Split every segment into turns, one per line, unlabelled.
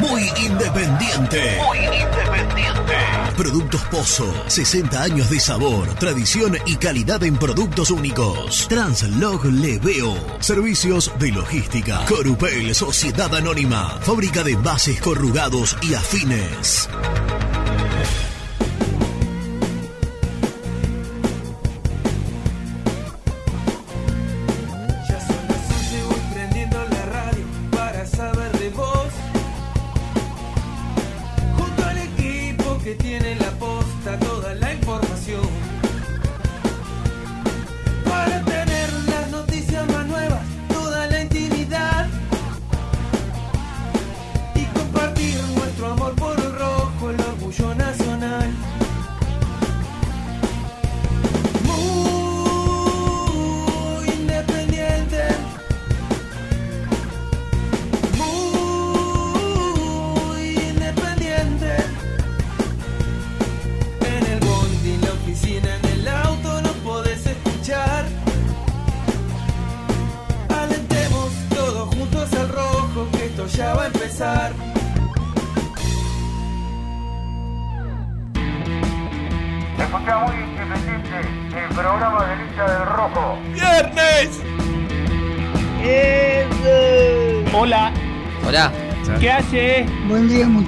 Muy Independiente. Muy Independiente. Productos Pozo. 60 años de sabor, tradición y calidad en productos únicos. Translog Leveo. Servicios de logística. Corupel Sociedad Anónima. Fábrica de bases corrugados y afines.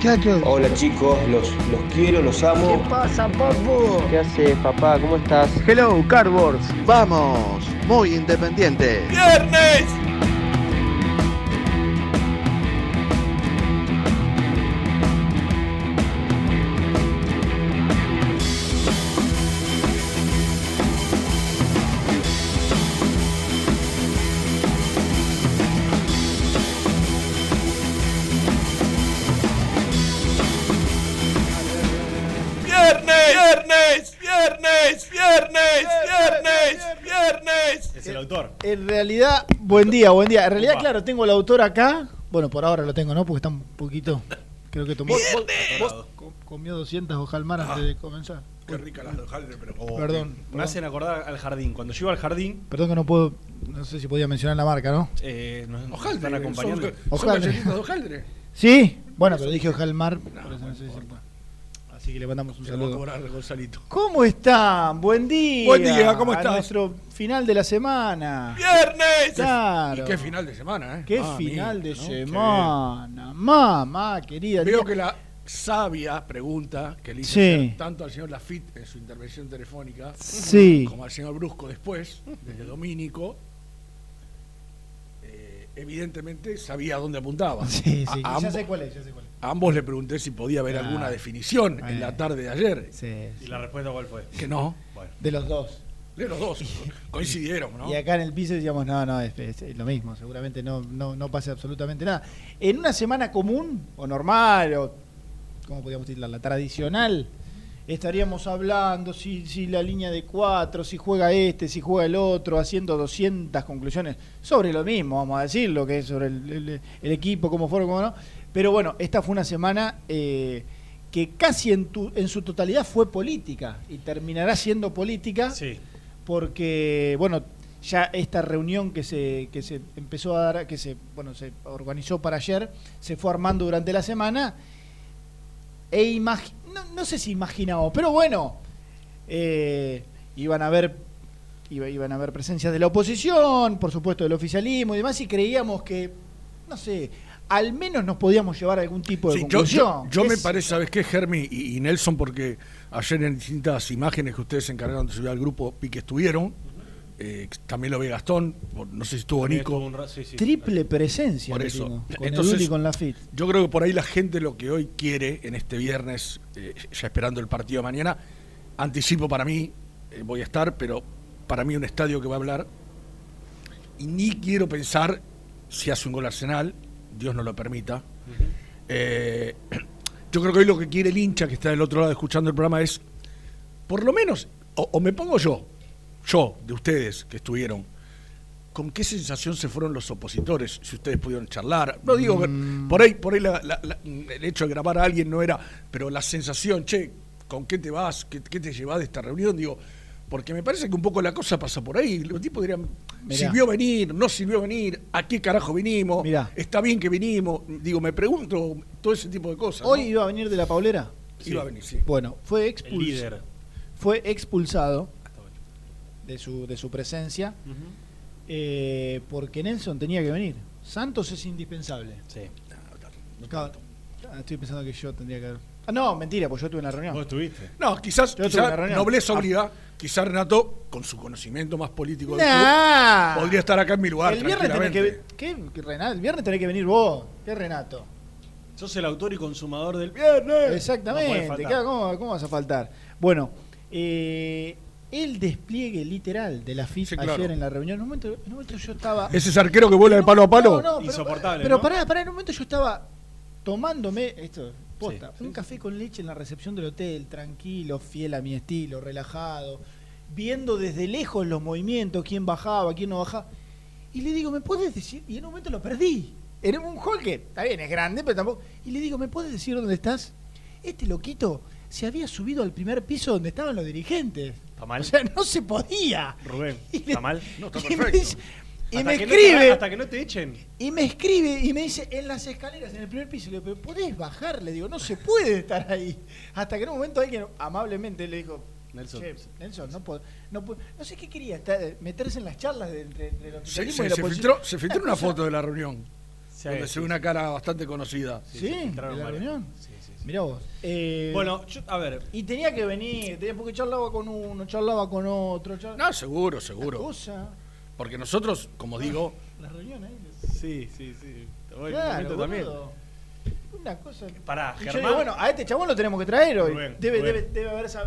Muchachos.
Hola chicos, los, los quiero, los amo.
pasa, papu?
¿Qué haces, papá? ¿Cómo estás?
Hello, Cardboards. Vamos, muy independiente.
¡Viernes!
En realidad, buen día, buen día. En realidad, claro, tengo el autor acá. Bueno, por ahora lo tengo, ¿no? Porque está un poquito. Creo que tomó. vos- vos co- comió 200 hojalmar antes de comenzar.
Qué rica la hojaldre, pero.
Perdón,
Me
perdón.
hacen acordar al jardín. Cuando yo iba al jardín,
Perdón que no puedo. No sé si podía mencionar la marca, ¿no?
eh, nos, nos
Hojaldre,
están acompañando.
son- son
Hojaldre.
galletitas de hojaldre.
Sí, bueno, pero dije hojalmar. por eso no sé si- Así que le mandamos un saludo.
cobrar Gonzalito.
¿Cómo están? Buen día.
Buen día, ¿cómo
A
estás?
nuestro final de la semana.
¡Viernes!
Claro.
Y qué final de semana, ¿eh?
Qué
Ah,
final de
¿no?
semana. Mamá, querida.
Veo que la sabia pregunta que le
Sí.
hacer tanto al señor Lafitte en su intervención telefónica
Sí.
como al señor Brusco después, desde Domínico, eh, evidentemente sabía dónde apuntaba.
Sí, sí.
a,
ya sé cuál es, ya sé cuál es.
A ambos le pregunté si podía haber
Ah.
alguna definición en la tarde de ayer.
Sí,
¿Y la respuesta cuál fue?
Que no,
Bueno.
De los dos.
de los dos coincidieron, ¿no?
Y acá en el piso decíamos, no, no, es, lo mismo, seguramente no, no, no pasa absolutamente nada. En una semana común, o normal, o como podríamos decir, la, la tradicional, estaríamos hablando si, si la línea de cuatro, si juega este, si juega el otro, haciendo 200 conclusiones sobre lo mismo, vamos a decirlo, que es sobre el, el- el equipo, cómo fueron, cómo no. Pero bueno, esta fue una semana eh, que casi en, tu- en su totalidad fue política y terminará siendo política
Sí.
porque bueno ya esta reunión que se que se empezó a dar que se bueno se organizó para ayer se fue armando durante la semana e no, no sé si imaginamos pero bueno eh, iban a haber iba- iban a haber presencias de la oposición por supuesto del oficialismo y demás y creíamos que no sé al menos nos podíamos llevar a algún tipo de
Sí, yo,
conclusión
yo- yo me parece, ¿sabes qué, Germi y, y Nelson? Porque ayer en distintas imágenes que ustedes se encargaron de subir al grupo y que estuvieron, eh, también lo ve Gastón, no sé si estuvo
También
Nico.
estuvo un ra- sí, sí.
triple presencia
Por eso.
con
Entonces-
el y con la FIT
Yo creo que por ahí la gente lo que hoy quiere en este viernes, eh, ya esperando el partido de mañana, anticipo para mí, eh, voy a estar, pero para mí un estadio que va a hablar, y ni quiero pensar si hace un gol Arsenal, Dios no lo permita. Eh, yo creo que hoy lo que quiere el hincha que está del otro lado escuchando el programa es, por lo menos, o, o me pongo yo, yo, de ustedes que estuvieron, ¿con qué sensación se fueron los opositores? Si ustedes pudieron charlar. No digo, que por ahí, por ahí la- la- la- el hecho de grabar a alguien no era, pero la sensación, che, ¿con qué te vas? ¿Qué, qué te llevas de esta reunión? Digo, Porque me parece que un poco la cosa pasa por ahí. Los tipos dirían,
Mirá.
¿sirvió venir? ¿No sirvió venir? ¿A qué carajo vinimos?
Mirá.
¿Está bien que vinimos? Digo, me pregunto todo ese tipo de cosas.
Hoy
¿no?
iba a venir de la Paulera.
Iba a venir, sí.
Bueno, fue expulsado.
líder.
Fue expulsado de su, de su presencia eh, porque Nelson tenía que venir. Santos es indispensable.
Sí.
Claro, ah, estoy pensando que yo tendría que haber. Ah, no, mentira, pues yo estuve en la reunión.
¿Vos estuviste?
No, quizás,
Yo tuve
quizás
una reunión.
nobleza
Ah.
obliga, quizás Renato, con su conocimiento más político del
Nah.
club, podría estar acá en mi lugar.
El viernes tenés que
tranquilamente.
¿Qué, ¿Qué, Renato? El viernes tenés que venir vos. ¿Qué Renato?
Sos el autor y consumador del viernes. No podés
Exactamente.
faltar.
¿cómo, cómo vas a faltar? Bueno, eh, el despliegue literal de la FIT
Sí,
ayer
claro.
en la reunión. En un momento, en un momento yo estaba.
Ese es arquero que vuela de palo a palo.
No, no, pero-
Insoportable,
Pero
¿no?
pará, pará, en un momento yo estaba tomándome esto, posta,
Sí,
un café con leche en la recepción del hotel, tranquilo, fiel a mi estilo, relajado, viendo desde lejos los movimientos, quién bajaba, quién no bajaba. Y le digo, ¿me puedes decir? Y en un momento lo perdí. Era un hall que, está bien, es grande, pero tampoco. Y le digo, ¿me puedes decir dónde estás? Este loquito se había subido al primer piso donde estaban los dirigentes.
¿Está mal?
O sea, no se podía.
Rubén, ¿está mal?
No, está perfecto.
Y
Hasta
me
que no te-
escribe.
hasta que no te echen.
Y me escribe y me dice, en las escaleras, en el primer piso, le digo, ¿pero podés bajar? Le digo, no se puede estar ahí. Hasta que en un momento alguien amablemente le dijo,
Nelson.
"Che, Nelson, no puedo, no puedo- no sé qué quería, estar- meterse en las charlas de, los
Se, se-
y la
se
oposición".
filtró, se filtró una foto de la reunión,
Sí,
donde
sí,
se ve una cara bastante conocida.
Sí,
se
de la
varias.
reunión.
Sí, sí, sí.
Mirá vos. Eh,
Bueno, yo- a ver,
y tenía que venir, tenía, porque charlaba con uno, charlaba con otro. Charlaba,
No, seguro, seguro.
Cosa,
Porque nosotros, como digo,
la reunión ahí.
sí, sí, sí. Voy,
Claro,
momento también.
Una cosa.
Pará,
Y
Germán.
digo, bueno, a este chabón lo tenemos que traer hoy.
Rubén,
debe,
Rubén.
Debe, debe, haberse,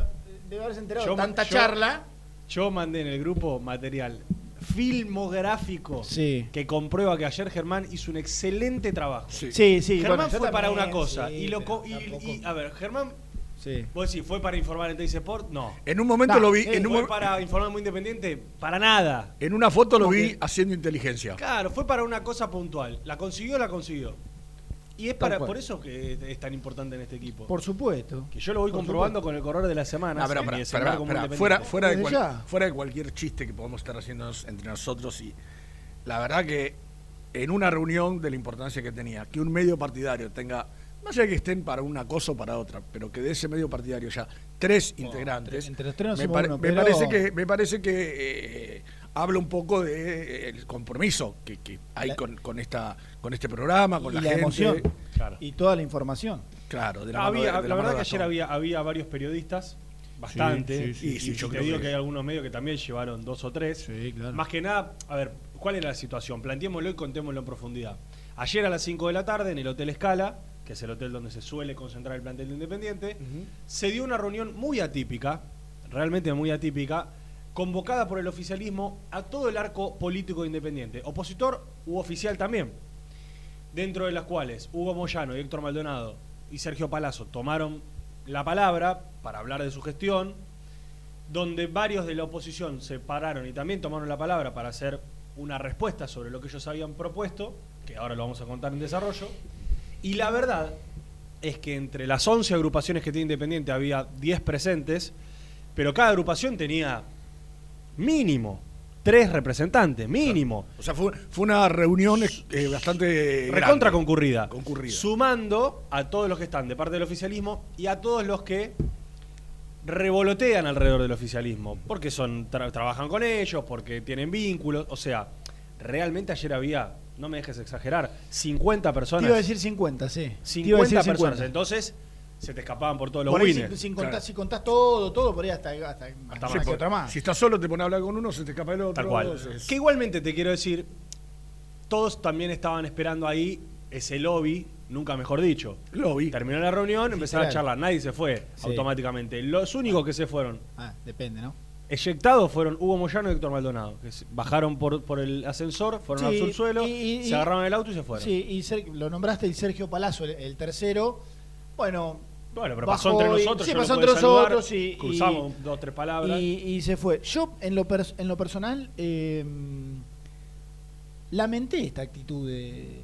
debe haberse enterado
Yo-
tanta
yo-
charla.
Yo mandé en el grupo material filmográfico
Sí.
que comprueba que ayer Germán hizo un excelente trabajo.
sí.
Sí, sí.
Germán
bueno,
fue para una cosa
sí,
y lo y, y- a ver, Germán,
Sí.
vos decís, ¿fue para informar en Teis Sport? No.
en un momento
Nah,
lo vi,
eh,
en, un
¿Fue
mo-
para informar muy independiente? Para nada.
en una foto lo
¿Cómo
vi
que?
haciendo inteligencia.
Claro, fue para una cosa puntual. La consiguió, la consiguió. Y es para, por eso que es tan importante en este equipo.
Por supuesto.
que yo lo voy
Por
comprobando con el correr de la semana.
No, pero,
independiente.
fuera, fuera, de cual- fuera de cualquier chiste que podamos estar haciendo entre nosotros y la verdad que en una reunión de la importancia que tenía, que un medio partidario tenga, más allá de que estén para una cosa o para otra, pero que de ese medio partidario ya tres integrantes,
entre los tres no
me,
uno,
me
pero-
parece que me parece que eh, habla un poco del compromiso que, que hay
La-
con, con esta con este programa, con
y
la,
la,
gente.
emoción.
Claro.
Y toda la información.
Claro, de la,
Había-
de- de
la verdad
de
que ayer había, había varios periodistas, bastante.
sí, sí,
y,
sí,
y
yo
te
creo
digo
que-
que hay algunos medios que también llevaron dos o tres.
claro.
Más que nada, a ver, ¿cuál era la situación? Planteémoslo y contémoslo en profundidad. Ayer a las 5 de la tarde en el Hotel Escala, que es el hotel donde se suele concentrar el plantel de Independiente, se dio una reunión muy atípica, realmente muy atípica, convocada por el oficialismo a todo el arco político de Independiente, opositor u oficial también, dentro de las cuales Hugo Moyano y Héctor Maldonado y Sergio Palazzo tomaron la palabra para hablar de su gestión, donde varios de la oposición se pararon y también tomaron la palabra para hacer una respuesta sobre lo que ellos habían propuesto, que ahora lo vamos a contar en desarrollo, y la verdad es que entre las 11 agrupaciones que tiene Independiente había 10 presentes, pero cada agrupación tenía mínimo tres representantes, mínimo.
O sea, fue, fue una reunión eh, bastante
recontra
grande.
concurrida.
Concurrida.
Sumando a todos los que están de parte del oficialismo y a todos los que revolotean alrededor del oficialismo. Porque son tra- trabajan con ellos, porque tienen vínculos. O sea, realmente ayer había, no me dejes exagerar, 50
Te
personas.
iba a decir 50, sí. Te
50
iba a decir
personas. Entonces, se te escapaban por todos los
Por ahí,
winners.
si, sin contar-
Claro.
si contás todo, todo, por ahí hasta, hasta,
Hasta
hasta
más.
Sí,
más,
por-
otra más.
Si estás solo, te pones a hablar con uno, se te escapa el otro.
Tal cual.
es-
Que igualmente te quiero decir, todos también estaban esperando ahí ese lobby, nunca mejor dicho.
Lo vi.
Terminó la reunión, empezaron a charlar, nadie se fue
Sí.
automáticamente. Los únicos que se fueron
Ah, depende, ¿no?
Eyectados fueron Hugo Moyano y Héctor Maldonado, que bajaron por, por el ascensor, fueron
Sí,
al subsuelo,
y- y-
se agarraron el auto y se fueron.
Sí, y Ser- lo nombraste y Sergio Palazzo, el, el tercero. Bueno,
Bueno, pero pasó entre
y-
nosotros,
sí, pasó entre nosotros y-
cruzamos
y-
dos, tres palabras.
y, y se fue. Yo, en lo, pers- en lo personal, eh, lamenté esta actitud de,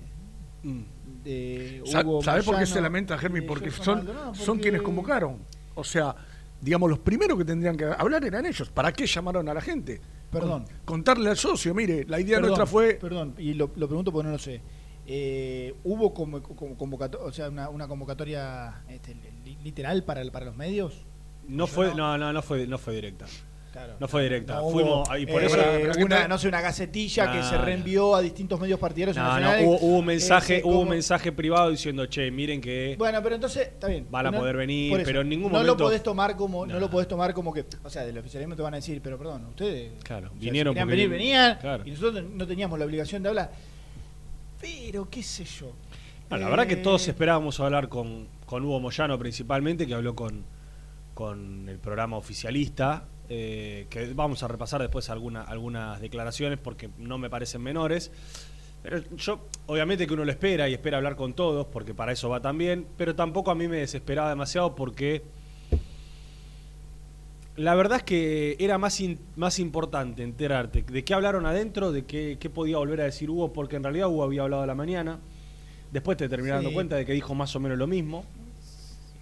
Mm.
de
Sa-
Hugo
¿Sabés por qué se lamenta, Germi? Porque son,
Maldonado,
son
porque-
quienes convocaron. O sea, digamos, los primeros que tendrían que hablar eran ellos. ¿Para qué llamaron a la gente?
Perdón.
Con- contarle al socio, mire, la idea
Perdón,
nuestra fue...
Perdón, y lo, lo pregunto porque no lo sé. Eh, ¿Hubo como, como convocato- o sea, una, una convocatoria este, li- literal para, para los medios?
No fue, no, no, no fue, no fue directa.
Claro.
No fue directa.
No hubo,
Fuimos ahí por
eh,
eso.
una, no sé, una gacetilla que se reenvió a distintos medios partidarios
No, hubo, hubo un mensaje,
Ese,
hubo un mensaje privado diciendo, che, miren que
Bueno, pero entonces está bien.
Van a
No-
poder venir,
eso,
pero en ningún
no
momento-
lo podés tomar como no.
No.
lo podés tomar como que, o sea, del oficialismo te van a decir, pero perdón, ustedes
Claro,
o sea,
vinieron
si venir, venían
Claro.
y nosotros no teníamos la obligación de hablar. Pero qué sé yo.
La verdad que
Eh,
todos esperábamos hablar con, con Hugo Moyano principalmente, que habló con, con el programa oficialista, eh, que vamos a repasar después alguna- algunas declaraciones porque no me parecen menores. Pero yo, obviamente que uno lo espera y espera hablar con todos, porque para eso va también, pero tampoco a mí me desesperaba demasiado porque la verdad es que era más, in- más importante enterarte de qué hablaron adentro, de qué, qué podía volver a decir Hugo, porque en realidad Hugo había hablado a la mañana, después te terminé dando cuenta de que dijo más o menos lo mismo.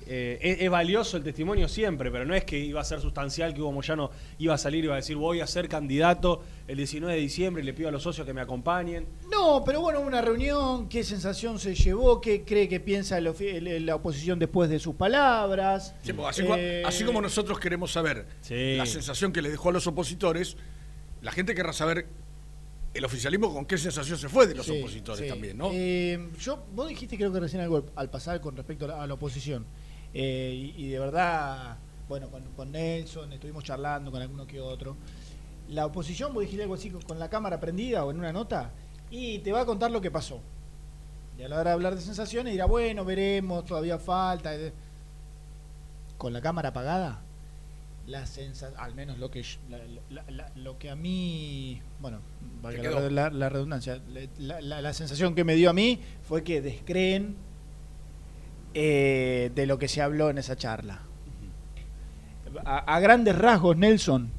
Eh, es, es valioso el testimonio siempre, pero no es que iba a ser sustancial que Hugo Moyano iba a salir y iba a decir voy a ser candidato el 19 de diciembre y le pido a los socios que me acompañen.
No, pero bueno, una reunión, qué sensación se llevó, qué cree que piensa el ofi- el- la oposición después de sus palabras.
Sí, pues, así,
Eh,
así como nosotros queremos saber
Sí.
la sensación que le dejó a los opositores, la gente querrá saber el oficialismo con qué sensación se fue de los
Sí,
opositores
sí.
también, ¿no?
Eh, yo, vos dijiste creo que recién algo al pasar con respecto a la, a la oposición. Eh, y, y de verdad, bueno, con, con Nelson estuvimos charlando con alguno que otro. La oposición, vos dijiste algo así con, la cámara prendida o en una nota, y te va a contar lo que pasó. Y a la hora de hablar de sensaciones dirá, bueno, veremos, todavía falta. eh. Con la cámara apagada, la sensa al menos lo que yo- la- la- la- lo que a mí bueno la, redundancia la sensación que me dio a mí fue que descreen eh, de lo que se habló en esa charla a, grandes rasgos Nelson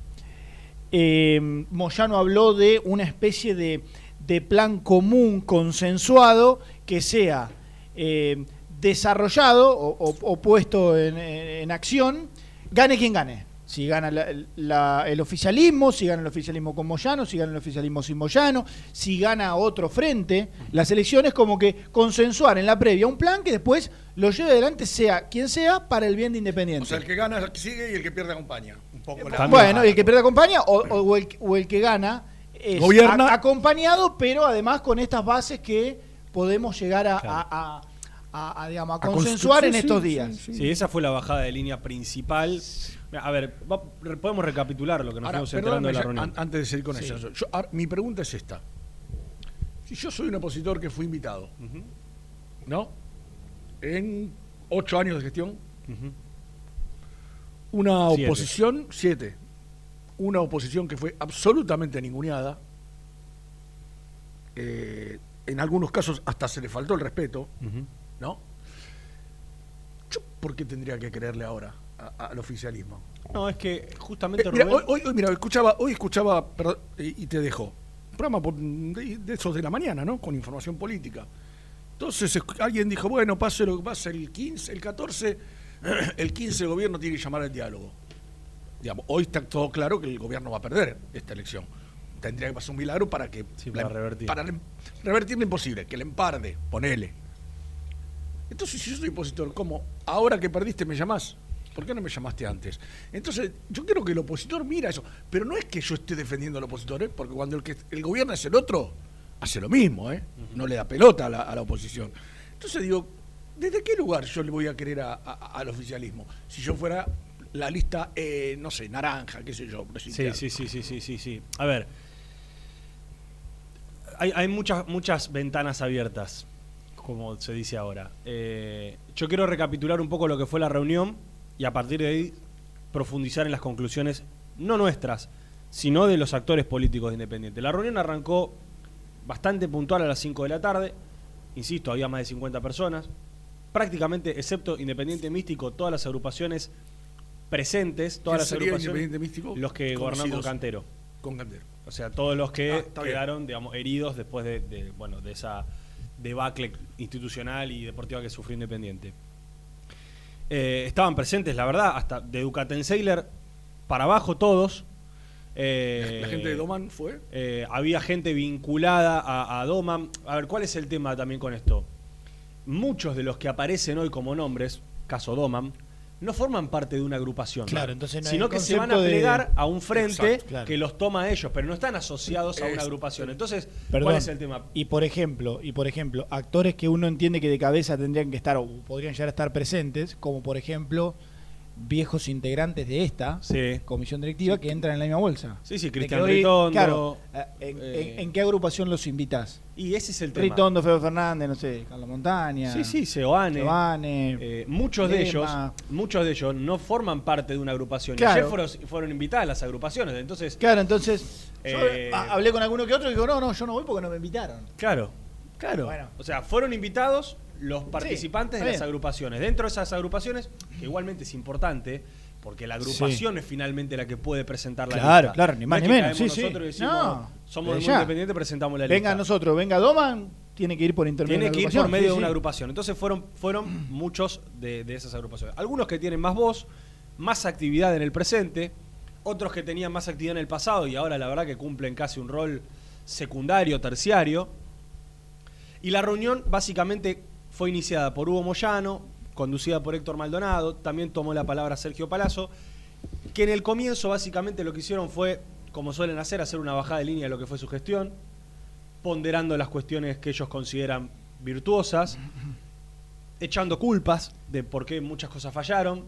eh, Moyano habló de una especie de, de plan común consensuado que sea eh, desarrollado o, puesto en acción, gane quien gane. Si gana la- la- el oficialismo, si gana el oficialismo con Moyano, si gana el oficialismo sin Moyano, si gana otro frente, las elecciones como que consensuar en la previa un plan que después lo lleve adelante sea quien sea para el bien de Independiente.
O sea, el que gana sigue y el que pierde acompaña. Un poco la-
También.
Bueno, y el que pierde acompaña o, o- o el, o el que gana es
Gobierna.
a- acompañado, pero además con estas bases que podemos llegar a,
Claro.
a- a- a- a, digamos, a
A
consensuar en estos
sí,
días.
sí,
Sí, esa fue la bajada de línea principal. A ver, va- podemos recapitular lo que nos
Ahora,
fuimos enterando de la reunión.
an- antes de seguir con
Sí.
eso, yo- ahora, mi pregunta es esta. Si yo soy un opositor que fui invitado, ¿no? En ocho años de gestión, una
Siete.
oposición, siete, una oposición que fue absolutamente ninguneada, eh, en algunos casos hasta se le faltó el respeto,
Ujú.
¿No? ¿Yo por qué tendría que creerle ahora al oficialismo?
No, es que justamente
Eh, mira,
Rubén-
hoy, hoy- mira, escuchaba, hoy escuchaba, perdón, y, y te dejo, un programa por- de, de esos de la mañana, ¿no? Con información política. Entonces alguien dijo, bueno, pase lo que pase el 15, el 14, el 15 el gobierno tiene que llamar al diálogo. Digamos, hoy está todo claro que el gobierno va a perder esta elección. Tendría que pasar un milagro para que
Sí, para revertir.
para le- revertir lo imposible, que le emparde, ponele. Entonces, si yo soy opositor, ¿cómo? Ahora que perdiste me llamás. ¿Por qué no me llamaste antes? Entonces, yo quiero que el opositor mira eso. Pero no es que yo esté defendiendo al opositor, ¿eh? porque cuando el, que, el gobierno es el otro, hace lo mismo, ¿eh? No le da pelota a la, a la oposición. Entonces digo, ¿desde qué lugar yo le voy a querer a- a- al oficialismo? Si yo fuera la lista, eh, no sé, naranja, qué sé yo.
Sí, sí, sí, sí, sí, sí, sí. A ver, hay, hay muchas, muchas ventanas abiertas, como se dice ahora. Eh, yo quiero recapitular un poco lo que fue la reunión y a partir de ahí profundizar en las conclusiones, no nuestras, sino de los actores políticos de Independiente. La reunión arrancó bastante puntual a las 5 de la tarde, insisto, había más de 50 personas, prácticamente, excepto Independiente Místico, todas las agrupaciones presentes, todas
¿Quién
las agrupaciones,
Independiente Místico?
los que gobernaron con. Cantero.
Con Cantero.
O sea, todos los que
Ah, bien.
quedaron, digamos, heridos después de, de, bueno, de esa debacle institucional y deportiva que sufrió Independiente. eh, estaban presentes, la verdad, hasta de Ducatenseiler para abajo todos. Eh,
La gente de Doman fue.
eh, había gente vinculada a, a Doman. A ver, ¿cuál es el tema también con esto? Muchos de los que aparecen hoy como nombres, caso Doman, no forman parte de una agrupación.
Claro, entonces no hay
sino que se van a
de-
plegar a un frente
Exacto, claro.
que los toma a ellos, pero no están asociados a una agrupación. Entonces,
Perdón.
¿cuál es el tema?
Y por ejemplo, y por ejemplo, actores que uno entiende que de cabeza tendrían que estar o podrían llegar a estar presentes, como por ejemplo viejos integrantes de esta
Sí.
comisión directiva que entran en la misma bolsa.
Sí, sí, Cristian
hoy,
Ritondo.
Claro, eh, en,
eh,
en- en qué agrupación los invitas?
Y ese es el tema.
Ritondo, Feo Fernández, no sé, Carlos Montaña.
Sí, sí, Seoane.
Seoane,
Eh, muchos de ellos, muchos de ellos no forman parte de una agrupación.
Claro.
Ayer fueron, fueron invitadas las agrupaciones. Entonces,
Claro, entonces yo
Eh,
ha- hablé con alguno que otro y digo, no, no, yo no voy porque no me invitaron.
claro, claro.
Bueno.
O sea, fueron invitados los participantes de las agrupaciones. Dentro de esas agrupaciones, que igualmente es importante, porque la agrupación es finalmente la que puede presentar la
Claro,
lista.
claro, ni más
No
ni menos, sí,
nosotros decimos,
No,
somos muy independientes, presentamos la lista.
Venga nosotros, venga Doman, tiene que ir por intermedio
Tiene
de
que ir por medio
Sí,
de una agrupación. Entonces fueron, fueron muchos de, de esas agrupaciones. Algunos que tienen más voz, más actividad en el presente, otros que tenían más actividad en el pasado y ahora la verdad que cumplen casi un rol secundario, terciario. Y la reunión básicamente fue iniciada por Hugo Moyano, conducida por Héctor Maldonado, también tomó la palabra Sergio Palazzo, que en el comienzo básicamente lo que hicieron fue, como suelen hacer, hacer una bajada de línea de lo que fue su gestión, ponderando las cuestiones que ellos consideran virtuosas, echando culpas de por qué muchas cosas fallaron,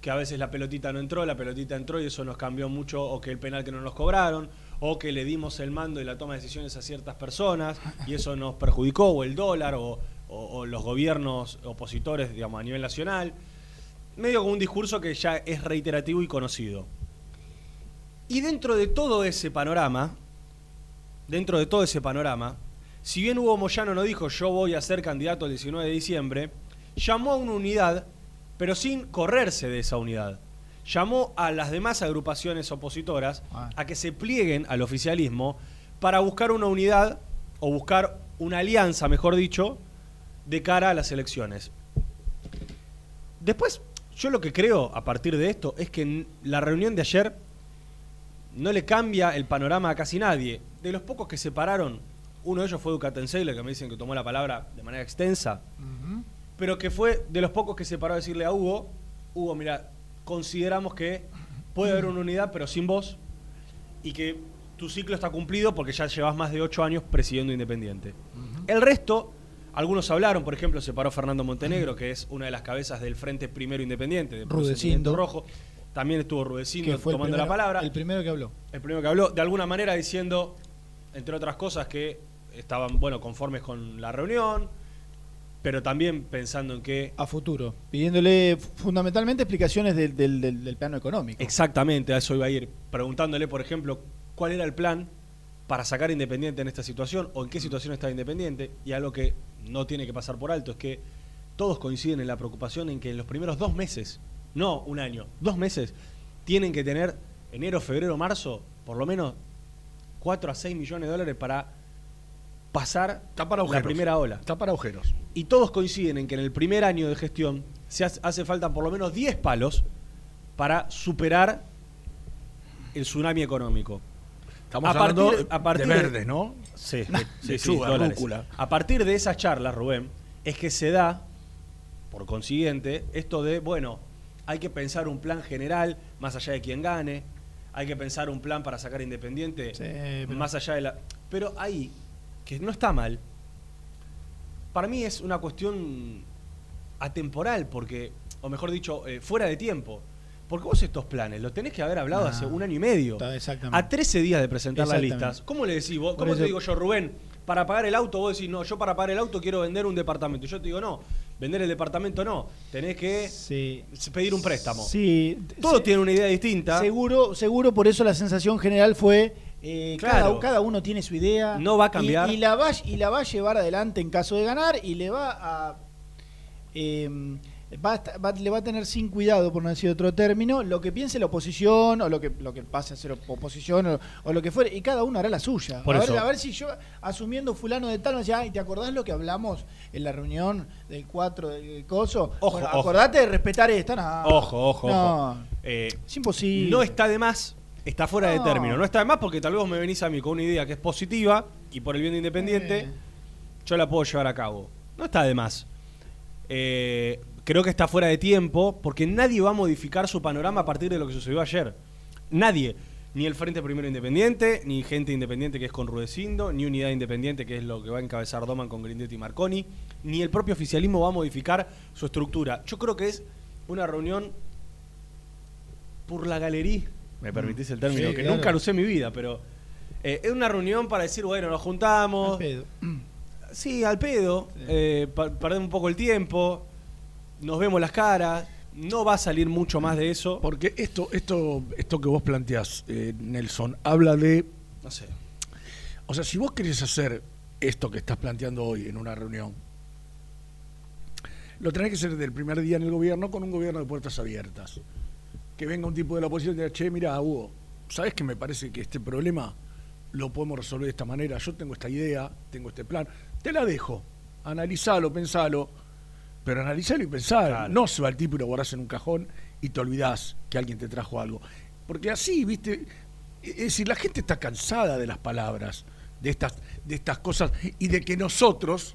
que a veces la pelotita no entró, la pelotita entró y eso nos cambió mucho, o que el penal que no nos cobraron, o que le dimos el mando y la toma de decisiones a ciertas personas y eso nos perjudicó, o el dólar, o, o- o los gobiernos opositores, digamos, a nivel nacional. Medio como un discurso que ya es reiterativo y conocido. Y dentro de todo ese panorama, dentro de todo ese panorama, si bien Hugo Moyano no dijo yo voy a ser candidato el 19 de diciembre, llamó a una unidad, pero sin correrse de esa unidad. Llamó a las demás agrupaciones opositoras
Ah.
a que se plieguen al oficialismo para buscar una unidad o buscar una alianza, mejor dicho, de cara a las elecciones. Después, yo lo que creo a partir de esto es que la reunión de ayer no le cambia el panorama a casi nadie. De los pocos que se pararon, uno de ellos fue Ducatenseiler, que me dicen que tomó la palabra de manera extensa, pero que fue de los pocos que se paró a decirle a Hugo, Hugo, mira, consideramos que puede haber una unidad, pero sin vos, y que tu ciclo está cumplido porque ya llevas más de ocho años presidiendo Independiente. El resto, algunos hablaron, por ejemplo, se paró Fernando Montenegro, que es una de las cabezas del Frente Primero Independiente, de
Rudecindo.
Rojo. También estuvo Rudecindo tomando la palabra
El primero que habló.
el primero que habló, de alguna manera diciendo, entre otras cosas, que estaban, bueno, conformes con la reunión, pero también pensando en que
A futuro. Pidiéndole fundamentalmente explicaciones del, del- del- del plano económico.
exactamente a eso iba a ir, preguntándole, por ejemplo, cuál era el plan para sacar a Independiente en esta situación o en qué situación está Independiente, y algo que no tiene que pasar por alto es que todos coinciden en la preocupación en que en los primeros dos meses, no un año, dos meses, tienen que tener enero, febrero, marzo, por lo menos 4 a 6 millones de dólares para pasar
para
la primera ola.
Está para agujeros.
Y todos coinciden en que en el primer año de gestión se hace, hace falta por lo menos 10 palos para superar el tsunami económico.
Estamos
A
hablando
partir- a partir
de
de-
verdes, ¿no?
Sí, sí, sí,
lechuga,
dólares.
rúcula.
A partir de esas charlas, Rubén, es que se da, por consiguiente, esto de, bueno, hay que pensar un plan general más allá de quién gane, hay que pensar un plan para sacar Independiente
Sí, pero-
más allá de la... Pero ahí, que no está mal, para mí es una cuestión atemporal, porque, o mejor dicho, eh, fuera de tiempo. Porque vos estos planes los tenés que haber hablado
No.
hace un año y medio.
Exactamente.
A 13 días de presentar las listas. ¿Cómo le decís vos? ¿Cómo te digo yo, Rubén? Para pagar el auto, vos decís, no, yo para pagar el auto quiero vender un departamento. Y yo te digo, no, vender el departamento no. Tenés que
Sí.
pedir un préstamo.
Sí.
Todo
Sí.
tiene una idea distinta.
Seguro, seguro por eso la sensación general fue eh,
Claro.
cada, cada uno tiene su idea.
No va a
y-
cambiar.
Y, la va, y la va a llevar adelante en caso de ganar y le va a. eh, va a esta- va- le va a tener sin cuidado, por no decir otro término, lo que piense la oposición o lo que, lo que pase a ser op- oposición o, o lo que fuere, y cada uno hará la suya.
Por
a,
eso.
Ver, a ver si yo, asumiendo fulano de tal, me decía, ay, ¿te acordás lo que hablamos en la reunión del 4 del coso?
Ojo,
Bueno,
ojo.
acordate de respetar esta, no.
Ojo, ojo,
No,
ojo. Eh,
es imposible.
no está de más, está fuera de
No.
término. No está de más porque tal vez me venís a mí con una idea que es positiva y por el bien de Independiente,
Eh.
yo la puedo llevar a cabo. No está de más. Eh, creo que está fuera de tiempo porque nadie va a modificar su panorama a partir de lo que sucedió ayer. Nadie. Ni el Frente Primero Independiente, ni gente independiente que es con Rudecindo, ni Unidad Independiente que es lo que va a encabezar Doman con Grindetti y Marconi, ni el propio oficialismo va a modificar su estructura. Yo creo que es una reunión por la galería, me permitís el término,
Sí,
que
claro.
nunca lo usé en mi vida, pero eh, es una reunión para decir, bueno, nos juntamos,
Al pedo.
Sí, al pedo.
Sí.
Eh, pa- perdemos un poco el tiempo. Nos vemos las caras. No va a salir mucho más de eso.
Porque esto, esto, esto que vos planteás, eh, Nelson, habla de.
No sé.
O sea, si vos querés hacer esto que estás planteando hoy en una reunión, lo tenés que hacer del primer día en el gobierno con un gobierno de puertas abiertas. Que venga un tipo de la oposición y diga, che, mira, Hugo, ¿sabes que me parece que este problema lo podemos resolver de esta manera? Yo tengo esta idea, tengo este plan, te la dejo, analizalo, pensalo, pero analizalo y pensalo.
Claro.
No se va el tipo y lo guardás en un cajón y te olvidás que alguien te trajo algo. Porque así, viste, es decir, la gente está cansada de las palabras, de estas, de estas cosas, y de que nosotros,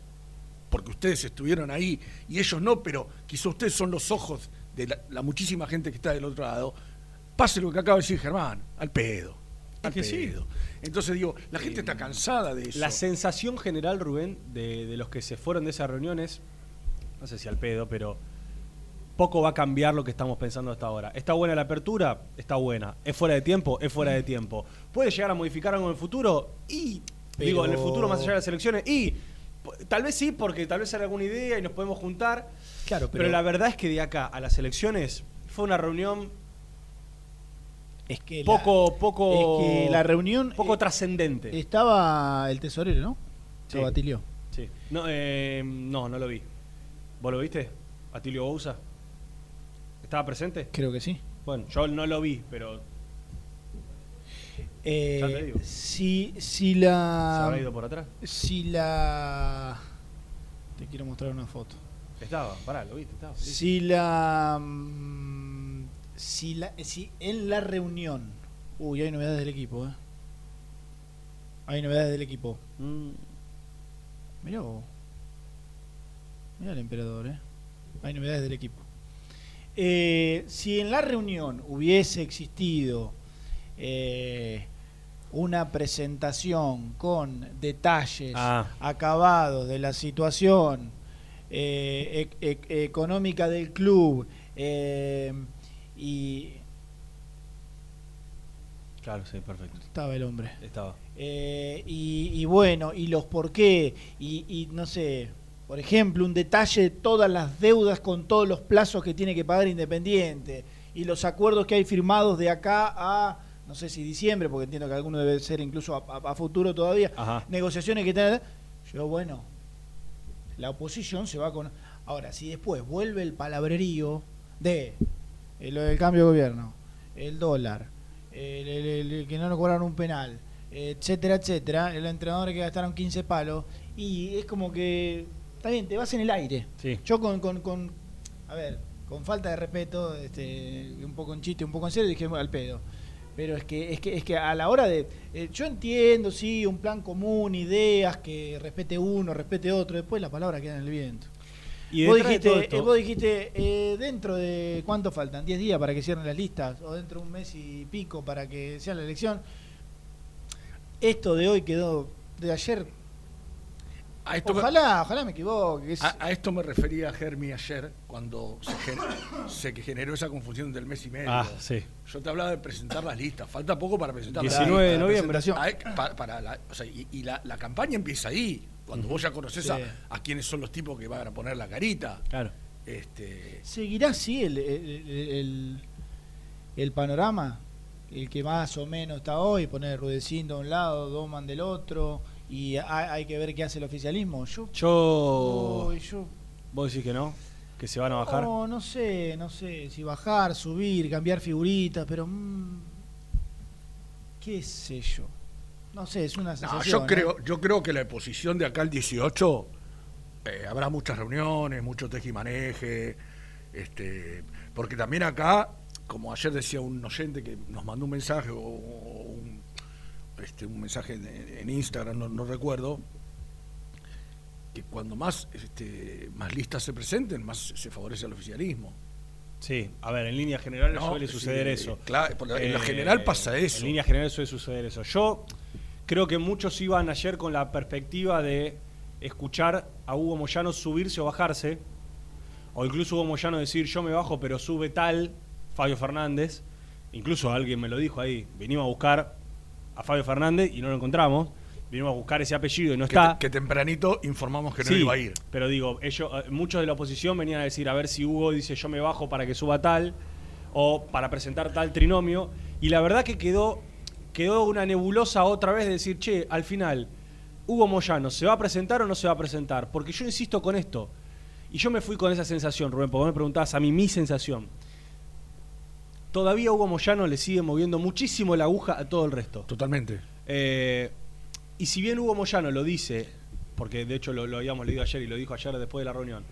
porque ustedes estuvieron ahí y ellos no, pero quizá ustedes son los ojos de la, la muchísima gente que está del otro lado, pase lo que acaba de decir Germán, al pedo. Al
sí.
pedo. Entonces digo, la gente está cansada de eso.
La sensación general, Rubén, de, de los que se fueron de esas reuniones, no sé si al pedo, pero poco va a cambiar lo que estamos pensando hasta ahora. ¿Está buena la apertura? Está buena. ¿Es fuera de tiempo? Es fuera de tiempo. ¿Puede llegar a modificar algo en el futuro? Y, digo, en el
Pero-
futuro más allá de las elecciones. Y tal vez sí, porque tal vez hay alguna idea y nos podemos juntar.
Claro,
Pero, la verdad es que de acá a las elecciones fue una reunión
es que la-
poco, poco,
es que la reunión
poco
eh,
trascendente.
estaba el tesorero, ¿no?
Sí. Sí. No, eh, no, no lo vi. ¿Vos lo viste? Atilio Bouza. ¿Estaba presente?
Creo que sí.
Bueno, yo no lo vi, pero
Eh,
Ya te digo.
Si, si
se
la.
habrá ido por atrás.
Si la. Te quiero mostrar una foto.
Estaba, pará, lo viste, estaba. sí.
Si la. mm, Si, la, si en la reunión. Uy, hay novedades del equipo, ¿eh? Hay novedades del equipo.
Mm,
Mirá vos. Mirá el emperador, ¿eh? Hay novedades del equipo. Eh, si en la reunión hubiese existido eh, una presentación con detalles
Ah.
acabados de la situación eh, e- e- económica del club y
claro, sí, perfecto.
estaba el hombre
Estaba.
y, y bueno, y los por qué, y, y no sé, por ejemplo, un detalle de todas las deudas con todos los plazos que tiene que pagar Independiente, y los acuerdos que hay firmados de acá a, no sé si diciembre, porque entiendo que alguno debe ser incluso a, a- a futuro todavía,
Ajá.
negociaciones que tienen. Yo, bueno, la oposición se va con. Ahora, si después vuelve el palabrerío de eh, lo del cambio de gobierno, el dólar, el, el- el- el que no nos cobraron un penal, etcétera, etcétera, el entrenador que gastaron 15 palos, y es como que. Está bien, te vas en el aire.
Sí.
Yo con, con, con- a ver, con falta de respeto, este, un poco en chiste, un poco en serio, dije, bueno, al pedo. Pero es que, es que, es que a la hora de. eh, yo entiendo, sí, un plan común, ideas, que respete uno, respete otro, después la palabra queda en el viento.
Y
vos dijiste, eh, vos dijiste eh, dentro de cuánto faltan, 10 días para que cierren las listas, o dentro de un mes y pico para que sea la elección. Esto de hoy quedó, de ayer,
A esto, me,
ojalá, ojalá me equivoque. es-
a, a esto me refería Germi ayer, cuando se, gen- se que generó esa confusión del mes y medio.
Ah, sí.
Yo te hablaba de presentar las listas. Falta poco para presentar las
19 de
listas.
noviembre.
Ay, pa- para la- o sea, y y la, la campaña empieza ahí. Cuando vos ya conoces a,
Sí.
a quiénes son los tipos que van a poner la carita.
Claro.
Este,
¿Seguirá así el, el, el- el panorama? El que más o menos está hoy, poner Rudecindo de un lado, Doman del otro, y hay, hay que ver qué hace el oficialismo. Yo,
Yo.
Uy, yo
¿Vos decís que no? que se van a bajar?
No, no sé, no sé si bajar, subir, cambiar figuritas, pero mm, qué sé yo. No sé, es una
No,
sensación.
yo creo, yo creo que la posición de acá al 18 eh, habrá muchas reuniones, mucho tejimaneje, este, porque también acá, como ayer decía un oyente que nos mandó un mensaje o, este, un mensaje en, en Instagram, no, no recuerdo, que cuando más este, más listas se presenten, más se favorece al oficialismo.
Sí, a ver, en líneas generales
No,
suele
sí,
suceder eso. Eh,
claro, por la- en lo general pasa eso.
En líneas generales suele suceder eso. Yo creo que muchos iban ayer con la perspectiva de escuchar a Hugo Moyano subirse o bajarse, o incluso Hugo Moyano decir yo me bajo pero sube tal Fabio Fernández. Incluso alguien me lo dijo ahí, venimos a buscar a Fabio Fernández y no lo encontramos. Vinimos a buscar ese apellido y no
Que,
está.
que tempranito informamos que no
Sí,
iba a ir.
Pero digo, ellos, eh, muchos de la oposición venían a decir a ver si Hugo dice yo me bajo para que suba tal o para presentar tal trinomio. Y la verdad que quedó, quedó una nebulosa otra vez de decir, che, al final, Hugo Moyano, ¿se va a presentar o no se va a presentar? Porque yo insisto con esto. Y yo me fui con esa sensación, Rubén, porque vos me preguntabas a mí mi sensación. Todavía Hugo Moyano le sigue moviendo muchísimo la aguja a todo el resto.
Totalmente.
Eh, y si bien Hugo Moyano lo dice, porque de hecho lo, lo habíamos leído ayer y lo dijo ayer después de la reunión,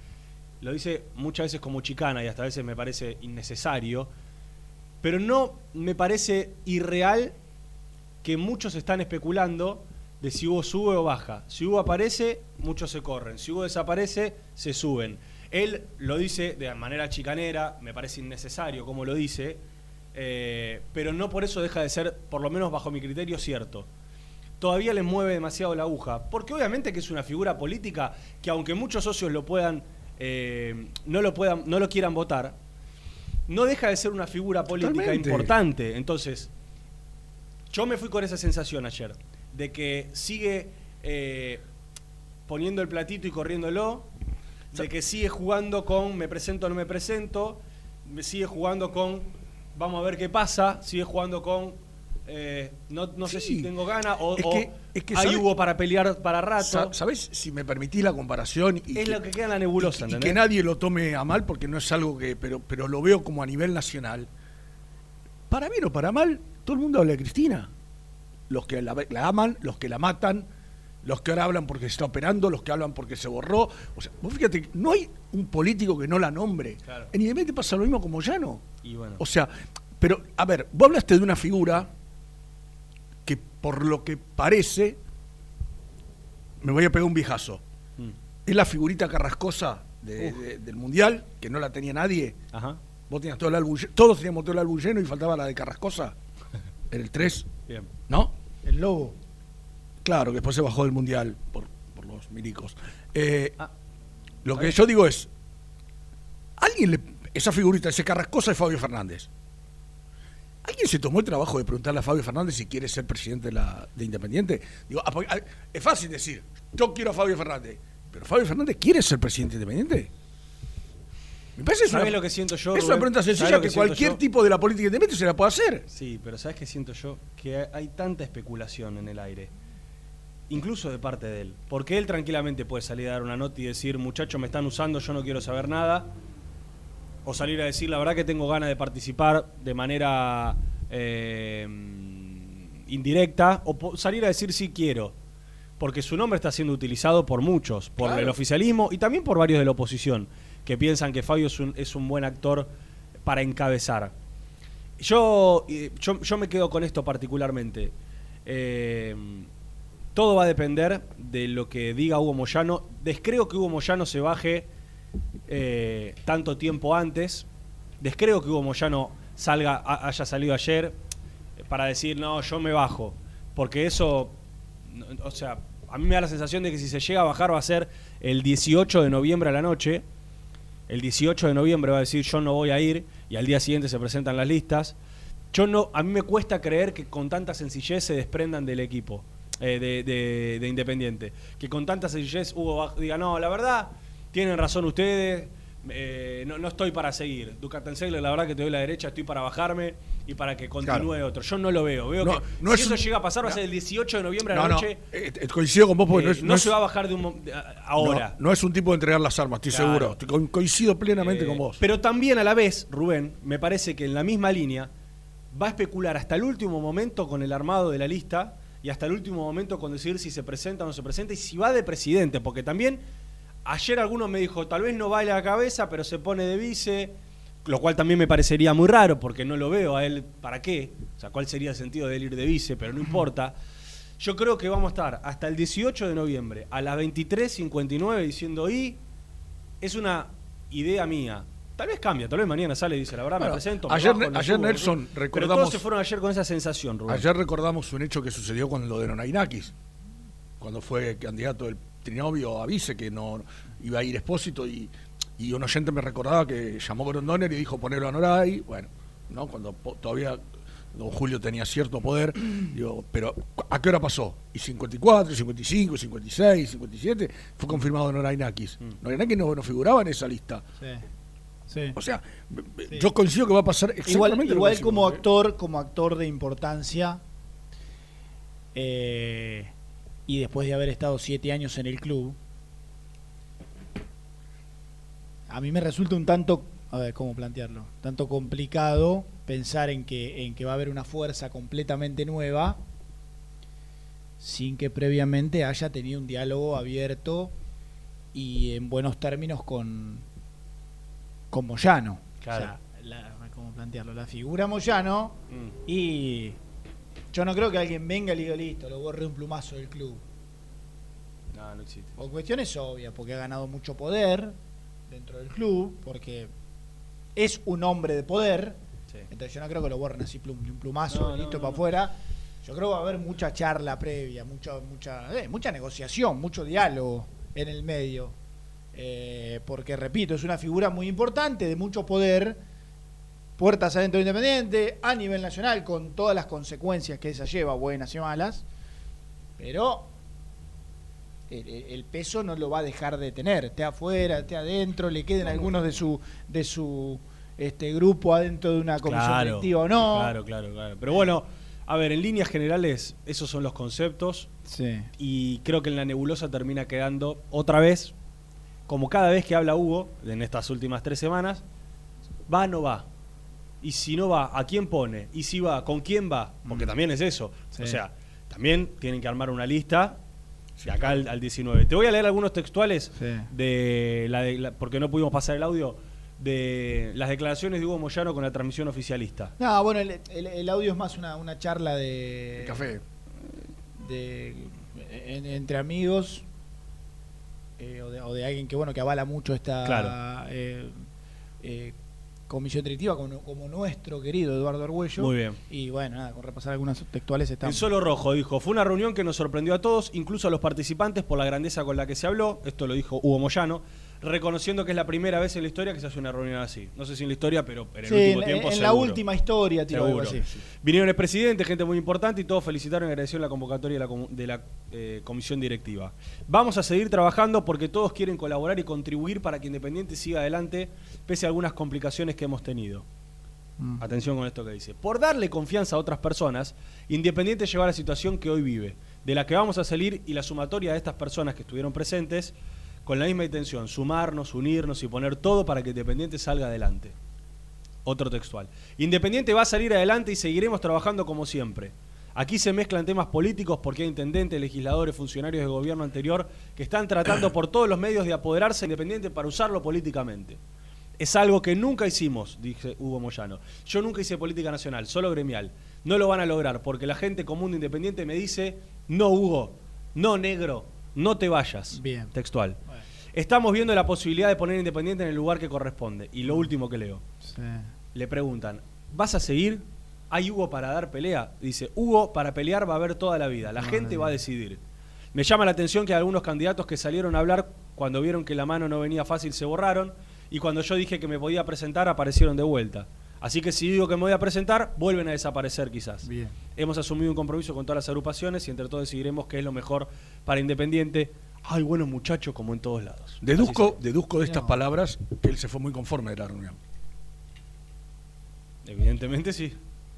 lo dice muchas veces como chicana y hasta a veces me parece innecesario, pero no me parece irreal que muchos están especulando de si Hugo sube o baja. Si Hugo aparece, muchos se corren. Si Hugo desaparece, se suben. Él lo dice de manera chicanera, me parece innecesario como lo dice, eh, pero no por eso deja de ser, por lo menos bajo mi criterio, cierto. Todavía le mueve demasiado la aguja, porque obviamente que es una figura política que aunque muchos socios lo puedan, eh, no lo puedan, no lo quieran votar, no deja de ser una figura política
Totalmente.
importante. Entonces, yo me fui con esa sensación ayer, de que sigue eh, poniendo el platito y corriéndolo, de que sigue jugando con me presento o no me presento, me sigue jugando con vamos a ver qué pasa, sigue jugando con eh, no, no sé si tengo ganas o,
Es que- es que, ¿sabes?
Hugo para pelear para rato.
Sa- ¿Sabes? Si me permitís la comparación. Y
es lo que queda en la nebulosa,
y, que nadie lo tome a mal porque no es algo que. Pero, pero lo veo como a nivel nacional. Para bien o para mal, todo el mundo habla de Cristina. Los que la, la aman, los que la matan, los que ahora hablan porque se está operando, los que hablan porque se borró. O sea, vos fíjate, no hay un político que no la nombre.
Claro.
En Independiente pasa lo mismo como Llano.
Y bueno.
O sea, pero, a ver, vos hablaste de una figura que por lo que parece, me voy a pegar un viejazo.
Mm.
Es la figurita carrascosa de- de- del Mundial, que no la tenía nadie.
Ajá.
Vos tenías todo el álbum, todos teníamos todo el álbum lleno y faltaba la de Carrascosa. Era el 3,
Bien.
¿no?
El lobo.
Claro, que después se bajó del Mundial por, por los milicos. Eh,
Ah,
lo que yo digo es, alguien le, esa figurita, ese Carrascosa es Fabio Fernández. ¿Alguien se tomó el trabajo de preguntarle a Fabio Fernández si quiere ser presidente de, la, de Independiente? Digo, ah, ah, es fácil decir, yo quiero a Fabio Fernández, pero Fabio Fernández quiere ser presidente de Independiente. Me parece que es
¿Sabés
una,
lo que siento yo,
es una pregunta
¿Sabés
sencilla que, cualquier
yo?
tipo de la política independiente se la puede hacer.
Sí, pero ¿sabes qué siento yo? Que hay tanta especulación en el aire. Incluso de parte de él. Porque él tranquilamente puede salir a dar una nota y decir, muchachos, me están usando, yo no quiero saber nada. O salir a decir, la verdad que tengo ganas de participar de manera eh, indirecta. O salir a decir, sí quiero. Porque su nombre está siendo utilizado por muchos, por
Claro.
el oficialismo y también por varios de la oposición, que piensan que Fabio es un, es un buen actor para encabezar. Yo, eh, yo, yo me quedo con esto particularmente. Eh, todo va a depender de lo que diga Hugo Moyano. Descreo que Hugo Moyano se baje eh, tanto tiempo antes. Descreo que Hugo Moyano salga, ha- haya salido ayer eh, para decir, no, yo me bajo. Porque eso, o sea, a mí me da la sensación de que si se llega a bajar va a ser el 18 de noviembre a la noche. El 18 de noviembre va a decir yo no voy a ir y al día siguiente se presentan las listas. Yo no, a mí me cuesta creer que con tanta sencillez se desprendan del equipo eh, de, de- de Independiente. Que con tanta sencillez Hugo diga, no, la verdad, tienen razón ustedes, eh, no, no estoy para seguir. Ducartensegler, la verdad que te doy la derecha, estoy para bajarme y para que continúe
Claro.
otro. Yo no lo veo. Veo
No,
que
no
si
es
eso
un-
llega a pasar va a ser el 18 de noviembre a la
no,
noche.
eh, eh, coincido con vos porque
Eh,
no es.
se va a bajar de un ahora.
No, es un tipo de entregar las armas, estoy
Claro.
seguro. Coincido plenamente con vos.
Pero también a la vez, Rubén, me parece que en la misma línea va a especular hasta el último momento con el armado de la lista y hasta el último momento con decir si se presenta o no se presenta y si va de presidente, porque también ayer alguno me dijo, tal vez no vale la cabeza, pero se pone de vice, lo cual también me parecería muy raro porque no lo veo a él, ¿para qué? O sea, ¿cuál sería el sentido de él ir de vice? Pero no importa. Yo creo que vamos a estar hasta el 18 de noviembre a las 23.59 diciendo, y es una idea mía. Tal vez cambia, tal vez mañana sale y dice, la verdad
Bueno,
me presento. me
ayer-
bajo,
ayer
subo,
Nelson,
Pero
recordamos-
todos se fueron ayer con esa sensación, Rubén.
Ayer recordamos un hecho que sucedió con lo de Nonainakis, cuando fue candidato del trinovio a vice, que no iba a ir expósito y, y un oyente me recordaba que llamó Grondoner y dijo ponerlo a Noray, bueno, ¿no? cuando todavía don Julio tenía cierto poder, digo, pero ¿a qué hora pasó? Y 54, 55, 56, 57, fue confirmado Norainakis.
Mm.
Norainakis no, no figuraba en esa lista.
Sí. Sí.
O sea,
Sí.
yo coincido que va a pasar exactamente
Igual, igual como
¿eh?
actor, como actor de importancia, eh, y después de haber estado siete años en el club, a mí me resulta un tanto, a ver, ¿cómo plantearlo? Tanto complicado pensar en que, en que va a haber una fuerza completamente nueva sin que previamente haya tenido un diálogo abierto y en buenos términos con, con Moyano.
Claro.
O sea, la- ¿cómo plantearlo? La figura Moyano
Mm.
y yo no creo que alguien venga y le diga listo, lo borre de un plumazo del club.
No, no existe.
Por cuestiones obvias, porque ha ganado mucho poder dentro del club, porque es un hombre de poder.
Sí.
Entonces yo no creo que lo borren así plum, un plumazo,
No,
listo
no,
para afuera. Yo creo que va a haber mucha charla previa, mucha, mucha, eh, mucha negociación, mucho diálogo en el medio. Eh, porque repito, es una figura muy importante, de mucho poder, puertas adentro de Independiente, a nivel nacional, con todas las consecuencias que esa lleva, buenas y malas. Pero el, peso no lo va a dejar de tener, esté afuera, esté adentro, le queden algunos de su de su este grupo adentro de una comisión directiva o no.
Claro, claro, claro. Pero bueno, a ver, en líneas generales, esos son los conceptos.
Sí.
Y creo que en la nebulosa termina quedando otra vez, como cada vez que habla Hugo, en estas últimas tres semanas, va o no va. Y si no va, ¿a quién pone? Y si va, ¿con quién va? Porque también es eso.
Sí.
O sea, también tienen que armar una lista de acá al, al 19. Te voy a leer algunos textuales
Sí.
de la, de la- porque no pudimos pasar el audio de las declaraciones de Hugo Moyano con la transmisión oficialista.
No, bueno, el, el- el audio es más una, una charla de,
El café.
de en- entre amigos eh, o, de, o de alguien que bueno que avala mucho esta
Claro.
eh, eh, comisión directiva como, como nuestro querido Eduardo Arguello.
Muy bien.
Y bueno, nada, con repasar algunas textuales estamos.
El Solo Rojo dijo, fue una reunión que nos sorprendió a todos, incluso a los participantes por la grandeza con la que se habló, esto lo dijo Hugo Moyano, reconociendo que es la primera vez en la historia que se hace una reunión así. No sé si en la historia, pero en el
Sí,
último
en,
tiempo
en la última historia, tío, algo
Seguro.
así.
Vinieron el presidente, gente muy importante, y todos felicitaron y agradecieron la convocatoria de la, comu- de la, eh, comisión directiva. Vamos a seguir trabajando porque todos quieren colaborar y contribuir para que Independiente siga adelante, pese a algunas complicaciones que hemos tenido.
Mm.
Atención con esto que dice. Por darle confianza a otras personas, Independiente llegó a la situación que hoy vive, de la que vamos a salir y la sumatoria de estas personas que estuvieron presentes, con la misma intención, sumarnos, unirnos y poner todo para que Independiente salga adelante. Otro textual. Independiente va a salir adelante y seguiremos trabajando como siempre. Aquí se mezclan temas políticos porque hay intendentes, legisladores, funcionarios de gobierno anterior que están tratando por todos los medios de apoderarse de Independiente para usarlo políticamente. Es algo que nunca hicimos, dice Hugo Moyano. Yo nunca hice política nacional, solo gremial. No lo van a lograr porque la gente común de Independiente me dice, no Hugo, no negro, no te vayas.
Bien.
Textual. Estamos viendo la posibilidad de poner Independiente en el lugar que corresponde. Y lo último que leo.
Sí.
Le preguntan, ¿vas a seguir? ¿Hay Hugo para dar pelea? Dice, Hugo para pelear va a haber toda la vida. La gente va a decidir. Me llama la atención que algunos candidatos que salieron a hablar cuando vieron que la mano no venía fácil se borraron y cuando yo dije que me podía presentar aparecieron de vuelta. Así que si digo que me voy a presentar, vuelven a desaparecer quizás.
Bien.
Hemos asumido un compromiso con todas las agrupaciones y entre todos decidiremos qué es lo mejor para Independiente. Ay, bueno, muchachos, como en todos lados.
Deduzco, deduzco de estas palabras que él se fue muy conforme de la reunión.
Evidentemente sí.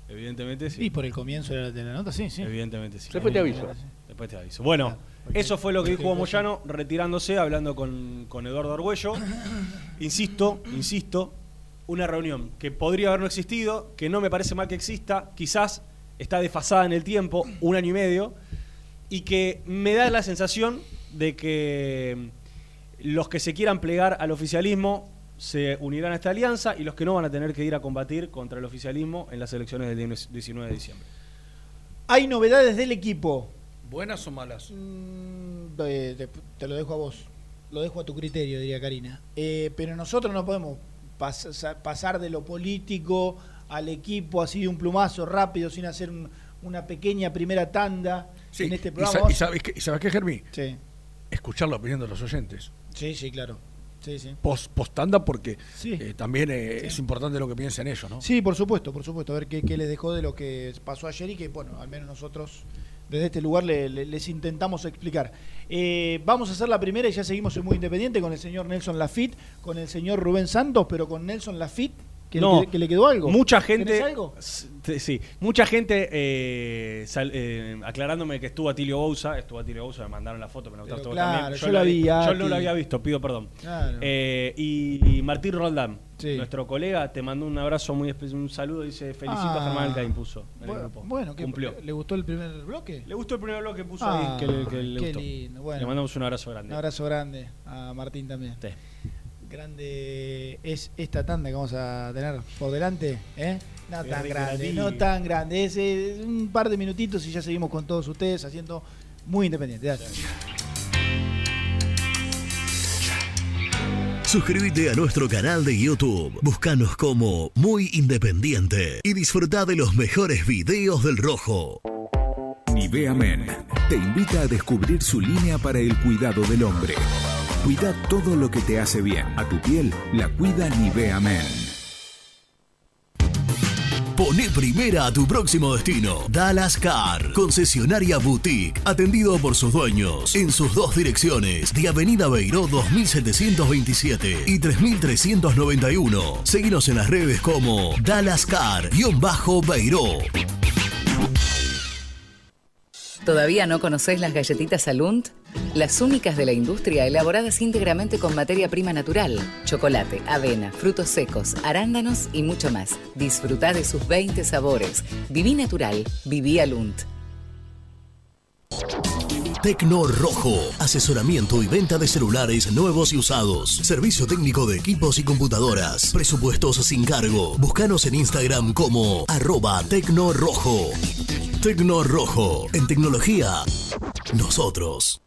Evidentemente sí.
Y por el comienzo de la, de la nota, sí, sí.
Evidentemente sí.
Después te aviso.
Después te aviso. Bueno, eso fue lo que dijo Moyano retirándose, hablando con, con Eduardo Argüello. Insisto, insisto, una reunión que podría haber no existido, que no me parece mal que exista, quizás está desfasada en el tiempo, un año y medio, y que me da la sensación de que los que se quieran plegar al oficialismo se unirán a esta alianza y los que no van a tener que ir a combatir contra el oficialismo en las elecciones del 19 de diciembre.
Hay novedades del equipo.
¿Buenas o malas?
Mm, eh, te, te lo dejo a vos. Lo dejo a tu criterio, diría Karina. Eh, pero nosotros no podemos pas- pasar de lo político al equipo así de un plumazo rápido sin hacer un- una pequeña primera tanda
Sí,
en este
y,
programa.
sa- y sabes qué, y sabes qué, Germí?
Sí,
Escuchar la opinión de los oyentes.
sí, sí, claro. Sí, sí.
Post, post tanda porque
Sí.
eh, también eh, es importante lo que piensen ellos, ¿no?
Sí, por supuesto, por supuesto. A ver qué, qué les dejó de lo que pasó ayer y que, bueno, al menos nosotros desde este lugar le- le- les intentamos explicar. Eh, vamos a hacer la primera y ya seguimos en Muy Independiente con el señor Nelson Lafitte, con el señor Rubén Santos, pero con Nelson Lafitte, que,
No,
le, que le quedó algo.
Mucha
¿Tenés
gente.
algo?
Sí, mucha gente eh, sal- eh, aclarándome que estuvo Atilio Bouza. Estuvo Atilio Bouza, me mandaron la foto, me la
claro,
también.
yo la vi,
Yo no la había visto, pido perdón.
Claro.
Eh, y, y Martín Roldán,
Sí.
nuestro colega, te mandó un abrazo muy especial, un saludo. Dice: Felicito a
Ah.
Germán Alcaín, puso en el
Bueno,
grupo.
bueno, ¿qué-
cumplió.
¿le gustó el primer bloque?
Le gustó el primer bloque que puso
Ah,
ahí. Que le, que le
qué
gustó.
lindo, bueno.
Le mandamos un abrazo grande.
Un abrazo grande a Martín también.
Sí.
Grande es esta tanda que vamos a tener por delante, ¿eh? No tan grande, no tan grande. Es un par de minutitos y ya seguimos con todos ustedes haciendo muy independiente.
Suscríbete a nuestro canal de YouTube. Búscanos como Muy Independiente y disfruta de los mejores videos del Rojo.
Nivea Men te invita a descubrir su línea para el cuidado del hombre. Cuida todo lo que te hace bien. A tu piel la cuida Nivea Men.
Poné primera a tu próximo destino. Dallas Car, concesionaria boutique, atendido por sus dueños en sus dos direcciones, de Avenida Beiró 2727 y 3391. Seguinos en las redes como Dallas Car-Beiró.
¿Todavía no conocés las galletitas Alunt? Las únicas de la industria elaboradas íntegramente con materia prima natural, chocolate, avena, frutos secos, arándanos y mucho más. Disfruta de sus 20 sabores. Viví natural, viví Alunt.
Tecno Rojo, asesoramiento y venta de celulares nuevos y usados. Servicio técnico de equipos y computadoras. Presupuestos sin cargo. Búscanos en Instagram como arroba Tecno Rojo. Tecno Rojo, en tecnología, nosotros.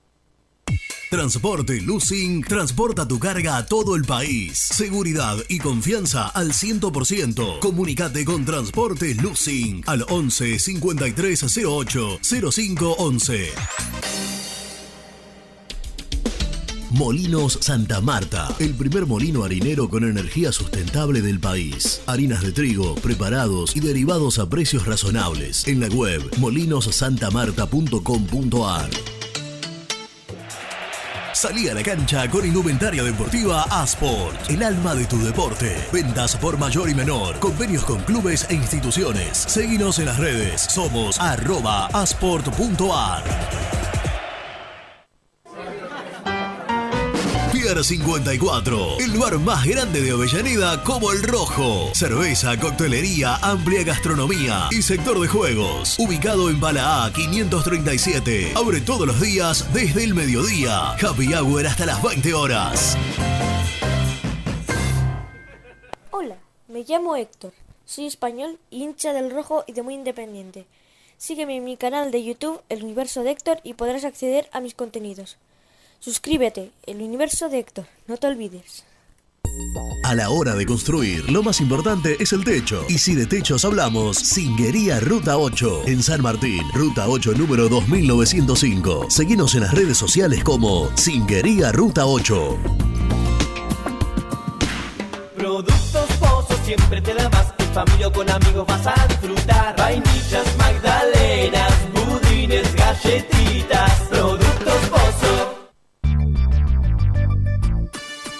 Transporte Lucing transporta tu carga a todo el país. Seguridad y confianza al 100%. Comunicate con Transporte Lucing al 11 5308 0511. Molinos Santa Marta, el primer molino harinero con energía sustentable del país. Harinas de trigo, preparados y derivados a precios razonables. En la web molinosantamarta.com.ar. Salí a la cancha con indumentaria deportiva Asport, el alma de tu deporte. Ventas por mayor y menor, convenios con clubes e instituciones. Seguinos en las redes, somos arroba asport.ar. Pier 54, el bar más grande de Avellaneda como el Rojo. Cerveza, coctelería, amplia gastronomía y sector de juegos. Ubicado en Bala A 537. Abre todos los días desde el mediodía. Happy Hour hasta las 20 horas.
Hola, me llamo Héctor. Soy español, hincha del rojo y de muy independiente. Sígueme en mi canal de YouTube, El Universo de Héctor, y podrás acceder a mis contenidos. Suscríbete, El Universo de Héctor, no te olvides.
A la hora de construir, lo más importante es el techo. Y si de techos hablamos, Singuería Ruta 8. En San Martín, Ruta 8 número 2905. Seguinos en las redes sociales como Singuería Ruta 8.
Productos Pozos siempre te da más. En familia o con amigos vas a disfrutar. Vainillas, magdalenas, budines, galletitas.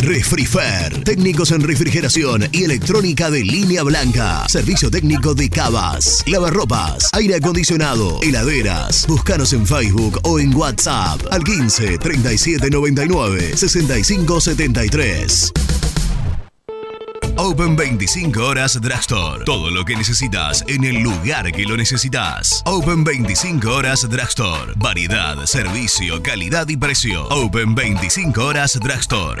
Refrifer, técnicos en refrigeración y electrónica de línea blanca. Servicio técnico de cavas, lavarropas, aire acondicionado, heladeras. Búscanos en Facebook o en WhatsApp al 15 37 99 65 73. Open 25 horas Drugstore. Todo lo que necesitas en el lugar que lo necesitas. Open 25 horas Drugstore. Variedad, servicio, calidad y precio. Open 25 horas Drugstore.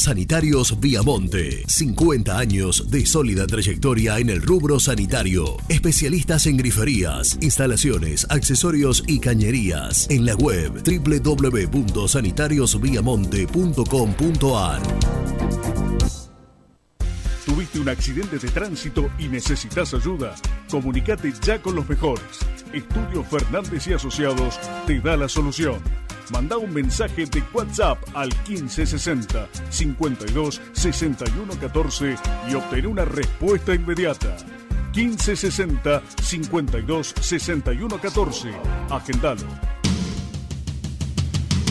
Sanitarios Viamonte. 50 años de sólida trayectoria en el rubro sanitario. Especialistas en griferías, instalaciones, accesorios y cañerías. En la web www.sanitariosviamonte.com.ar.
¿Tuviste un accidente de tránsito y necesitas ayuda? Comunicate ya con los mejores. Estudio Fernández y Asociados te da la solución. Manda un mensaje de WhatsApp al 1560 52 61 14 y obtén una respuesta inmediata. 1560 52 61 14. Agendalo.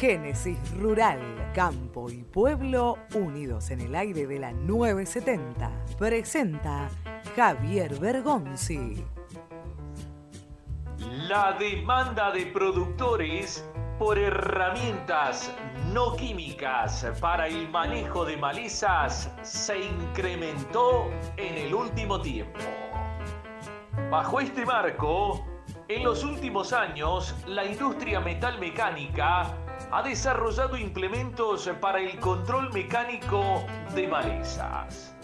Génesis Rural, Campo y Pueblo unidos en el aire de la 970. Presenta Javier Bergonzi.
La demanda de productores por herramientas no químicas para el manejo de malezas se incrementó en el último tiempo. Bajo este marco, en los últimos años, la industria metalmecánica ha desarrollado implementos para el control mecánico de malezas.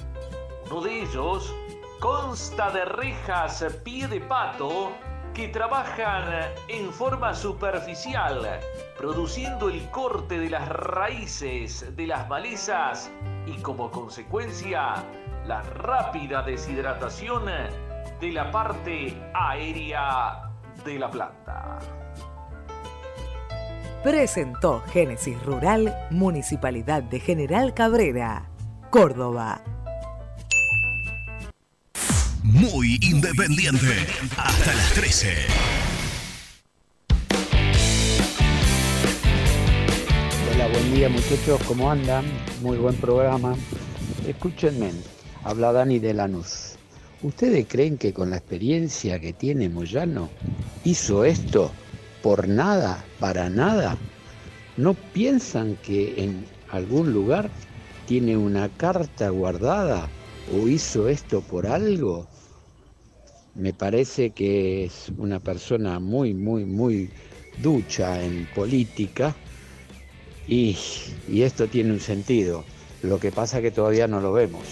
Uno de ellos consta de rejas pie de pato que trabajan en forma superficial, produciendo el corte de las raíces de las malezas y como consecuencia la rápida deshidratación de la parte aérea de la planta.
Presentó Génesis Rural, Municipalidad de General Cabrera, Córdoba.
Muy independiente. Hasta las 13.
Hola, buen día muchachos, ¿cómo andan? Muy buen programa. Escúchenme, habla Dani de Lanús. ¿Ustedes creen que con la experiencia que tiene Moyano hizo esto por nada, para nada? ¿No piensan que en algún lugar tiene una carta guardada o hizo esto por algo? Me parece que es una persona muy, muy, muy ducha en política y, y esto tiene un sentido. Lo que pasa que todavía no lo vemos.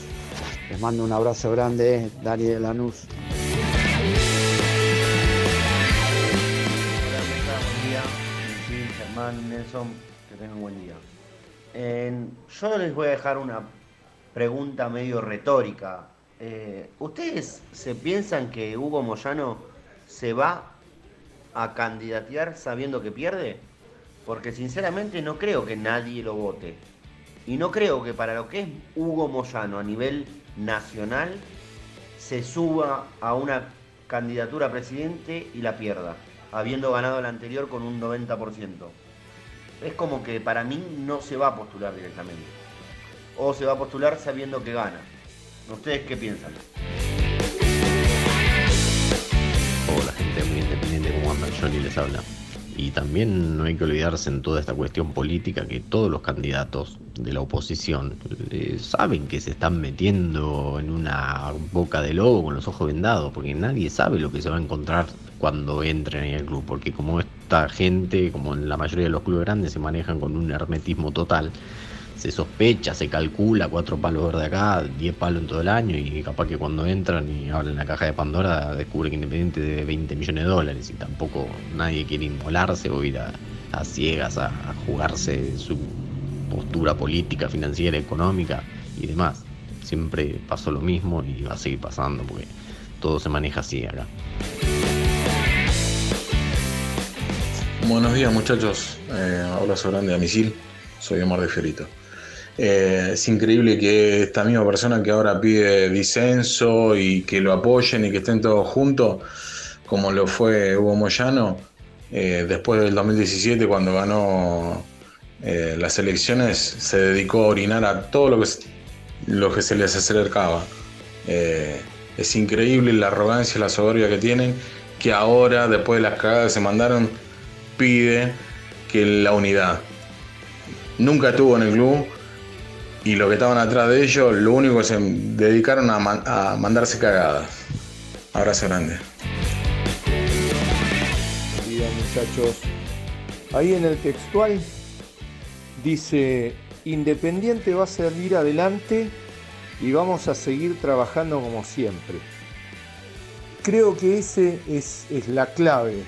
Les mando un abrazo grande, Dani de Lanús.
Nelson, que tengan buen día. En- yo les voy a dejar una pregunta medio retórica. Eh, ¿Ustedes se piensan que Hugo Moyano se va a candidatear sabiendo que pierde? Porque sinceramente no creo que nadie lo vote. Y no creo que para lo que es Hugo Moyano a nivel nacional se suba a una candidatura a presidente y la pierda, habiendo ganado la anterior con un 90%. Es como que para mí no se va a postular directamente. O se va a postular sabiendo que gana. ¿Ustedes qué piensan?
Hola gente muy independiente, como anda? Johnny les habla. Y también no hay que olvidarse en toda esta cuestión política que todos los candidatos de la oposición eh, saben que se están metiendo en una boca de lobo con los ojos vendados, porque nadie sabe lo que se va a encontrar cuando entren en el club, porque como esta gente, como en la mayoría de los clubes grandes, se manejan con un hermetismo total, se sospecha, se calcula cuatro palos verdes acá, diez palos en todo el año y capaz que cuando entran y abren la caja de Pandora descubre que Independiente debe 20 millones de dólares y tampoco nadie quiere inmolarse o ir a, ciegas a, a jugarse su postura política, financiera, económica y demás. Siempre pasó lo mismo y va a seguir pasando porque todo se maneja así acá.
Buenos días muchachos, eh, abrazo grande a soy Omar de Fiorito. Eh, es increíble que esta misma persona que ahora pide disenso y que lo apoyen y que estén todos juntos, como lo fue Hugo Moyano, eh, después del 2017 cuando ganó eh, las elecciones, se dedicó a orinar a todo lo que, se- les acercaba. Es increíble la arrogancia y la soberbia que tienen, que ahora, después de las cagadas que se mandaron, pide que la unidad. Nunca estuvo en el club y los que estaban atrás de ellos, lo único que se dedicaron a, man- a mandarse cagadas. Abrazo grande.
Muchachos. Ahí en el textual dice, Independiente va a salir adelante y vamos a seguir trabajando como siempre. Creo que ese es, es la clave.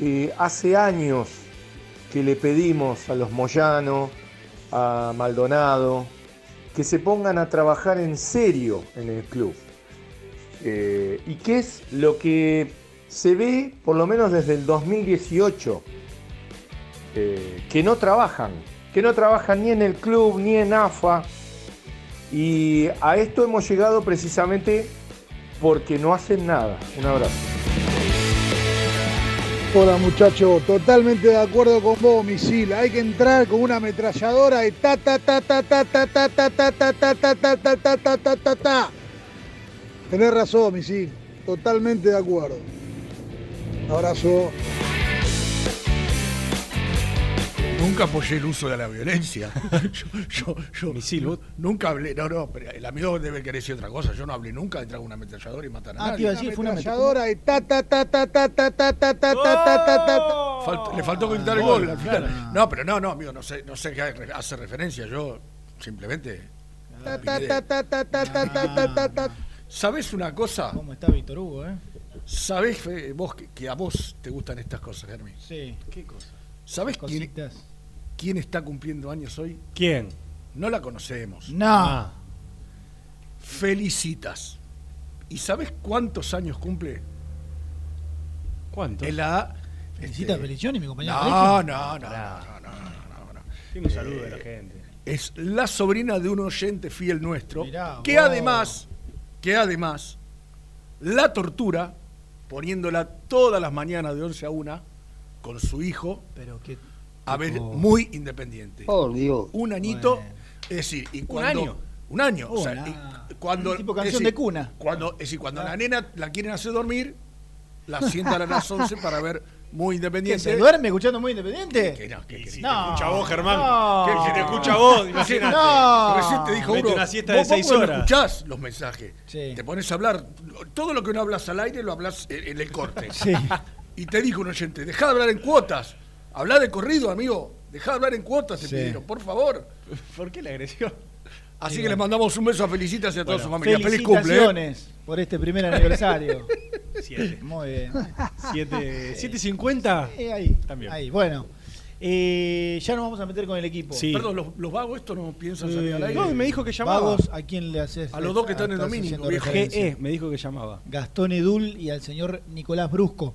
Eh, hace años que le pedimos a los Moyano, a Maldonado, que se pongan a trabajar en serio en el club. Eh, ¿Y qué es lo que se ve, por lo menos desde el 2018, eh, que no trabajan? Que no trabajan ni en el club, ni en AFA. Y a esto hemos llegado precisamente porque no hacen nada. Un abrazo.
Hola muchacho, totalmente de acuerdo con vos, misil. Hay que entrar con una ametralladora y ta ta ta ta ta ta ta ta ta ta ta ta ta ta ta ta ta ta ta. Tenés razón, misil. Totalmente de acuerdo. Abrazo.
Nunca apoyé el uso de la violencia. yo, yo, yo nunca hablé, no, no, pero el amigo debe querer decir otra cosa. Yo no hablé nunca de con una ametralladora y matar a
Ah,
nadie.
iba a decir, fue una ametralladora y ta ta ta ta ta ta ta ta ta ta ta
le faltó gritar el gol al final. No, pero no, no, amigo, no sé, no sé qué hace referencia. Yo simplemente.
Ta ta.
¿Sabés una cosa?
¿Cómo está Víctor Hugo, eh?
¿Sabés vos que, que a vos te gustan estas cosas, Germi?
Sí.
¿Qué cosa? ¿Sabés quién. Quién está cumpliendo años hoy?
¿Quién?
No la conocemos.
No.
Felicitas. ¿Y sabés cuántos años cumple?
¿Cuántos?
En la
Felicita a Felicioni, mi compañero.
No, no, no, no, no, no, no.
Tiene un saludo de la gente.
Es la sobrina de un oyente fiel nuestro,
Mirá,
que además, que además, la tortura, poniéndola todas las mañanas de 11 a 1, con su hijo,
Pero que.
A ver, muy independiente.
Por Dios.
Un añito, es decir, y cuando,
año?
Un año. o sea,
Una.
y cuando,
Tipo canción
decir,
de cuna.
Cuando, es decir, cuando la nena la quieren hacer dormir, la sientan a las 11 para ver muy
¿Qué,
independiente.
¿Se duerme escuchando muy independiente?
Que no, que- que-
Si
No,
te escucha vos, Germán.
no.
Que si te escucha vos, imagínate.
No.
Recién te dijo uno,
una siesta
vos,
de seis
vos
horas.
escuchás los mensajes,
Sí.
te pones a hablar, todo lo que no hablas al aire lo hablas en, en el corte.
Sí.
Y te dijo un oyente, dejá de hablar en cuotas, habla de corrido, amigo, dejá de hablar en cuotas, te
Sí.
pidieron, por favor.
¿Por qué la agresión?
Así
Sí,
que le
bueno.
mandamos un beso a Felicitas y a toda
Bueno,
su familia. Feliz cumple. ¿eh?
Por este primer aniversario.
Siete.
Muy bien.
Siete, ¿7.50?
Eh, ahí,
También.
ahí, bueno. Eh, ya nos vamos a meter con el equipo.
Sí.
Perdón, los, los vagos estos no piensan salir al aire.
No, me dijo que llamaba.
Vagos, ¿a quién le haces?
A los dos que están en
estás
dominio?
GE, me dijo que llamaba.
Gastón Edul y al señor Nicolás Brusco.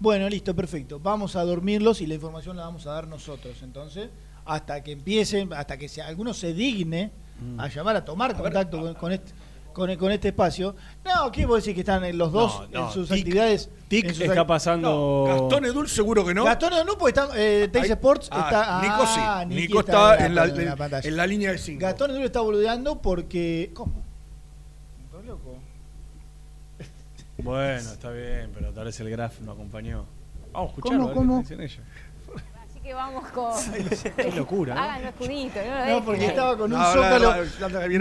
Bueno, listo, perfecto. Vamos a dormirlos y la información la vamos a dar nosotros. Entonces, hasta que empiecen, hasta que se, alguno se digne a llamar, a tomar contacto con, con este, con, con este espacio. No, ¿qué vos decís que están en los dos
No, no,
en sus
Tic-
actividades?
Tic
en sus
está
act-
pasando.
Gastón Edul seguro que no.
Gastón Edul no, porque está, eh,
Ahí-
Sports
Ah,
está.
Nico sí.
ah, Niki
Nico está en la,
en
en-
pantalla.
en la línea de 5.
Gastón Edul está boludeando porque. ¿Cómo? ¿Estás loco?
Bueno, está bien, pero tal vez el graf no acompañó. Vamos a
¿Cómo,
escucharlo, a ver
cómo?
qué dicen ellos.
Así que vamos con.
Qué locura, ¿no?
Háganlo escudito, no lo
No, porque estaba con un
No,
zócalo.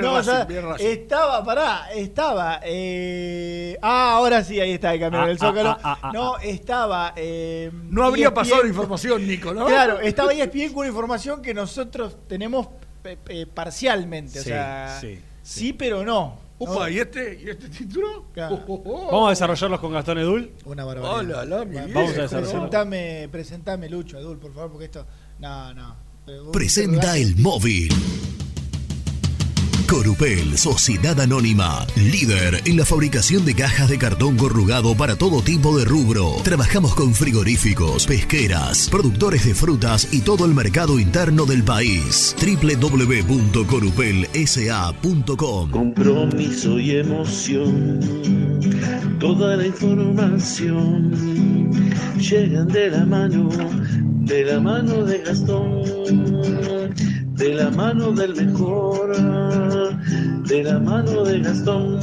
No, o sea, estaba, pará, estaba. eh, ah, ahora sí, ahí está el cambio
Ah,
del zócalo.
ah, ah, ah,
no, estaba. eh,
No habría
ESPN
pasado la información, Nico, ¿no?
Claro, estaba ESPN con información que nosotros tenemos eh, parcialmente. o
Sí,
sea,
sí,
sí, pero no.
Upa,
No,
¿y este, ¿y este título?
Claro.
Oh, oh, oh.
Vamos a desarrollarlos con Gastón Edul.
Una barbaridad.
Hola, la, mi
Vamos
Vamos a.
Presentame, presentame Lucho, Edul, por favor, porque esto. No, no.
Presenta el móvil. Corupel, Sociedad Anónima, líder en la fabricación de cajas de cartón corrugado para todo tipo de rubro. Trabajamos con frigoríficos, pesqueras, productores de frutas y todo el mercado interno del país. www.corupelsa.com
Compromiso y emoción, toda la información llegan de la mano, de la mano de Gastón, de la mano del mejor, de la mano de Gastón.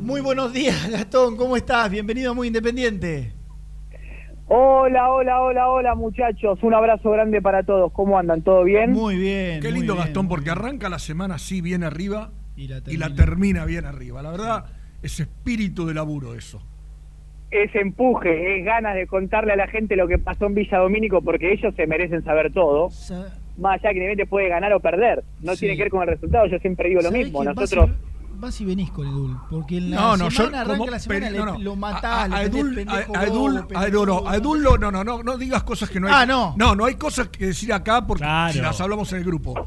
Muy buenos días, Gastón, ¿cómo estás? Bienvenido a Muy Independiente.
Hola, hola, hola, hola muchachos. Un abrazo grande para todos. ¿Cómo andan? ¿Todo bien?
Muy bien.
Qué lindo
bien,
Gastón, porque arranca la semana así bien arriba
Y la
y la
termina.
termina bien arriba. La verdad, es espíritu de laburo eso.
Es empuje, es ganas de contarle a la gente lo que pasó en Villa Domínico porque ellos se merecen saber todo.
Sa-
Más allá que independientemente puede ganar o perder. No
Sí.
tiene que ver con el resultado. Yo siempre digo lo
¿Sabés
mismo. Nosotros.
y- Vas y venís con Edul, porque en la
No, no, yo
semana arranca
como
la semana,
peri-
le-
no, no.
lo matás,
a, a
le
Edul,
pendejo
a, a Edul,
bobo,
a Edul, no, a Edul lo- no, no, no, no digas cosas que no hay.
Ah, no.
No, no hay cosas que decir acá porque
Claro.
si las hablamos en el grupo.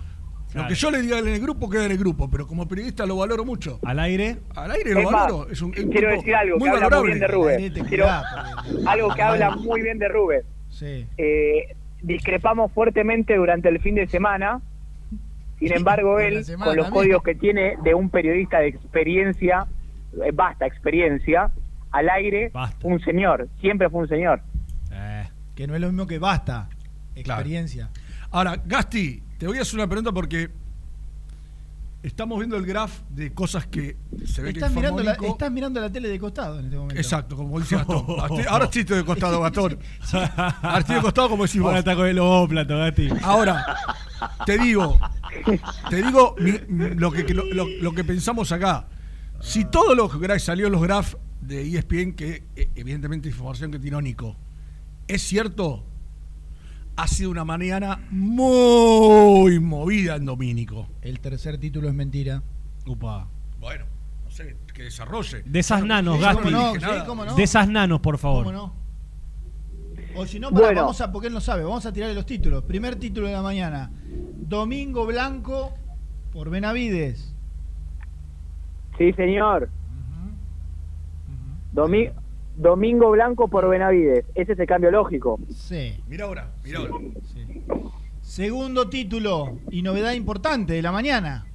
Lo que yo le diga en el grupo queda en el grupo, pero como periodista lo valoro mucho.
Al aire.
Al aire lo
Es más,
valoro. Es un, es un
quiero decir algo habla muy bien de Rubén. Quiero- Algo que habla muy bien de Rubén.
Sí.
Eh, discrepamos fuertemente durante el fin de semana. Sin embargo, él,
semana
con los
también.
códigos que tiene de un periodista de experiencia, eh, vasta experiencia, al aire, un señor, siempre fue un señor.
Que no es lo mismo que basta. Experiencia.
Ahora, Gasti, te voy a hacer una pregunta porque estamos viendo el graph de cosas que se ve
Estás
que
mirando, la, estás mirando la tele de costado en este momento.
Exacto, como dice Gastón. Ahora sí estoy de costado, Gastón. Ahora estoy de costado como decís vos.
Ahora está con el óplato, Gasti.
Ahora, te digo, te digo lo, que, lo, lo- lo que pensamos acá. Si todo lo que gra- salió en los graphs de ESPN, que eh, evidentemente es información que tiró Nico, es cierto, ha sido una mañana muy movida en Domínico.
El tercer título es mentira.
Upa.
Bueno, no sé, que desarrolle.
De esas nanos,
yo
Gasti.
no
sí, no.
De esas nanos, por favor.
¿Cómo no? O si no,
Bueno.
vamos a, porque él no sabe, vamos a tirarle los títulos. Primer título de la mañana. Domingo Blanco por Benavides.
Sí, señor. Domi- Domingo Blanco por Benavides. Ese es el cambio lógico.
Sí.
Mira ahora, mira ahora.
Segundo título y novedad importante de la mañana.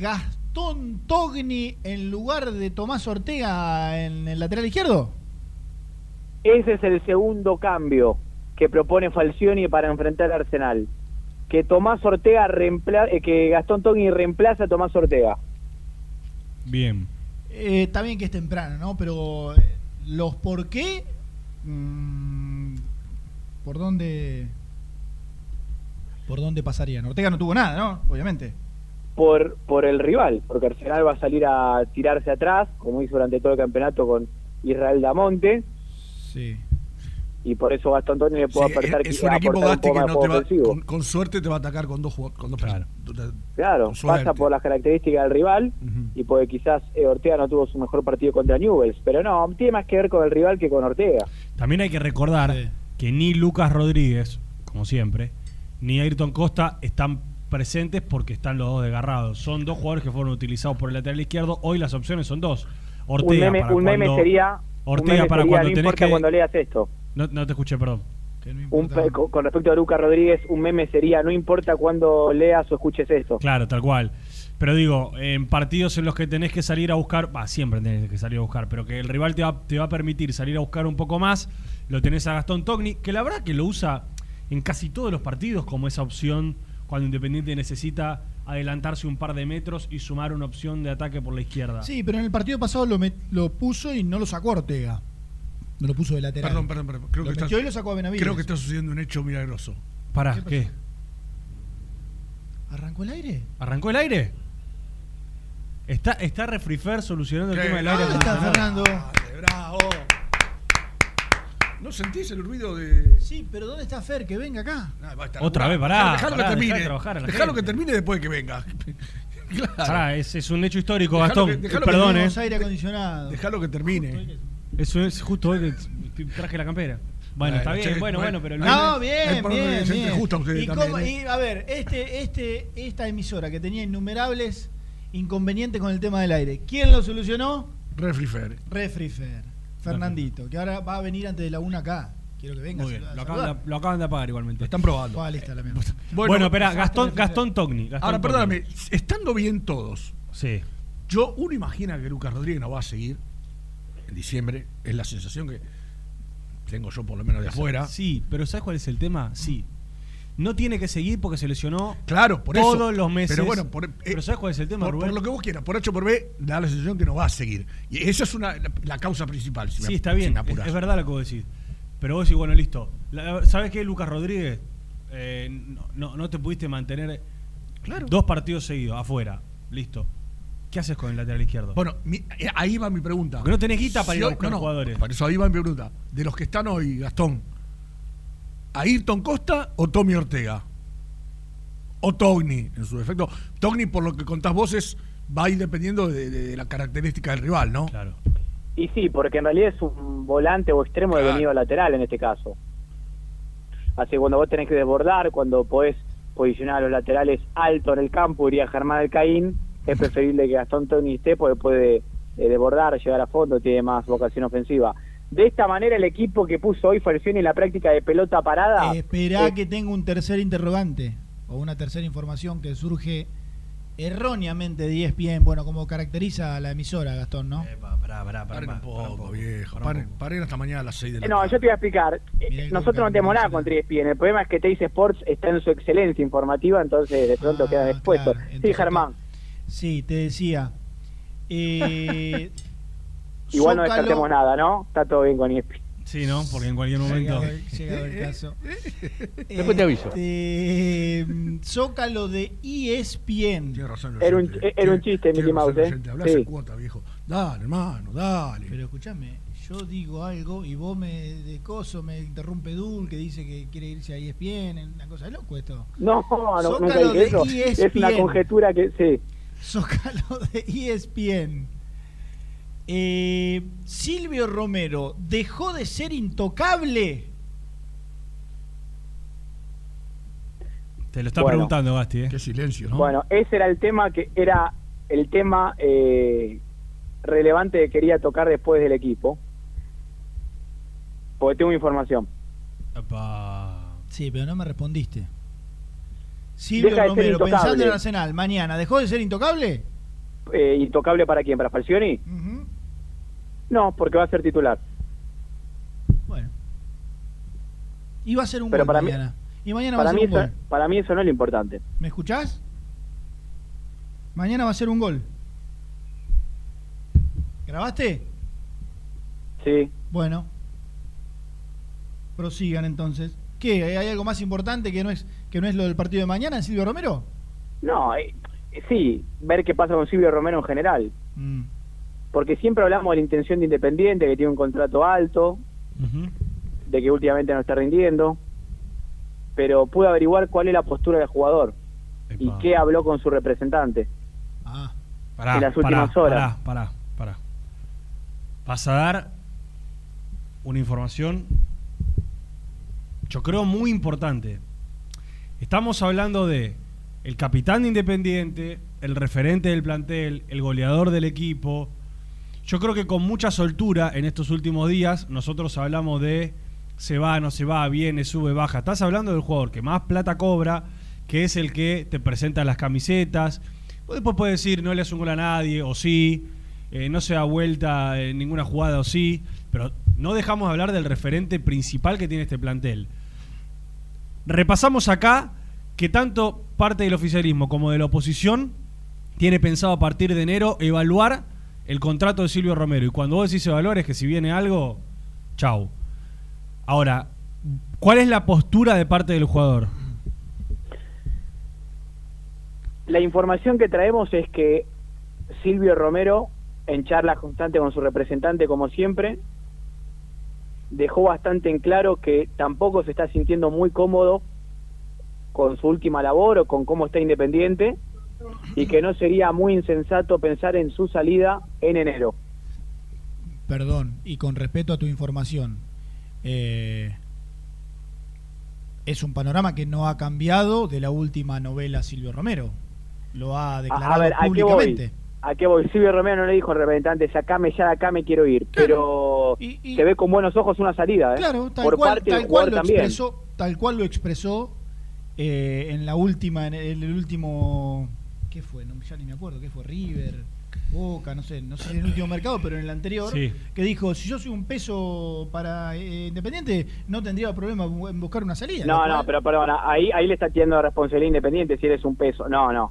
Gastón Togni en lugar de Tomás Ortega en el lateral izquierdo.
Ese es el segundo cambio que propone Falcioni para enfrentar al Arsenal. Que Tomás Ortega reempla- eh, que Gastón Togni reemplaza a Tomás Ortega.
Bien.
Eh, está bien que es temprano, ¿no? Pero eh, los por qué, mm, por dónde, por dónde pasarían. Ortega no tuvo nada, ¿no? Obviamente.
por, por el rival, porque Arsenal va a salir a tirarse atrás, como hizo durante todo el campeonato con Israel Damonte,
Sí.
Y por eso Gastón Togni le puede
Sí,
aportar,
es, es un equipo
un
Gasti
poco
que no te va, con, con suerte te va a atacar con dos jugadores. Con dos.
Claro, pasa por las características del rival y porque quizás eh, Ortega no tuvo su mejor partido contra Newells, pero no, tiene más que ver con el rival que con Ortega.
También hay que recordar que ni Lucas Rodríguez, como siempre, ni Ayrton Costa están presentes porque están los dos desgarrados. Son dos jugadores que fueron utilizados por el lateral izquierdo. Hoy las opciones son dos. Ortega
un meme,
para
un meme
cuando-
sería,
Ortega
un meme
para
sería,
cuando
no
tenés que-
cuando leas esto.
No, no te escuché, perdón.
Un con con respecto a Lucas Rodríguez, un meme sería, no importa cuando leas o escuches esto.
Claro, tal cual. Pero digo, en partidos en los que tenés que salir a buscar, va, siempre tenés que salir a buscar, pero que el rival te va, te va a permitir salir a buscar un poco más, lo tenés a Gastón Togni, que la verdad que lo usa en casi todos los partidos como esa opción cuando Independiente necesita adelantarse un par de metros y sumar una opción de ataque por la izquierda.
Sí, pero en el partido pasado lo, met- lo puso y no lo sacó Ortega. No lo puso de lateral.
Perdón, perdón, perdón. Creo
Lo
que,
metió
está,
y lo sacó a Benavides.
creo que está sucediendo un hecho milagroso.
Pará,
¿Qué. ¿Arrancó el aire?
¿Arrancó el aire? Está, está Refrifer solucionando el tema del aire.
¿Dónde está
acondicionado.
Fernando?
¡Bravo! ¿No sentís el ruido de.?
Sí, pero ¿dónde está Fer? Que venga acá.
Ah, va a estar
Otra vez, pará,
Dejalo
pará,
que termine.
dejá de
Dejalo que termine después de que venga. claro.
Pará, es, es un hecho histórico,
Dejalo
Gastón.
que- dejalo que
Perdón, eh.
Aire acondicionado.
Dejalo que termine.
Eso es justo hoy que traje la campera. Bueno, está
Bueno,
bien,
che,
bueno,
bueno.
bueno, pero el
No, bien, bien, bien.
justo a ustedes
y,
también,
cómo-
¿eh?
y, a ver, este, este, esta emisora que tenía innumerables inconvenientes con el tema del aire, ¿quién lo solucionó?
Refrifer.
Refrifer, Fernandito, que ahora va a venir antes de la una acá. Quiero que venga.
Muy bien, lo acaban, de, lo acaban de apagar igualmente.
Lo están probando.
Ah, lista la mierda.
Bueno, espera, Gastón. Gastón Togni. Gastón
Ahora,
Togni.
perdóname, estando bien todos,
Sí.
yo uno imagina que Lucas Rodríguez no va a seguir en diciembre, es la sensación que tengo yo por lo menos de afuera.
Sí, pero ¿sabes cuál es el tema? Sí. No tiene que seguir porque se lesionó
Claro, por
todos
eso.
los meses.
Pero bueno, por, eh,
Pero ¿sabes cuál es el tema,
por,
Rubén?
por lo que vos quieras, por H o por B, da la sensación que no va a seguir. Y esa es una, la, la causa principal. si me-
Sí, está bien.
me
es,
apurás.
es verdad lo que vos decís. Pero vos decís, bueno, listo. La- ¿Sabes qué, Lucas Rodríguez? Eh, no, no, no te pudiste mantener dos partidos seguidos, afuera. Listo. ¿Qué haces con el lateral izquierdo?
Bueno, mi- eh, ahí va mi pregunta.
Porque no tenés guita para
Si
ir a
hoy-
buscar
no, no,
jugadores.
Por eso ahí va mi pregunta. De los que están hoy, Gastón, ¿Ayrton Costa o Tommy Ortega? O Togni, en su defecto. Togni, por lo que contás vos, es, va a ir dependiendo de, de- de la característica del rival, ¿no?
Claro.
Y sí, porque en realidad es un volante o extremo de venido lateral en este caso. Así que cuando vos tenés que desbordar, cuando podés posicionar a los laterales alto en el campo, iría Germán Alcaín, es preferible que Gastón Toni esté porque puede eh, desbordar, llegar a fondo, tiene más vocación ofensiva. De esta manera el equipo que puso hoy Falcioni en la práctica de pelota parada...
Esperá
eh,
que tenga un tercer interrogante o una tercera información que surge erróneamente de ESPN, bueno, como caracteriza a la emisora, Gastón, ¿no?
Pará, pará,
Paren un poco, viejo. Paren, hasta mañana a las 6 de la
Eh, No,
tarde.
yo te voy a explicar. Eh, Nosotros no tenemos nada contra ESPN. El problema es que Teis Sports está en su excelencia informativa, entonces de pronto
Ah,
queda expuesto. sí, Germán.
Sí, te decía. Eh,
Igual no descartemos nada, ¿no? Está todo bien con E ESPN.
Sí, ¿no? Porque en cualquier momento.
Llegado el- caso.
Después te aviso.
Este, Zócalo de E ESPN.
Era un, era un chiste, Mickey Mouse, ¿eh?
Hablas
Sí.
en cuota, viejo. Dale, hermano, dale.
Pero escúchame, yo digo algo y vos me de coso me interrumpe Dul que dice que quiere irse a E ESPN, una cosa de loco esto.
No, no, nunca
Zócalo
dije
de
eso.
E
Es una
ESPN.
conjetura que, sí.
Zócalo de ESPN. Eh, Silvio Romero dejó de ser intocable.
Te lo está
Bueno.
preguntando, Basti, ¿eh?
Qué silencio,
Bueno, ese era el tema que era el tema eh, relevante que quería tocar después del equipo. Porque tengo información.
Sí, pero no me respondiste. Silvio
Deja
Romero, pensando en Arsenal, mañana, ¿dejó de ser intocable?
Eh, ¿Intocable para quién? ¿Para Falcioni? No, porque va a ser titular.
Iba a ser un
Pero
gol
para mí-
mañana. y mañana va
Para
a
mí,
ser un gol.
para mí eso no es lo importante.
¿Me escuchás? Mañana va a ser un gol. ¿Grabaste?
Sí.
Bueno. Prosigan entonces. ¿Qué? ¿Hay algo más importante que no es que no es lo del partido de mañana, Silvio Romero?
No, eh, sí, ver qué pasa con Silvio Romero en general.
Mm.
Porque siempre hablamos de la intención de Independiente, que tiene un contrato alto, de que últimamente no está rindiendo. Pero pude averiguar cuál es la postura del jugador y qué habló con su representante.
Pará,
en las
pará,
últimas horas.
Pará, pará, pará. Vas a dar una información, yo creo, muy importante. Estamos hablando de el capitán de Independiente, el referente del plantel, el goleador del equipo. Yo creo que con mucha soltura en estos últimos días nosotros hablamos de se va, no se va, viene, sube, baja. Estás hablando del jugador que más plata cobra, que es el que te presenta las camisetas. Vos después puedes decir no le hace un gol a nadie, o sí, eh, no se da vuelta en ninguna jugada, o sí, pero no dejamos de hablar del referente principal que tiene este plantel. Repasamos acá que tanto parte del oficialismo como de la oposición tiene pensado a partir de enero evaluar el contrato de Silvio Romero. Y cuando vos decís evaluar es que si viene algo, chau. Ahora, ¿cuál es la postura de parte del jugador?
La información que traemos es que Silvio Romero, en charlas constantes con su representante, como siempre, dejó bastante en claro que tampoco se está sintiendo muy cómodo con su última labor o con cómo está Independiente y que no sería muy insensato pensar en su salida en enero.
Perdón, y con respeto a tu información, eh, es un panorama que no ha cambiado de la última novela Silvio Romero. Lo ha declarado
a ver, ¿a qué voy? ¿A qué voy? Silvio Romero no le dijo al representante, sacame ya de acá, me quiero ir. Pero se ve con buenos ojos una salida, ¿eh?
Claro, tal
Por
cual,
parte
tal
del
cual lo
también.
expresó, tal cual lo expresó eh, en la última, en el, último, ¿qué fue? No, ya ni me acuerdo, ¿qué fue? River, Boca, no sé, no sé si en el último mercado, pero en el anterior,
Sí.
que dijo, si yo soy un peso para eh, Independiente, no tendría problema en buscar una salida.
No, no,
cual-
pero perdona, ahí, ahí le está tirando responsabilidad independiente si eres un peso. No, no.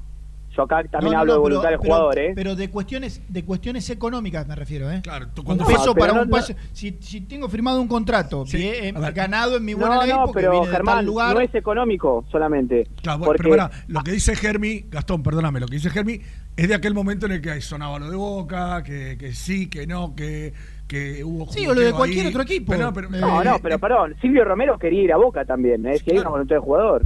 Yo acá también
No, no,
hablo
no,
de
pero-
voluntad del
pero-
jugador, ¿eh?
Pero de cuestiones, de cuestiones económicas me refiero, ¿eh?
Claro, tú
un
cuando-
peso para
no-
un pase. Si, si tengo firmado un contrato, bien, eh, ganado en mi buena
no,
ley
no,
porque
pero
viene de tal lugar.
no es económico solamente.
Claro, bueno,
porque
pero pará, lo que dice Germi, Gastón, perdóname, lo que dice Germi es de aquel momento en el que sonaba lo de Boca, que, que sí, que no, que, que hubo
Sí, o lo de cualquier
ahí.
otro equipo.
Pero no, pero-
No,
Eh,
no, pero perdón, Silvio Romero quería ir a Boca también, ¿eh? Si hay una voluntad del jugador.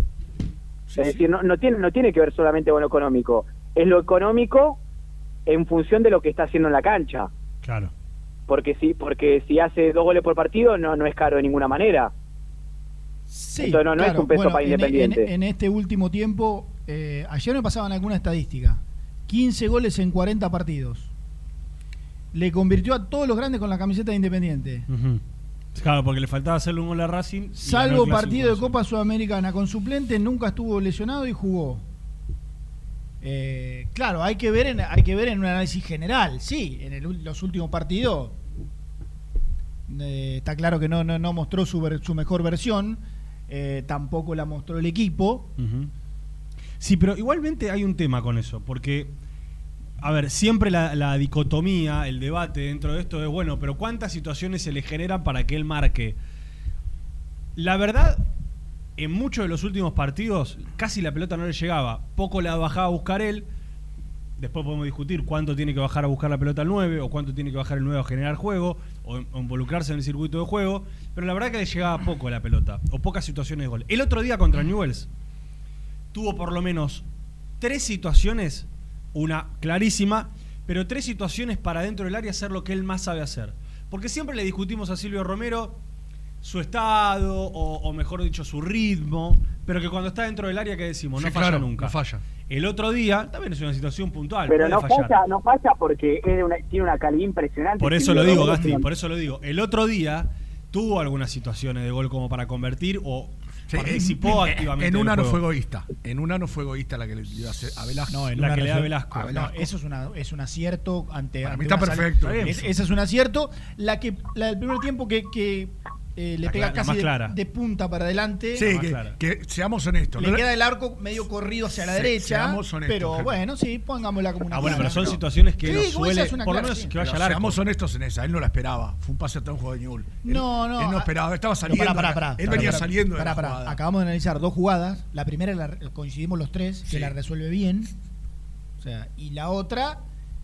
Es decir, no, no, tiene, no tiene que ver solamente con lo económico. Es lo económico en función de lo que está haciendo en la cancha.
Claro.
Porque si, porque si hace dos goles por partido, no, no es caro de ninguna manera.
Sí,
Entonces no, no es un peso
Bueno,
para
en-
Independiente.
En, en este último tiempo, eh, ayer me pasaban alguna estadística. 15 goles en 40 partidos. Le convirtió a todos los grandes con la camiseta de Independiente.
Claro, porque le faltaba hacerle un gol a Racing.
Salvo partido de. Copa Sudamericana con suplente, nunca estuvo lesionado y jugó. Eh, claro, hay que ver en, hay que ver en un análisis general. Sí, en el los últimos partidos eh, está claro que no, no, no mostró su, ver- su mejor versión, eh, tampoco la mostró el equipo.
Sí, pero igualmente hay un tema con eso, porque, a ver, siempre la, dicotomía, el debate dentro de esto es, bueno, pero ¿cuántas situaciones se le generan para que él marque? La verdad, en muchos de los últimos partidos, casi la pelota no le llegaba, poco la bajaba a buscar él. Después podemos discutir cuánto tiene que bajar a buscar la pelota al 9 o cuánto tiene que bajar el 9 a generar juego o, o involucrarse en el circuito de juego. Pero la verdad que le llegaba poco la pelota o pocas situaciones de gol. El otro día contra Newells tuvo por lo menos tres situaciones, una clarísima, pero tres situaciones para dentro del área hacer lo que él más sabe hacer. Porque siempre le discutimos a Silvio Romero su estado, o, o mejor dicho, su ritmo, pero que cuando está dentro del área, que decimos? No
Sí,
falla
claro,
nunca.
no falla.
El otro día, también es una situación puntual,
Pero
puede
no
fallar.
falla, no falla porque es de una- tiene una calidad impresionante.
Por eso lo digo, Gasti, por eso lo digo. El otro día tuvo algunas situaciones de gol como para convertir o
Sí,
participó
en-
activamente.
En una no fue egoísta. En una no fue egoísta la que le dio a Velasco.
No, en
La
una
que le da
resol-
Velasco.
Ah, no, eso es, una, es un acierto ante.
Para mí
ante
está perfecto.
Es-
Está bien.
ese es un acierto. La que la del primer tiempo que, que, eh, le
La
pega
clara, la
casi de, punta para adelante.
Sí, que, que seamos honestos.
Le
no
queda el arco medio corrido hacia la
Se-
derecha.
seamos honestos,
pero bueno, sí, pongámosla como una
Ah, bueno, pero son situaciones que
Sí,
no suele,
es una
por lo menos
sí.
que vaya
Pero
arco.
Seamos honestos en esa, él no la esperaba. Fue un pase hasta un juego de Newell.
No, no.
Él no
ah,
esperaba, estaba saliendo.
pará, pará, pará,
él venía
pará,
saliendo de la
pará.
jugada.
Acabamos de analizar dos jugadas. La primera la- coincidimos los tres, que
Sí.
la resuelve bien. O sea, y la otra,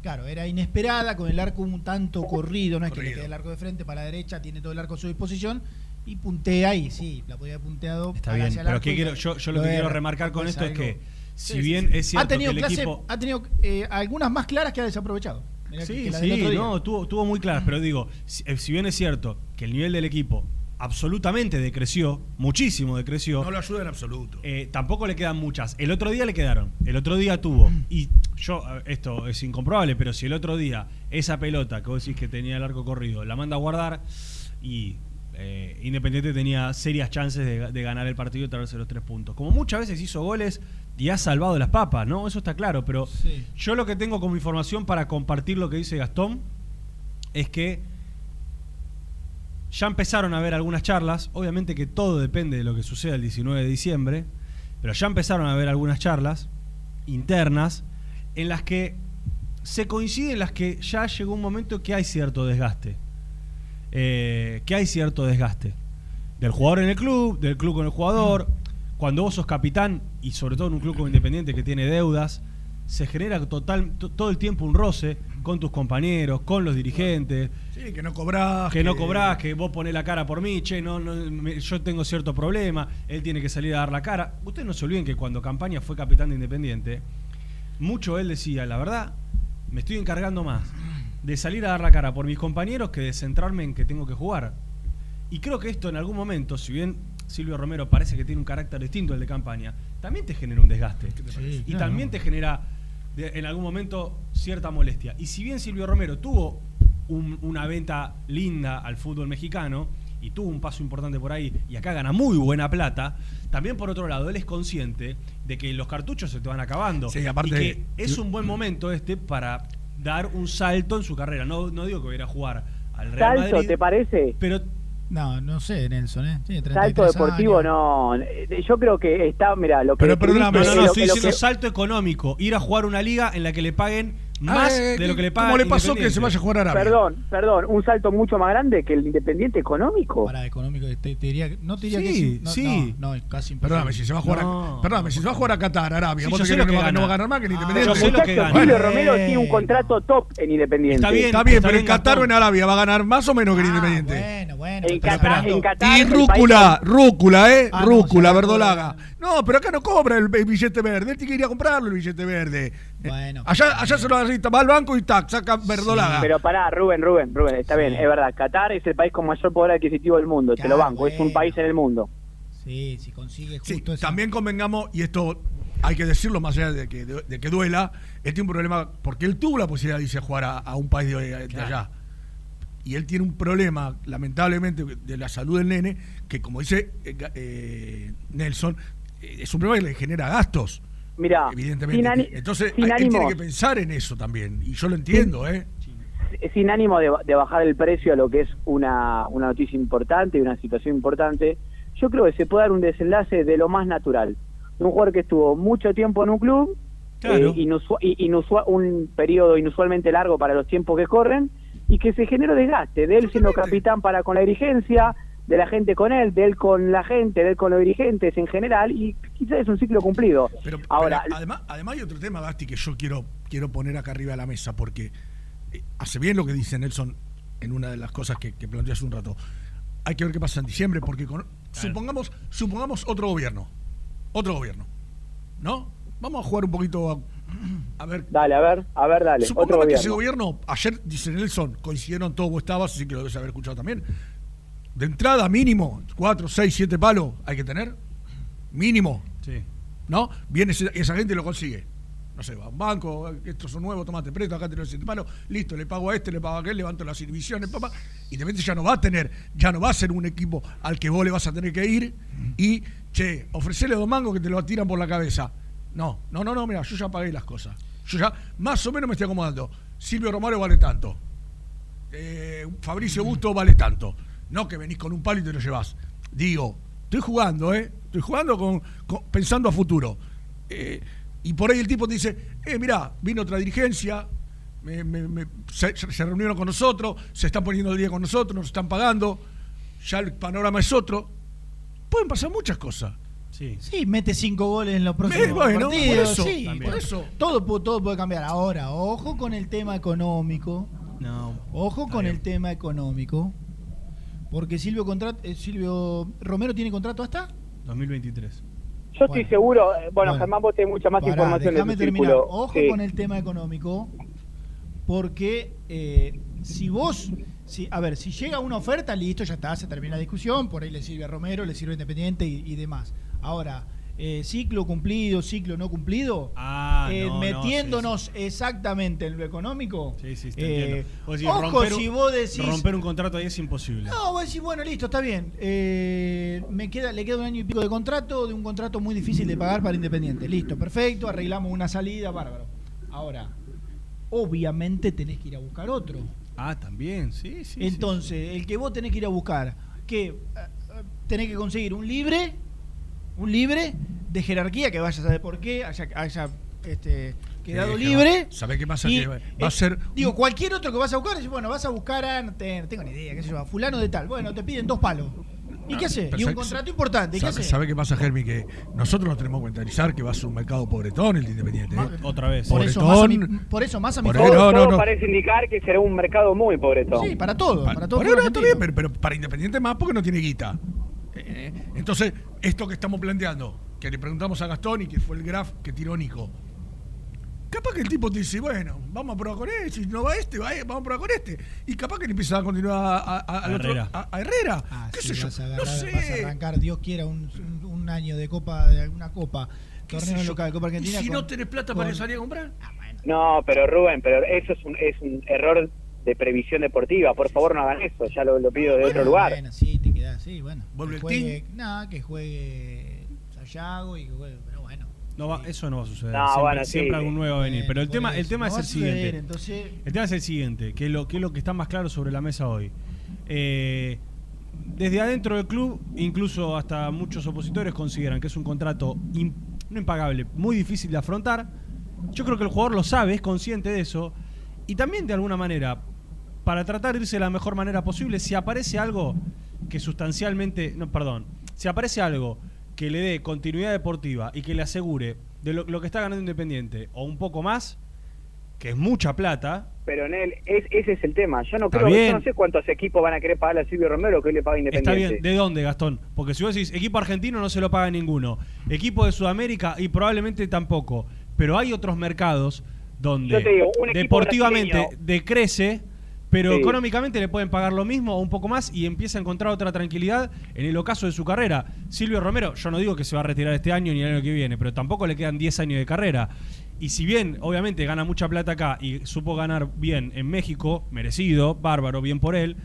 claro, era inesperada, con el arco un tanto corrido. No es que le quede el arco de frente para la derecha, tiene todo el arco a su disposición. Y puntea y sí, la podía haber punteado.
Está
hacia
bien, pero
arco
¿qué
y
quiero- yo, yo lo que quiero remarcar con
Pues
esto es que, si
Sí,
bien
sí.
es cierto
ha tenido
que el
clase-
equipo.
ha tenido eh, algunas más claras que ha desaprovechado. Mirá que-
Sí,
que
sí, no, tuvo, tuvo muy claras, pero digo, si, eh, si bien es cierto que el nivel del equipo absolutamente decreció, muchísimo decreció,
No lo ayuda en absoluto.
eh, tampoco le quedan muchas. El otro día le quedaron, el otro día tuvo, y yo, esto es incomprobable, pero si el otro día esa pelota que vos decís que tenía el arco corrido, la manda a guardar y eh, Independiente tenía serias chances de, de ganar el partido y traerse los tres puntos. Como muchas veces hizo goles y ha salvado las papas, ¿no? Eso está claro, pero
Sí.
yo lo que tengo como información para compartir lo que dice Gastón es que ya empezaron a haber algunas charlas, obviamente que todo depende de lo que suceda el 19 de diciembre, pero ya empezaron a haber algunas charlas internas en las que se coinciden en las que ya llegó un momento que hay cierto desgaste. Eh, que hay cierto desgaste. Del jugador en el club, del club con el jugador. Cuando vos sos capitán, y sobre todo en un club como Independiente que tiene deudas, se genera total, to- todo el tiempo un roce con tus compañeros, con los dirigentes.
Sí, que no cobrás.
Que no cobrás, que vos ponés la cara por mí, che, no, no, me- yo tengo cierto problema, él tiene que salir a dar la cara. Ustedes no se olviden que cuando Campaña fue capitán de Independiente, mucho él decía, la verdad, me estoy encargando más de salir a dar la cara por mis compañeros que de centrarme en que tengo que jugar. Y creo que esto en algún momento, si bien Silvio Romero parece que tiene un carácter distinto al de Campaña, también te genera un desgaste.
Sí,
y
claro.
también te genera de- en algún momento cierta molestia. Y si bien Silvio Romero tuvo un- una venta linda al fútbol mexicano y tuvo un paso importante por ahí y acá gana muy buena plata, también por otro lado él es consciente de que los cartuchos se te van acabando
Sí, aparte-
y que es un buen momento este para dar un salto en su carrera. No, no digo que vaya a jugar al Real
¿Salto,
Madrid,
te parece?
pero
No, no sé, Nelson, ¿eh? Tiene
Salto
33
deportivo,
años.
no. Eh, Yo creo que está, mira, lo que.
Pero perdóname, no, no, estoy diciendo
que-
salto económico. Ir a jugar una liga en la que le paguen más
Ah, eh,
de lo que le
¿cómo
pagan.
le pasó que se vaya a jugar a Arabia?
Perdón, perdón, un salto mucho más grande que el Independiente económico.
Para económico, te, te diría, no te diría
Sí,
que sí. No,
sí.
No, no, es casi imposible.
Perdóname, si se va a jugar
No.
a, perdóname, si se va a jugar a Qatar, Arabia,
Sí,
¿vos que,
que
no, va, a
gana.
ganar más que el
Ah,
Independiente?
yo sé lo que gana.
Silvio Romero tiene un contrato top en Independiente.
Está bien,
Está bien,
está
pero en Qatar o en. Arabia va a ganar más o menos que el Independiente.
Bueno, bueno.
En Qatar, en Qatar.
Y rúcula, rúcula, ¿eh?
Ah,
rúcula, verdolaga. No, pero acá no cobra el, el billete verde. Él tiene que ir a comprarlo el billete verde. Eh,
Bueno.
Allá, allá se lo agarrita, va al banco y tac, saca verdolaga.
Pero pará, Rubén, Rubén, Rubén, está bien, es verdad. Qatar es el país con mayor poder adquisitivo del mundo, te lo
Claro,
banco, es un país en el mundo.
Sí, si consigue
Sí,
justo ese-
también convengamos, y esto hay que decirlo más allá de que, de, de que duela, él tiene un problema, porque él tuvo la posibilidad de irse a jugar a, a un país de, de allá. Y él tiene un problema, lamentablemente, de la salud del nene, que como dice eh, eh, Nelson, es un problema que le genera gastos.
Mira,
evidentemente.
sin
Entonces,
sin
hay- tiene que pensar en eso también. Y yo lo entiendo, ¿eh?
sin ánimo de, de bajar el precio a lo que es una, una noticia importante y una situación importante, yo creo que se puede dar un desenlace de lo más natural. De un jugador que estuvo mucho tiempo en un club,
Claro.
eh, inusua- i- inusua- un periodo inusualmente largo para los tiempos que corren, y que se generó desgaste de él siendo capitán para con la dirigencia, de la gente con él, de él con la gente, de él con los dirigentes en general, y quizás es un ciclo cumplido. Ahora,
Pero además, además hay otro tema, Gasti, que yo quiero, quiero poner acá arriba de la mesa, porque eh, hace bien lo que dice Nelson en una de las cosas que, que planteó hace un rato. Hay que ver qué pasa en diciembre, porque con- supongamos, supongamos otro gobierno. Otro gobierno. ¿No? Vamos a jugar un poquito a, a ver.
Dale, a ver, a ver, dale.
Supongamos
otro
que
gobierno.
ese gobierno, ayer dice Nelson, coincidieron todos, vos estabas, así que lo debes haber escuchado también. De entrada, mínimo, cuatro, seis, siete palos hay que tener. Mínimo.
Sí.
¿No? Viene ese- esa gente y lo consigue. No sé, va a un banco, estos son nuevos, tomate preto, acá tenés siete palos, listo, le pago a este, le pago a aquel, levanto las inhibiciones, papá. Y de repente ya no va a tener, ya no va a ser un equipo al que vos le vas a tener que ir y, che, ofrecerle dos mangos que te lo tiran por la cabeza. No, no, no, no, mira, yo ya pagué las cosas. Yo ya más o menos me estoy acomodando. Silvio Romario vale tanto. Eh, Fabricio Busto vale tanto. No que venís con un palo y te lo llevas. Digo, estoy jugando, ¿eh? Estoy jugando con, con- pensando a futuro. Eh, y por ahí el tipo te dice, eh, mirá, vino otra dirigencia, me- me- me- se, se reunieron con nosotros, se están poniendo el día con nosotros, nos están pagando, ya el panorama es otro. Pueden pasar muchas cosas.
Sí.
Sí, mete cinco goles en los próximos
bueno,
partidos.
por eso,
sí,
por eso.
Todo puede cambiar. Ahora, ojo con el tema económico.
No.
Ojo con el tema económico. Porque Silvio, contrat- eh, Silvio Romero tiene contrato hasta.
2023.
Yo estoy seguro, eh, bueno,
Bueno.
Germán, vos tenés mucha más
Pará,
información
déjame
tu
terminar.
círculo.
Ojo
Sí.
con el tema económico, porque eh, si vos, si, a ver, si llega una oferta, listo, ya está, se termina la discusión, por ahí le sirve a Romero, le sirve a Independiente y, y demás. Ahora, eh, ciclo cumplido, ciclo no cumplido,
Ah,
eh,
no, no,
metiéndonos exactamente en lo económico.
Sí, sí, te
eh,
entiendo.
Ojo
romper
si vos decís...
Romper un contrato ahí es imposible.
No, vos decís, bueno, listo, está bien. Me queda, le queda un año y pico de contrato, de un contrato muy difícil de pagar para Independiente. Listo, perfecto, arreglamos una salida, bárbaro. Ahora, obviamente tenés que ir a buscar otro.
Ah, también, sí, sí.
Entonces, el que vos tenés que ir a buscar, que tenés que conseguir un libre, un libre de jerarquía, que vaya a saber por qué, haya, haya este, quedado
que
libre.
¿sabe qué pasa?
Y,
Que va-
eh,
va a ser
Digo, cualquier otro que vas a buscar, bueno, vas a buscar a, no, te- no tengo ni idea, qué sé yo, a fulano de tal. Bueno, te piden dos palos. ¿Y qué haces? Y un contrato importante, ¿y qué
¿Sabe,
haces?
sabe qué pasa, Germi? Que nosotros nos tenemos que mentalizar que va a ser un mercado pobretón el de Independiente. ¿eh?
Otra vez.
Por eso, más a mi, por eso más a mi favor.
no, no,
Todo
no.
parece indicar que será un mercado muy pobretón.
Sí, para todo, para todo. Argentino.
bien, pero, pero para Independiente más porque no tiene guita. Eh, entonces, esto que estamos planteando, que le preguntamos a Gastón y que fue el graph que tiró Nico. Capaz que el tipo te dice, bueno, vamos a probar con él, si no va este, va, vamos a probar con este. Y capaz que le empieza a continuar a, a- a- al
A
otro-
Herrera.
a- a Herrera.
Ah,
¿Qué
sí,
sé yo?
vas a
no sé.
vas a arrancar, Dios quiera, un, un- un año de copa, de alguna copa,
¿Qué sé
torneo local, Copa Argentina.
¿Y si
con-
no tenés plata para
con-
salir a comprar?
No, pero Rubén, pero eso es un, es un error de previsión deportiva. Por favor, no hagan eso. Ya lo, lo pido de otro lugar.
Bueno, sí, te quedás, sí, bueno.
¿Vuelve
que
el
juegue, nada, que juegue Sayago y que juegue, pero bueno.
No va, eso no va a suceder.
No,
siempre
bueno, sí,
siempre
sí.
algún nuevo va a venir.
Bueno,
Pero el tema, el tema
no
es el
suceder,
siguiente.
entonces-
El tema es el siguiente, que es lo, que es lo que está más claro sobre la mesa hoy. Eh, desde adentro del club, incluso hasta muchos opositores consideran que es un contrato no impagable, muy difícil de afrontar. Yo creo que el jugador lo sabe, es consciente de eso. Y también de alguna manera, para tratar de irse de la mejor manera posible, si aparece algo que sustancialmente, no, perdón, si aparece algo que le dé continuidad deportiva y que le asegure de lo, lo que está ganando Independiente o un poco más, que es mucha plata,
Pero en él, es, ese es el tema. Yo no
Está
creo, yo no sé cuántos equipos van a querer pagarle a Silvio Romero que hoy le paga
Está
Independiente.
bien, ¿de dónde, Gastón? Porque si vos decís equipo argentino no se lo paga ninguno, equipo de Sudamérica y probablemente tampoco, pero hay otros mercados donde
digo,
deportivamente decrece, pero
Sí.
económicamente le pueden pagar lo mismo o un poco más y empieza a encontrar otra tranquilidad en el ocaso de su carrera. Silvio Romero, yo no digo que se va a retirar este año ni el año que viene, pero tampoco le quedan 10 años de carrera. Y si bien, obviamente, gana mucha plata acá y supo ganar bien en México, merecido, bárbaro, bien por él,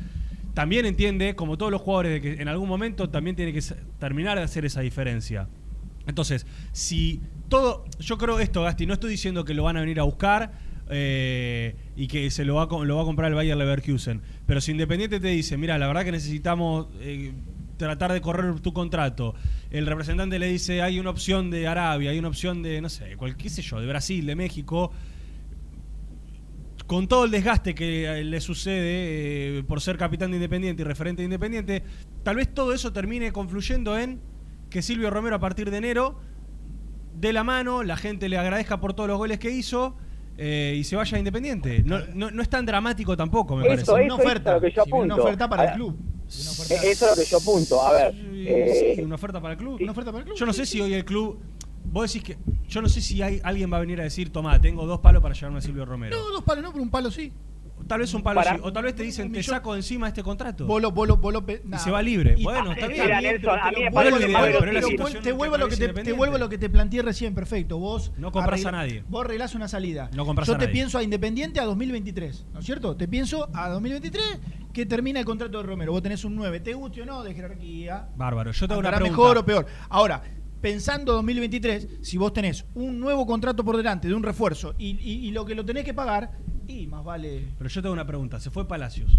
también entiende, como todos los jugadores, de que en algún momento también tiene que terminar de hacer esa diferencia. Entonces, si todo. Yo creo esto, Gasti, no estoy diciendo que lo van a venir a buscar. Eh, y que se lo va, a, comprar el Bayer Leverkusen. Pero si Independiente te dice, mira, la verdad que necesitamos eh, tratar de correr tu contrato. El representante le dice, hay una opción de Arabia, hay una opción de, no sé, cual, qué yo, de Brasil, de México. Con todo el desgaste que eh, le sucede por ser capitán de Independiente y referente de Independiente, tal vez todo eso termine confluyendo en que Silvio Romero a partir de enero dé la mano, la gente le agradezca por todos los goles que hizo eh, y se vaya a Independiente. No, no, no es tan dramático tampoco, me
Eso,
parece.
eso es a lo que yo apunto. A- Eh, Eso es lo que yo apunto. A ver. eh,
Sí, una oferta para el club. Yo no sé si hoy el club. Vos decís que. Yo no sé si hay, alguien va a venir a decir, tomá, tengo dos palos para llevarme a Silvio Romero.
No, dos palos no, pero un palo sí.
Tal vez un palo
Para-
sí. O tal vez te dicen, te saco de encima este contrato.
Vos lo, vos lo- vos lo pe-
y se va libre.
Y-
bueno, está
eh,
bien. te vuelvo-
te te lo que te, te vuelvo lo que te planteé recién, perfecto. Vos
No compras
arregla-
a nadie.
Vos arreglás una salida.
No compras
Yo
a
te
nadie.
pienso a Independiente a 2023, ¿no es cierto? Te pienso a 2023 que termina el contrato de Romero. Vos tenés un 9, te guste o no, de jerarquía.
Bárbaro. Yo tengo una
Andará
pregunta.
mejor o peor. Ahora, pensando 2023, si vos tenés un nuevo contrato por delante de un refuerzo y, y- y lo que lo tenés que pagar, y más vale.
Pero yo tengo una pregunta. Se fue Palacios.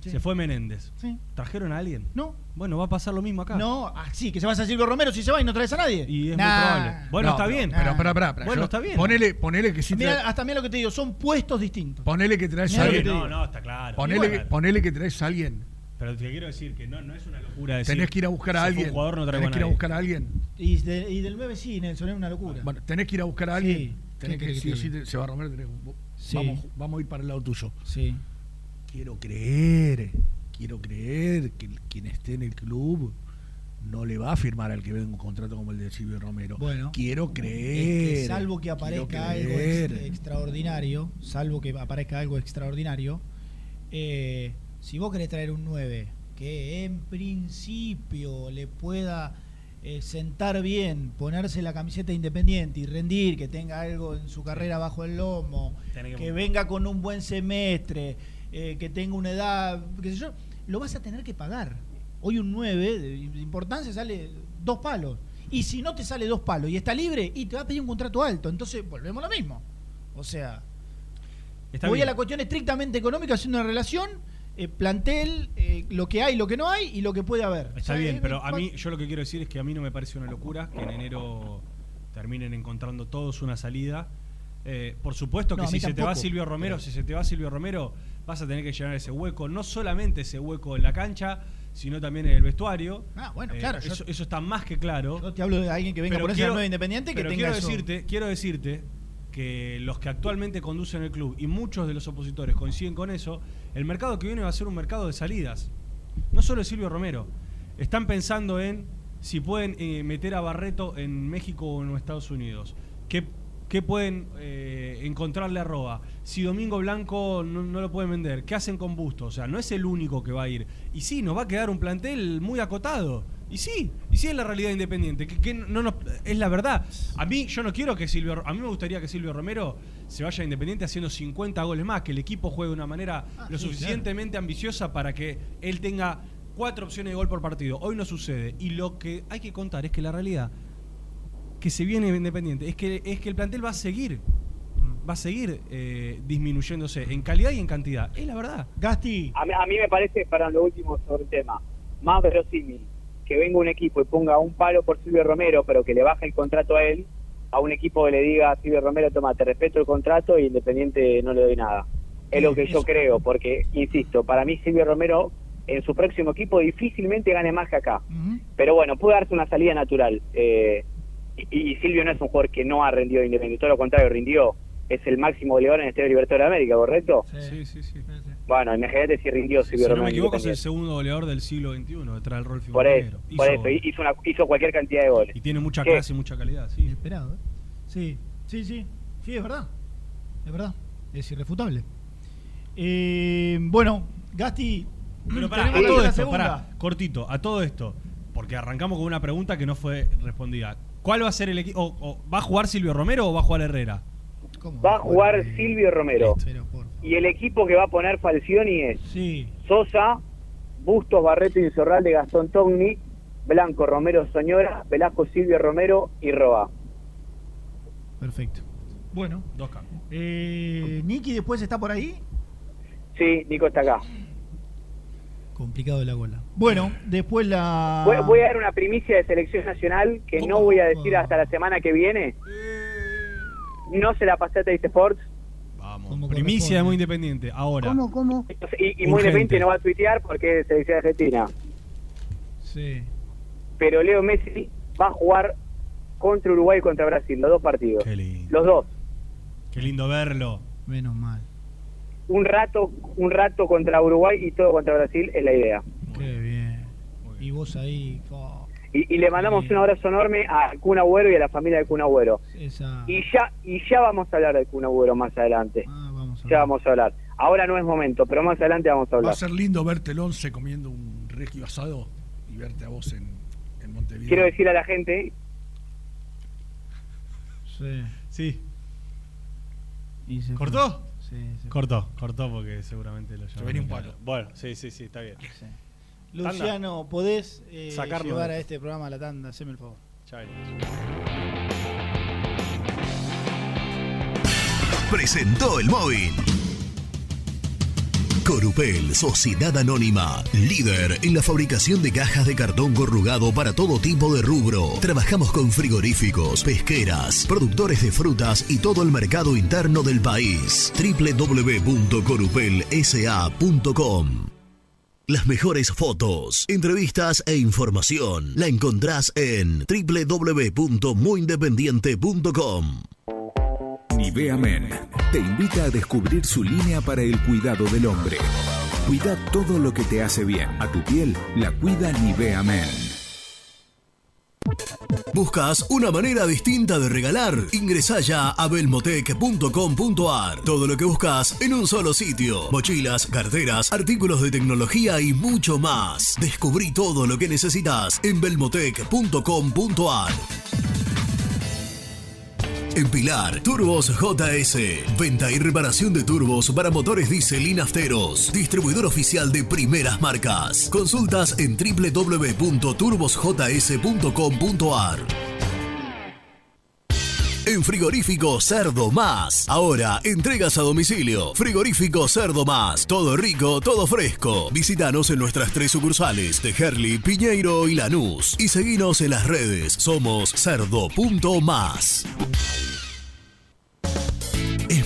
Sí.
Se fue Menéndez.
Sí.
¿Trajeron a alguien?
No.
Bueno, va a pasar lo mismo acá.
No, ah, sí, que se vas a Silvio Romero si se va y no traes a nadie.
Y es
Nah.
muy probable. Bueno,
No,
está
pero-
bien.
Pero, espera, espera, espera.
Bueno,
Yo-
está bien.
Ponele, ponele que sí
Mira, hasta mira lo que te digo, son puestos distintos.
Ponele que traes a alguien.
No, no, está claro.
Ponele,
Y
que,
bueno,
ponele que traes a alguien.
Pero te quiero decir que no, no es una locura decir.
Tenés que ir a buscar a alguien.
Un jugador no
tenés
a
que ir a buscar a alguien.
Y, de- y del 9 sí, Nelson, es una locura.
Bueno, tenés que ir a buscar a alguien.
Sí.
Tenés
¿Qué
que, sí
que
sí, se va a romper. tenés-
Sí.
vamos, vamos a ir para el lado tuyo.
Sí.
Quiero creer, quiero creer que quien esté en el club no le va a firmar al que venga un contrato como el de Silvio Romero.
Bueno.
quiero
Es
creer.
que salvo que aparezca algo ex- extraordinario, salvo que aparezca algo extraordinario, eh, si vos querés traer un 9 que en principio le pueda eh, sentar bien, ponerse la camiseta independiente y rendir, que tenga algo en su carrera bajo el lomo,
que-
que venga con un buen semestre, eh, que tenga una edad, qué sé yo, lo vas a tener que pagar. Hoy un 9 de importancia sale dos palos. Y si no te sale dos palos y está libre, y te va a pedir un contrato alto. Entonces volvemos a lo mismo. O sea,
Está
voy
bien.
a la cuestión estrictamente económica haciendo una relación, eh, plantel, eh, lo que hay, lo que no hay y lo que puede haber.
Está
O sea,
bien, pero a mí, yo lo que quiero decir es que a mí no me parece una locura que en enero terminen encontrando todos una salida. Eh, por supuesto que
No,
si se te va Silvio Romero,
pero-
si se te va Silvio Romero, vas a tener que llenar ese hueco, no solamente ese hueco en la cancha, sino también en el vestuario.
Ah, bueno,
Eh,
claro, yo-
Eso, eso está más que claro.
Yo te hablo de alguien que venga
Pero
por ese
quiero-
nuevo independiente que
pero
tenga
quiero
eso.
decirte, quiero decirte que los que actualmente conducen el club y muchos de los opositores coinciden con eso, el mercado que viene va a ser un mercado de salidas. No solo Silvio Romero. Están pensando en si pueden eh, meter a Barreto en México o en Estados Unidos. ¿Qué, qué pueden eh, encontrarle a Roa? Si Domingo Blanco no, lo pueden vender, ¿qué hacen con Busto? O sea, no es el único que va a ir. Y sí, nos va a quedar un plantel muy acotado. Y sí, y sí es la realidad independiente, que, que no es la verdad. A mí yo no quiero que Silvio, a mí me gustaría que Silvio Romero se vaya a Independiente haciendo 50 goles más, que el equipo juegue de una manera lo
sí,
suficientemente ambiciosa para que él tenga cuatro opciones de gol por partido. Hoy no sucede. Y lo que hay que contar es que la realidad que se viene Independiente es que, es que el plantel va a seguir, va a seguir eh, disminuyéndose en calidad y en cantidad. Es la verdad.
Gasti.
A mí, a mí me parece, para lo último sobre el tema, más verosímil que venga un equipo y ponga un palo por Silvio Romero, pero que le baje el contrato a él, a un equipo que le diga a Silvio Romero, toma, te respeto el contrato y Independiente no le doy nada. Es lo que yo creo, porque, insisto, para mí Silvio Romero en su próximo equipo difícilmente gane más que acá. Pero bueno, puede darse una salida natural. Eh, y, y Silvio no es un jugador que no ha rendido en Independiente, todo lo contrario, rindió. Es el máximo goleador en el Estadio Libertadores de América, ¿correcto?
Sí, sí, sí.
Bueno, imagínate si rindió
Si
Silvio
no
Romero.
me equivoco, es el segundo goleador del siglo XXI detrás del Rolfi
Por eso, por eso, hizo, una, hizo cualquier cantidad de goles.
Y tiene mucha
¿Qué?
clase y mucha calidad, sí.
Esperado, ¿eh? Sí, sí, sí. Sí, es verdad. Es verdad. Es irrefutable. Eh, bueno, Gasti.
Pero pará, a todo esto, pará, cortito, a todo esto, porque arrancamos con una pregunta que no fue respondida. ¿Cuál va a ser el equipo? ¿Va a jugar Silvio Romero o va a jugar Herrera?
Va a jugar Silvio Romero. Y el equipo que va a poner Falcioni es
Sí.
Sosa, Bustos, Barreto y Zorral de Gastón Togni, Blanco, Romero, Soñora, Velasco, Silvio, Romero y Roa.
Perfecto. Bueno.
Dos cambios.
Eh, Nicky después está por ahí.
Sí, Nico está acá.
Complicado de la gola. Bueno, después la.
Voy, voy a dar una primicia de selección nacional que no voy a decir hasta la semana que viene. No se la pasé a Teis Sports
Vamos. Primicia de muy independiente. Ahora.
¿Cómo, cómo?
y, y muy independiente no va a tuitear porque es selección argentina.
Sí.
Pero Leo Messi va a jugar contra Uruguay y contra Brasil, los dos partidos. Los dos.
Qué lindo verlo.
Menos mal.
Un rato, un rato contra Uruguay y todo contra Brasil es la idea.
Qué bien. Y vos ahí. oh,
Y, y le mandamos un abrazo enorme a Kun Agüero y a la familia de Kun Agüero.
esa.
Y ya, y ya vamos a hablar de Kun Agüero más adelante.
Ah,
ya vamos a hablar. Ahora no es momento, pero más adelante vamos a
Va
hablar.
a ser lindo verte el 11 comiendo un regio asado y verte a vos en, en Montevideo.
Quiero decir a la gente
Sí.
Sí.
Y se
¿Cortó?
Sí, se
Cortó, cortó porque seguramente lo
Se venía un palo.
Bueno, sí, sí, sí, está bien.
Luciano, ¿podés eh, llevar a este programa a la tanda? Haceme el favor.
Ya
presentó el móvil. Corupel, Sociedad Anónima, líder en la fabricación de cajas de cartón corrugado para todo tipo de rubro. Trabajamos con frigoríficos, pesqueras, productores de frutas y todo el mercado interno del país. www.corupelsa.com Las mejores fotos, entrevistas e información la encontrás en www.muyindependiente.com.
Nivea Men te invita a descubrir su línea para el cuidado del hombre. Cuida todo lo que te hace bien. A tu piel la cuida Nivea Men.
¿Buscas una manera distinta de regalar? Ingresá ya a belmotec.com.ar. Todo lo que buscas en un solo sitio. Mochilas, carteras, artículos de tecnología y mucho más. Descubrí todo lo que necesitas en belmotec.com.ar. En Pilar, Turbos JS. Venta y reparación de turbos para motores diésel y nafteros. Distribuidor oficial de primeras marcas. Consultas en www.turbosjs.com.ar. En Frigorífico Cerdo Más. Ahora, entregas a domicilio. Frigorífico Cerdo Más. Todo rico, todo fresco. Visítanos en nuestras tres sucursales de Herli, Piñeiro y Lanús. Y seguinos en las redes. Somos cerdo.más.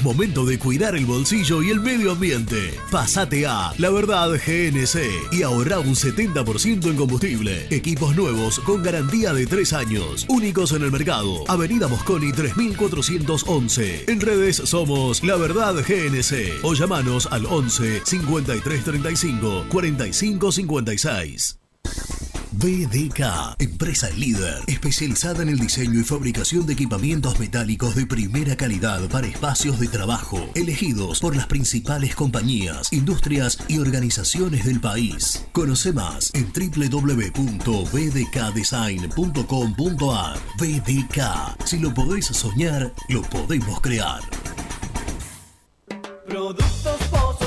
Momento de cuidar el bolsillo y el medio ambiente. Pasate a La Verdad GNC y ahorra un 70% en combustible. Equipos nuevos con garantía de 3 años. Únicos en el mercado. Avenida Mosconi 3411. En redes somos La Verdad GNC o llamanos al 11 53 35 45 56. BDK, empresa líder, especializada en el diseño y fabricación de equipamientos metálicos de primera calidad para espacios de trabajo, elegidos por las principales compañías, industrias y organizaciones del país. Conoce más en www.bdkdesign.com.ar. BDK, si lo podés soñar, lo podemos crear.
Productos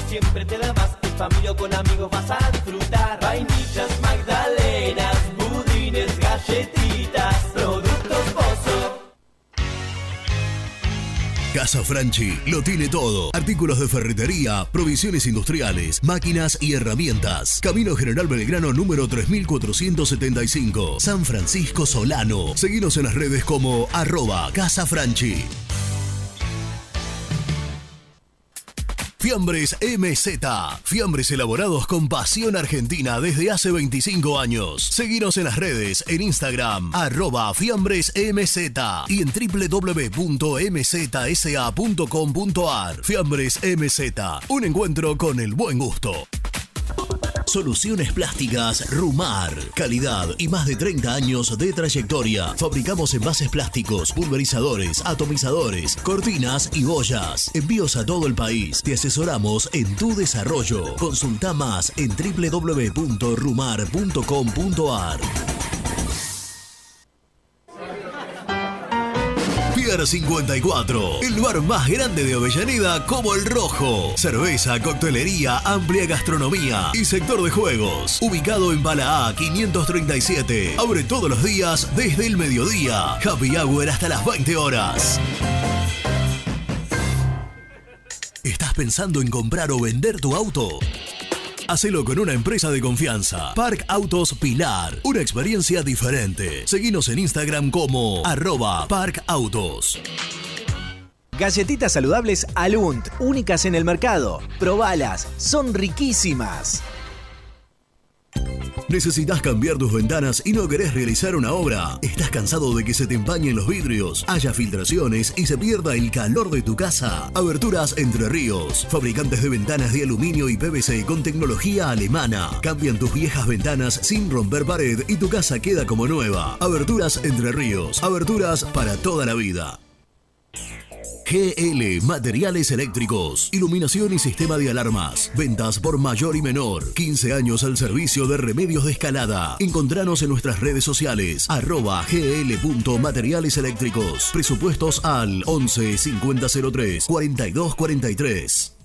siempre te da. Familia con amigos vas a disfrutar. Vainillas, magdalenas, budines, galletitas. Productos Pozos.
Casa Franchi lo tiene todo. Artículos de ferretería, provisiones industriales, máquinas y herramientas. Camino General Belgrano número 3475. San Francisco Solano. Seguinos en las redes como arroba Casa Franchi. Fiambres MZ. Fiambres elaborados con pasión argentina desde hace 25 años. Seguinos en las redes, en Instagram, arroba Fiambres MZ y en www.mzsa.com.ar. Fiambres MZ. Un encuentro con el buen gusto. Soluciones plásticas Rumar. Calidad y más de 30 años de trayectoria. Fabricamos envases plásticos, pulverizadores, atomizadores, cortinas y boyas. Envíos a todo el país. Te asesoramos en tu desarrollo. Consulta más en www.rumar.com.ar. Pier 54, el bar más grande de Avellaneda como El Rojo. Cerveza, coctelería, amplia gastronomía y sector de juegos. Ubicado en Bala A 537. Abre todos los días desde el mediodía. Happy Hour hasta las 20 horas. ¿Estás pensando en comprar o vender tu auto? Hacelo con una empresa de confianza. Park Autos Pilar. Una experiencia diferente. Seguinos en Instagram como arroba Park Autos.
Galletitas saludables Alunt, únicas en el mercado. Probalas, son riquísimas.
¿Necesitas cambiar tus ventanas y no querés realizar una obra? ¿Estás cansado de que se te empañen los vidrios, haya filtraciones y se pierda el calor de tu casa? Aberturas Entre Ríos, fabricantes de ventanas de aluminio y PVC con tecnología alemana. Cambian tus viejas ventanas sin romper pared y tu casa queda como nueva. Aberturas Entre Ríos, aberturas para toda la vida. GL Materiales Eléctricos, Iluminación y Sistema de Alarmas. Ventas por mayor y menor. 15 años al servicio de remedios de escalada. Encontranos en nuestras redes sociales. Arroba gl.materiales eléctricos. Presupuestos al 11 5003 4243.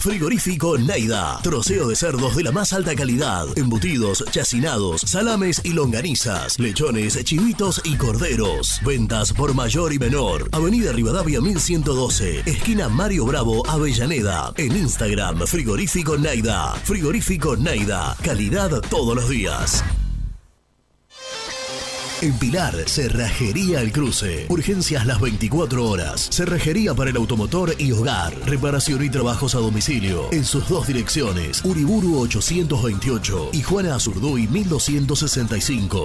Frigorífico Neida. Troceo de cerdos de la más alta calidad. Embutidos, chacinados, salames y longanizas. Lechones, chivitos y corderos. Ventas por mayor y menor. Avenida Rivadavia 1112. Esquina Mario Bravo, Avellaneda. En Instagram, Frigorífico Neida. Frigorífico Neida. Calidad todos los días. En Pilar, Cerrajería El Cruce. Urgencias las 24 horas. Cerrajería para el automotor y hogar. Reparación y trabajos a domicilio. En sus dos direcciones. Uriburu 828 y Juana Azurduy 1265.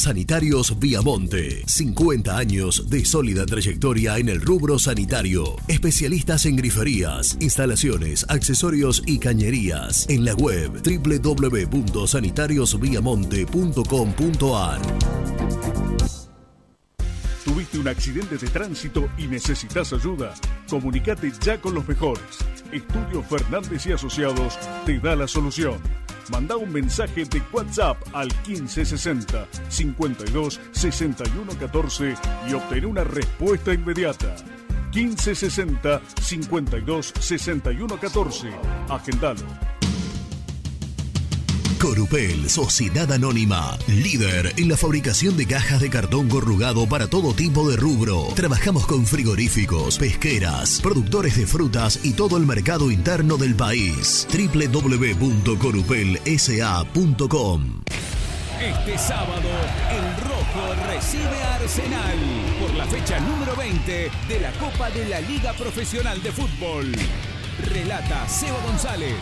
Sanitarios Viamonte. 50 años de sólida trayectoria en el rubro sanitario. Especialistas en griferías, instalaciones, accesorios y cañerías. En la web www.sanitariosviamonte.com.ar.
¿Tuviste un accidente de tránsito y necesitas ayuda? Comunicate ya con los mejores. Estudio Fernández y Asociados te da la solución. Manda un mensaje de WhatsApp al 1560 52 61 14 y obtén una respuesta inmediata. 1560 52 61 14. Agendalo.
Corupel, Sociedad Anónima, líder en la fabricación de cajas de cartón corrugado para todo tipo de rubro. Trabajamos con frigoríficos, pesqueras, productores de frutas y todo el mercado interno del país. www.corupelsa.com
Este sábado, el Rojo recibe a Arsenal por la fecha número 20 de la Copa de la Liga Profesional de Fútbol. Relata Seba González.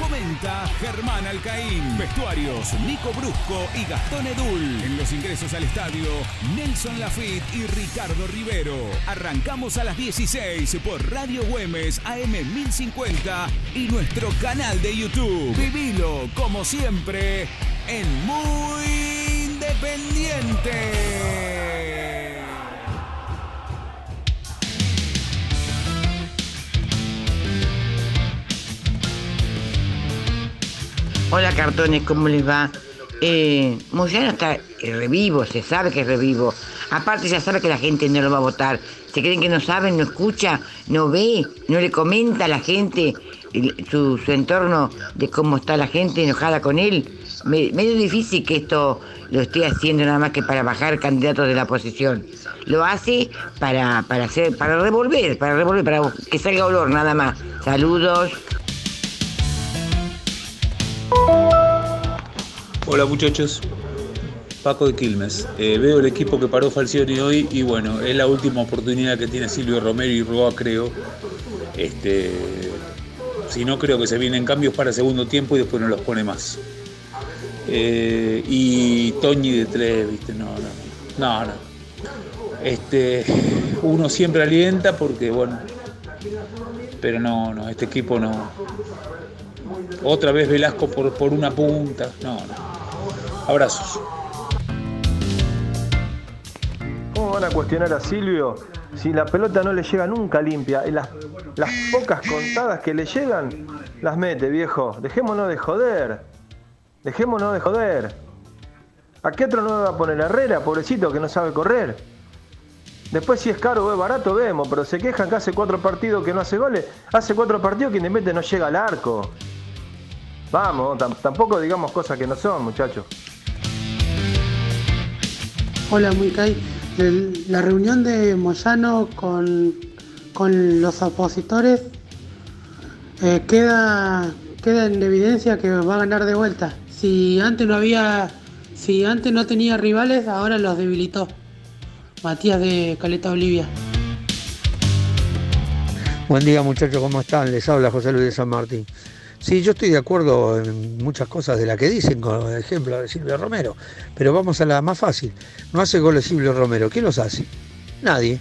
Comenta Germán Alcaín. Vestuarios Nico Brusco y Gastón Edul. En los ingresos al estadio, Nelson Lafitte y Ricardo Rivero. Arrancamos a las 16 por Radio Güemes AM 1050 y nuestro canal de YouTube. Vivilo como siempre en Muy Independiente.
Hola cartones, ¿cómo les va? Eh, Moyano está revivo, se sabe que es revivo. Aparte ya sabe que la gente no lo va a votar. ¿Se creen que no saben, no escucha, no ve, no le comenta a la gente su, entorno de cómo está la gente enojada con él? Me- medio difícil que esto lo esté haciendo nada más que para bajar candidatos de la oposición. Lo hace para, para hacer, para revolver, para revolver, para que salga olor nada más. Saludos.
Hola muchachos, Paco de Quilmes. Eh, veo el equipo que paró Falcioni hoy y bueno, es la última oportunidad que tiene Silvio Romero y Roa, creo. Este, si no, creo que se vienen cambios para segundo tiempo y después no los pone más. Eh, y Toñi de tres, viste, no, no, no, no. Este, uno siempre alienta porque, bueno, pero no, no, este equipo no. Otra vez Velasco por, por una punta, no, no. Abrazos.
¿Cómo van a cuestionar a Silvio si la pelota no le llega nunca limpia? Y las, pocas contadas que le llegan, las mete, viejo. Dejémonos de joder. Dejémonos de joder. ¿A qué otro no me va a poner Herrera, pobrecito, que no sabe correr? Después si es caro o es barato vemos, pero se quejan que hace cuatro partidos que no hace goles. Hace cuatro partidos que Independiente no llega al arco. Vamos, tam- tampoco digamos cosas que no son, muchachos.
Hola, muy Kai. El- La reunión de Moyano con, con los opositores eh, queda, queda en evidencia que va a ganar de vuelta. Si antes no había, si antes no tenía rivales, ahora los debilitó. Matías de Caleta Olivia.
Buen día muchachos, ¿cómo están? Les habla José Luis de San Martín. Sí, yo estoy de acuerdo en muchas cosas de las que dicen, con el ejemplo de Silvio Romero, pero vamos a la más fácil. No hace goles Silvio Romero, ¿quién los hace? Nadie.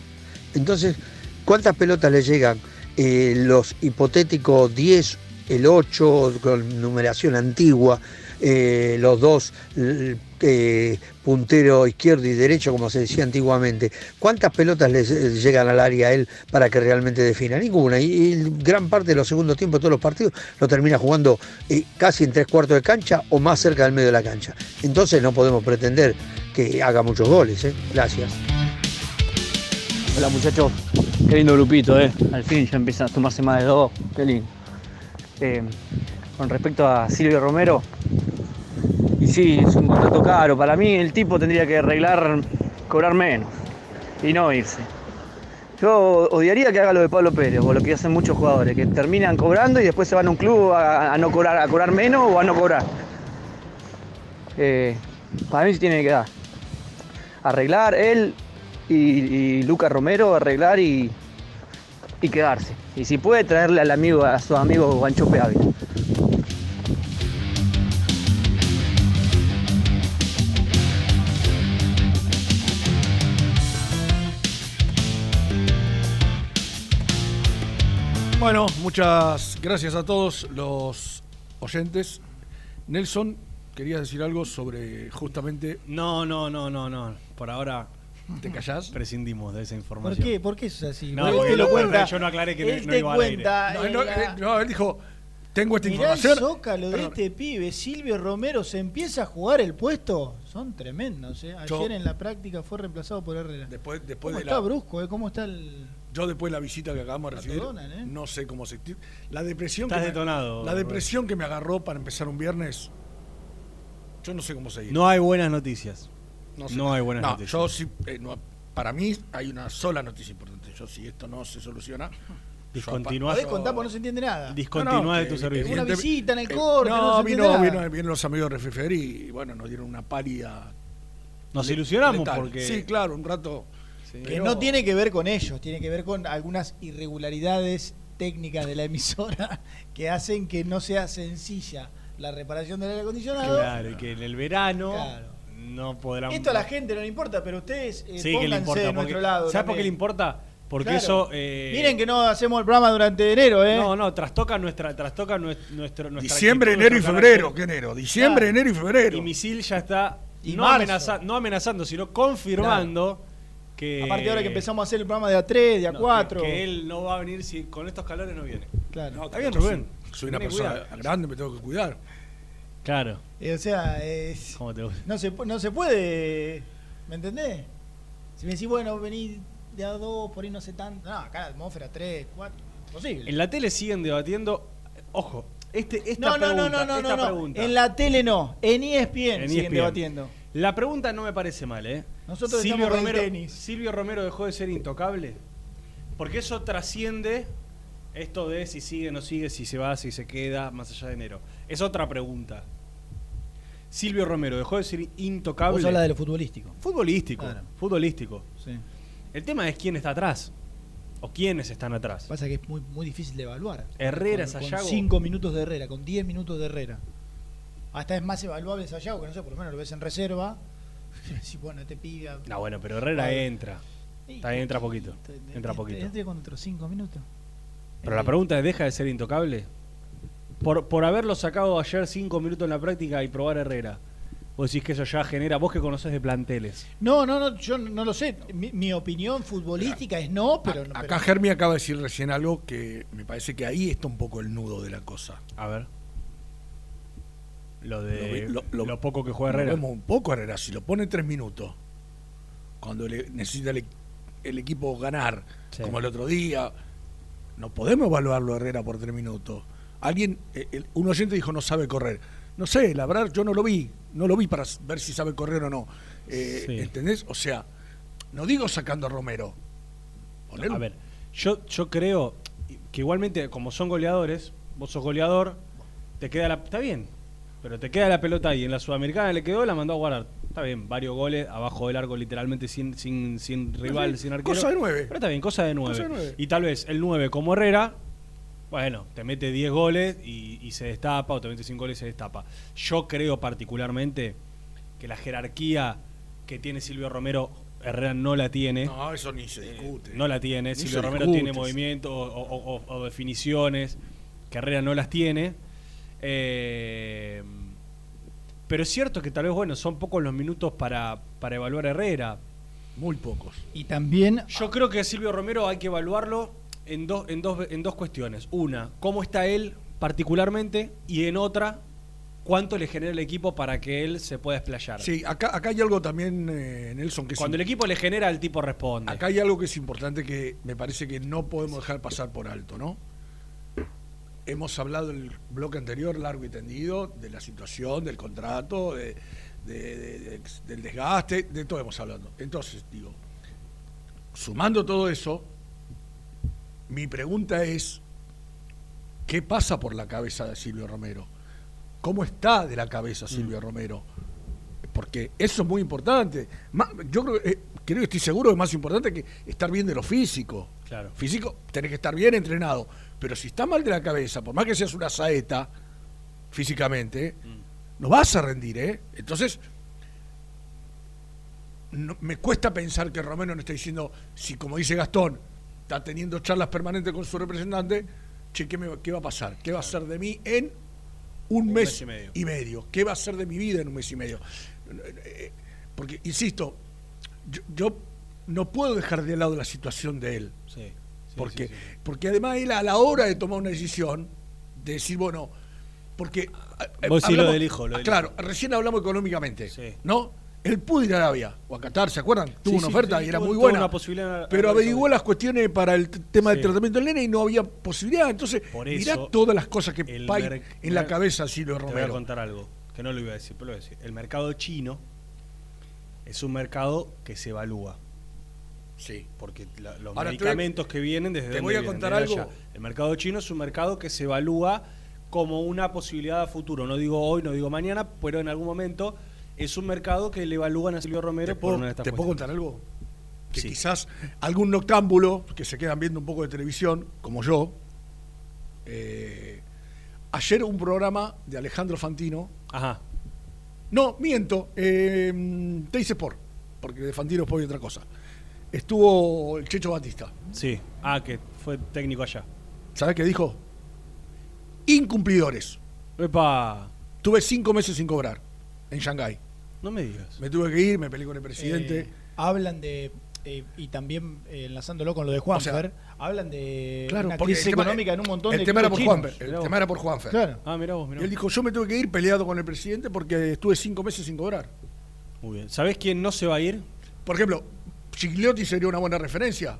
Entonces, ¿cuántas pelotas le llegan? Eh, los hipotéticos 10, el 8, con numeración antigua, eh, los dos eh, puntero izquierdo y derecho, como se decía antiguamente. ¿Cuántas pelotas le eh, llegan al área a él para que realmente defina? Ninguna. Y, gran parte de los segundos tiempos de todos los partidos lo termina jugando eh, casi en tres cuartos de cancha o más cerca del medio de la cancha. Entonces no podemos pretender que haga muchos goles. Gracias.
Hola muchachos, qué lindo grupito, ¿eh? Al fin ya empiezan a tomarse más de dos, qué lindo. Con respecto a Silvio Romero, y sí, es un contrato caro. Para mí el tipo tendría que arreglar, cobrar menos y no irse. Yo odiaría que haga lo de Pablo Pérez o lo que hacen muchos jugadores, que terminan cobrando y después se van a un club a, no cobrar, a cobrar menos o a no cobrar. Eh, para mí sí tiene que dar. Arreglar él y, Lucas Romero, arreglar y, y quedarse. Y si puede traerle al amigo, a su amigo Guanchope Ávila.
Bueno, muchas gracias a todos los oyentes. Nelson, querías decir algo sobre justamente.
No, no, no, no, no. Por ahora.
¿Te callás?
Prescindimos de esa
¿Por
información.
qué? ¿Por qué eso es así?
No,
Él
porque
te lo cuenta.
yo no aclaré que
Él
no
te
iba al aire.
cuenta.
No, no,
la-
eh, no, él dijo: Tengo esta
Mirá el
información.
zócalo de este pibe, Silvio Romero, se empieza a jugar el puesto. Son tremendos, ¿eh? Ayer
Yo-
en la práctica fue reemplazado por Herrera.
Después, después
¿Cómo
de
está
la,
Brusco, eh? ¿Cómo está el...?
Yo después de la visita que acabamos de
La
recibir,
¿eh?
no sé cómo se... La depresión
Estás
que me-
detonado,
La
Roberto.
depresión que me agarró para empezar un viernes, yo no sé cómo seguir.
No hay buenas noticias.
No, sé.
No hay buenas
No,
noticias.
Yo sí, eh, no, para mí hay una sola noticia importante. Yo si esto no se soluciona...
Discontinuás-
Podés contar porque no se entiende nada.
Discontinúa de tu
que
servicio.
Una visita en el
eh,
corte, no,
No,
se
vino, los amigos de Refrifer y bueno, nos dieron una pálida.
Nos
le-
ilusionamos
letal.
porque-
Sí, claro, un rato.
Que
pero-
no tiene que ver con ellos, tiene que ver con algunas irregularidades técnicas de la emisora que hacen que no sea sencilla la reparación del aire acondicionado.
Claro, y que en el verano
Claro.
no podrán.
Esto a la gente no le importa, pero ustedes eh,
Sí,
pónganse
que le importa.
de
porque-
nuestro lado.
¿Sabes por qué le importa? Porque
Claro.
eso. eh,
Miren que no hacemos el programa durante enero, ¿eh?
No, no, trastoca nuestra, trastoca nues- nuestro, nuestra
Diciembre,
actitud,
enero y febrero. ¿Qué enero? Diciembre,
Claro.
enero y febrero.
Y Misil ya está
Y
no, amenaza- no amenazando, sino confirmando que.
Aparte ahora que empezamos a hacer el programa de A3, de
no, que-
A4.
Que, él no va a venir si con estos calores no viene.
Claro.
No,
Está bien,
soy-
Rubén.
Soy una
Tiene
persona
cuidado.
grande, me tengo que cuidar.
Claro.
Eh, o sea, es-
¿Cómo te gusta?
no, se, no se puede. ¿Me entendés? Si me decís, bueno, vení de a dos, por ahí no sé tanto. No, acá la atmósfera 3, 4. Imposible.
En la tele siguen debatiendo. Ojo, este, esta
no, no, no,
pregunta.
no, no,
esta
no, no.
pregunta.
En la tele no. En E ESPN
En
siguen
ESPN.
debatiendo.
La pregunta no me parece mal, ¿eh?
Nosotros
Silvio
estamos con
Romero,
tenis.
Silvio Romero dejó de ser intocable. Porque eso trasciende esto de si sigue no sigue, si se va, si se queda, más allá de enero. Es otra pregunta. Silvio Romero dejó de ser intocable.
Vos hablas de lo futbolístico.
Futbolístico.
Claro.
Futbolístico.
Sí.
El tema es quién está atrás. O quiénes están atrás.
Pasa que es muy, muy difícil de evaluar.
Herrera,
con,
Sayago.
5 minutos de Herrera, con 10 minutos de Herrera. Hasta es más evaluable Sayago, que no sé, por lo menos lo ves en reserva. Si bueno, te pide.
No, bueno, pero Herrera entra. Está bien, entra poquito. Entra poquito.
Entre con otros 5 minutos.
Pero la pregunta es, ¿deja de ser intocable? Por, por haberlo sacado ayer cinco minutos en la práctica y probar a Herrera. Vos decís que eso ya genera, vos que conocés de planteles.
No, no, no, yo no lo sé. Mi, mi opinión futbolística es no, pero. no-
Acá
pero-
Germi acaba de decir recién algo que me parece que ahí está un poco el nudo de la cosa.
A ver. Lo de
Lo
lo,
lo-
poco que juega
Lo
Herrera.
vemos un poco Herrera. Si lo pone tres minutos, cuando le- necesita el, el equipo ganar,
Sí.
como el otro día, no podemos evaluarlo Herrera por tres minutos. Alguien, eh, el- un oyente dijo no sabe correr. No sé, la verdad yo no lo vi. No lo vi para ver si sabe correr o no. Eh,
Sí.
¿Entendés? O sea, no digo sacando a Romero.
A ver, yo, yo creo que igualmente, como son goleadores, vos sos goleador, te queda la. Está bien, pero te queda la pelota ahí. En la Sudamericana le quedó, la mandó a guardar. Está bien, varios goles abajo del arco, literalmente sin, sin, sin rival,
Sí,
sin arquero.
cosa de nueve.
Pero está bien, cosa de nueve.
Cosa de nueve.
Y tal vez el 9 como Herrera, bueno, te mete 10 goles y, y se destapa, o te mete 5 goles y se destapa. Yo creo particularmente que la jerarquía que tiene Silvio Romero, Herrera no la tiene.
No, eso ni se discute.
No la tiene.
Ni
Silvio Romero
discute.
tiene movimientos o- o definiciones que Herrera no las tiene. Eh, pero es cierto que tal vez, bueno, son pocos los minutos para, para evaluar a Herrera.
Muy pocos.
Y también.
Yo creo que Silvio Romero hay que evaluarlo en dos, en dos, en dos cuestiones. Una, cómo está él particularmente y en otra, cuánto le genera el equipo para que él se pueda explayar.
Sí, acá, acá hay algo también, eh, Nelson, que es
Cuando el equipo le genera, el tipo responde.
Acá hay algo que es importante que me parece que no podemos dejar pasar por alto, ¿no? Hemos hablado en el bloque anterior, largo y tendido, de la situación, del contrato, de- de- de- de- del desgaste, de todo hemos hablado. Entonces, digo, sumando todo eso, Mi pregunta es, ¿qué pasa por la cabeza de Silvio Romero? ¿Cómo está de la cabeza Silvio Romero? Porque eso es muy importante. Yo creo, eh, creo que estoy seguro que es más importante que estar bien de lo físico.
Claro.
Físico, tenés que estar bien entrenado. Pero si estás mal de la cabeza, por más que seas una saeta físicamente, no vas a rendir, ¿eh? Entonces, no- me cuesta pensar que Romero no está diciendo, si como dice Gastón, está teniendo charlas permanentes con su representante, che, ¿qué, me- qué va a pasar? ¿Qué va a ser de mí en un, mes,
mes y medio.
y medio? ¿Qué va a ser de mi vida en un mes y medio? Porque, insisto, yo, yo no puedo dejar de lado la situación de él.
Sí,
porque,
sí, sí.
porque además él a la hora de tomar una decisión, de decir, bueno, porque... eh,
Vos decís lo
hablamos-
del hijo, lo del
claro, recién hablamos económicamente,
Sí.
¿no? Él pudo ir a Arabia o a Qatar, ¿se acuerdan? Tuvo
Sí,
una
sí,
oferta
sí,
y era muy buena.
una posibilidad
pero averiguó las cuestiones para el tema del
Sí.
tratamiento del nene y no había posibilidad. Entonces,
Por
mirá todas las cosas que hay en la cabeza Silvio
Te voy a
Romero.
contar algo, que no lo iba a decir, pero lo voy a decir. El mercado chino es un mercado que se evalúa.
Sí.
Porque la- los
Ahora, te
medicamentos que vienen desde
te voy a contar algo.
allá. El mercado chino es un mercado que se evalúa como una posibilidad a futuro. No digo hoy, no digo mañana, pero en algún momento es un mercado que le evalúan a Silvio Romero
¿Te
por
puedo,
una de estas
te puedo contar algo? Que
Sí.
quizás algún noctámbulo que se quedan viendo un poco de televisión, como yo, eh, ayer un programa de Alejandro Fantino.
Ajá.
No, miento, eh, te hice por, porque de Fantino es por otra cosa. Estuvo el Checho Batista.
Sí. Ah, que fue técnico allá.
¿Sabes qué dijo? Incumplidores.
Epa.
Tuve cinco meses sin cobrar en Shanghái.
No me digas.
Me tuve que ir, me peleé con el presidente.
Eh, hablan de, eh, y también eh, enlazándolo con lo de Juanfer,
O sea,
hablan de
Claro,
una
porque
crisis
tema-
económica en un montón
el
de
tema era por Juanfer, el
Mirá
tema
vos.
era por Juanfer.
Claro.
Ah, mirá vos, mirá
Y él dijo, yo me tuve que ir peleado con el presidente porque estuve cinco meses sin cobrar.
Muy bien. ¿Sabés quién no se va a ir?
Por ejemplo, Gigliotti sería una buena referencia.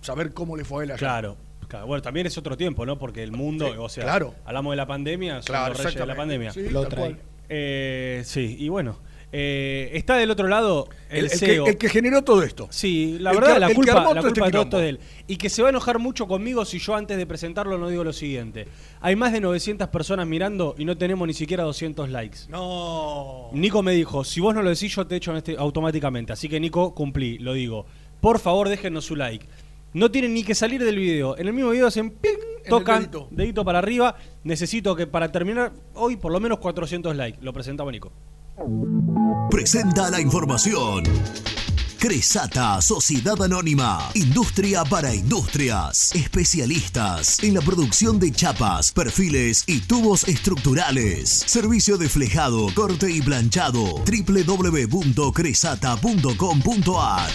Saber cómo le fue a él allá.
Claro. claro. Bueno, también es otro tiempo, ¿no? Porque el mundo,
Sí,
o sea,
claro.
hablamos de la pandemia, son
Claro,
los reyes de la pandemia.
Sí, Lo trae.
Eh, sí, y bueno. Eh, está del otro lado el,
El- el que-
CEO.
el que generó todo esto.
Sí, la verdad,
que-
la culpa, la
este
de todo esto
quilombo.
es de él. Y que se va a enojar mucho conmigo si yo antes de presentarlo no digo lo siguiente. Hay más de 900 personas mirando y no tenemos ni siquiera 200 likes.
No.
Nico me dijo, si vos no lo decís, yo te echo en este automáticamente. Así que Nico, cumplí, lo digo. Por favor, déjenos su like. No tienen ni que salir del video. En el mismo video hacen ping, tocan,
dedito.
dedito. para arriba. Necesito que para terminar hoy por lo menos 400 likes. Lo presentaba Nico.
Presenta la información. Cresata, Sociedad Anónima, Industria para Industrias, especialistas en la producción de chapas, perfiles y tubos estructurales. Servicio de flejado, corte y planchado. www.cresata.com.ar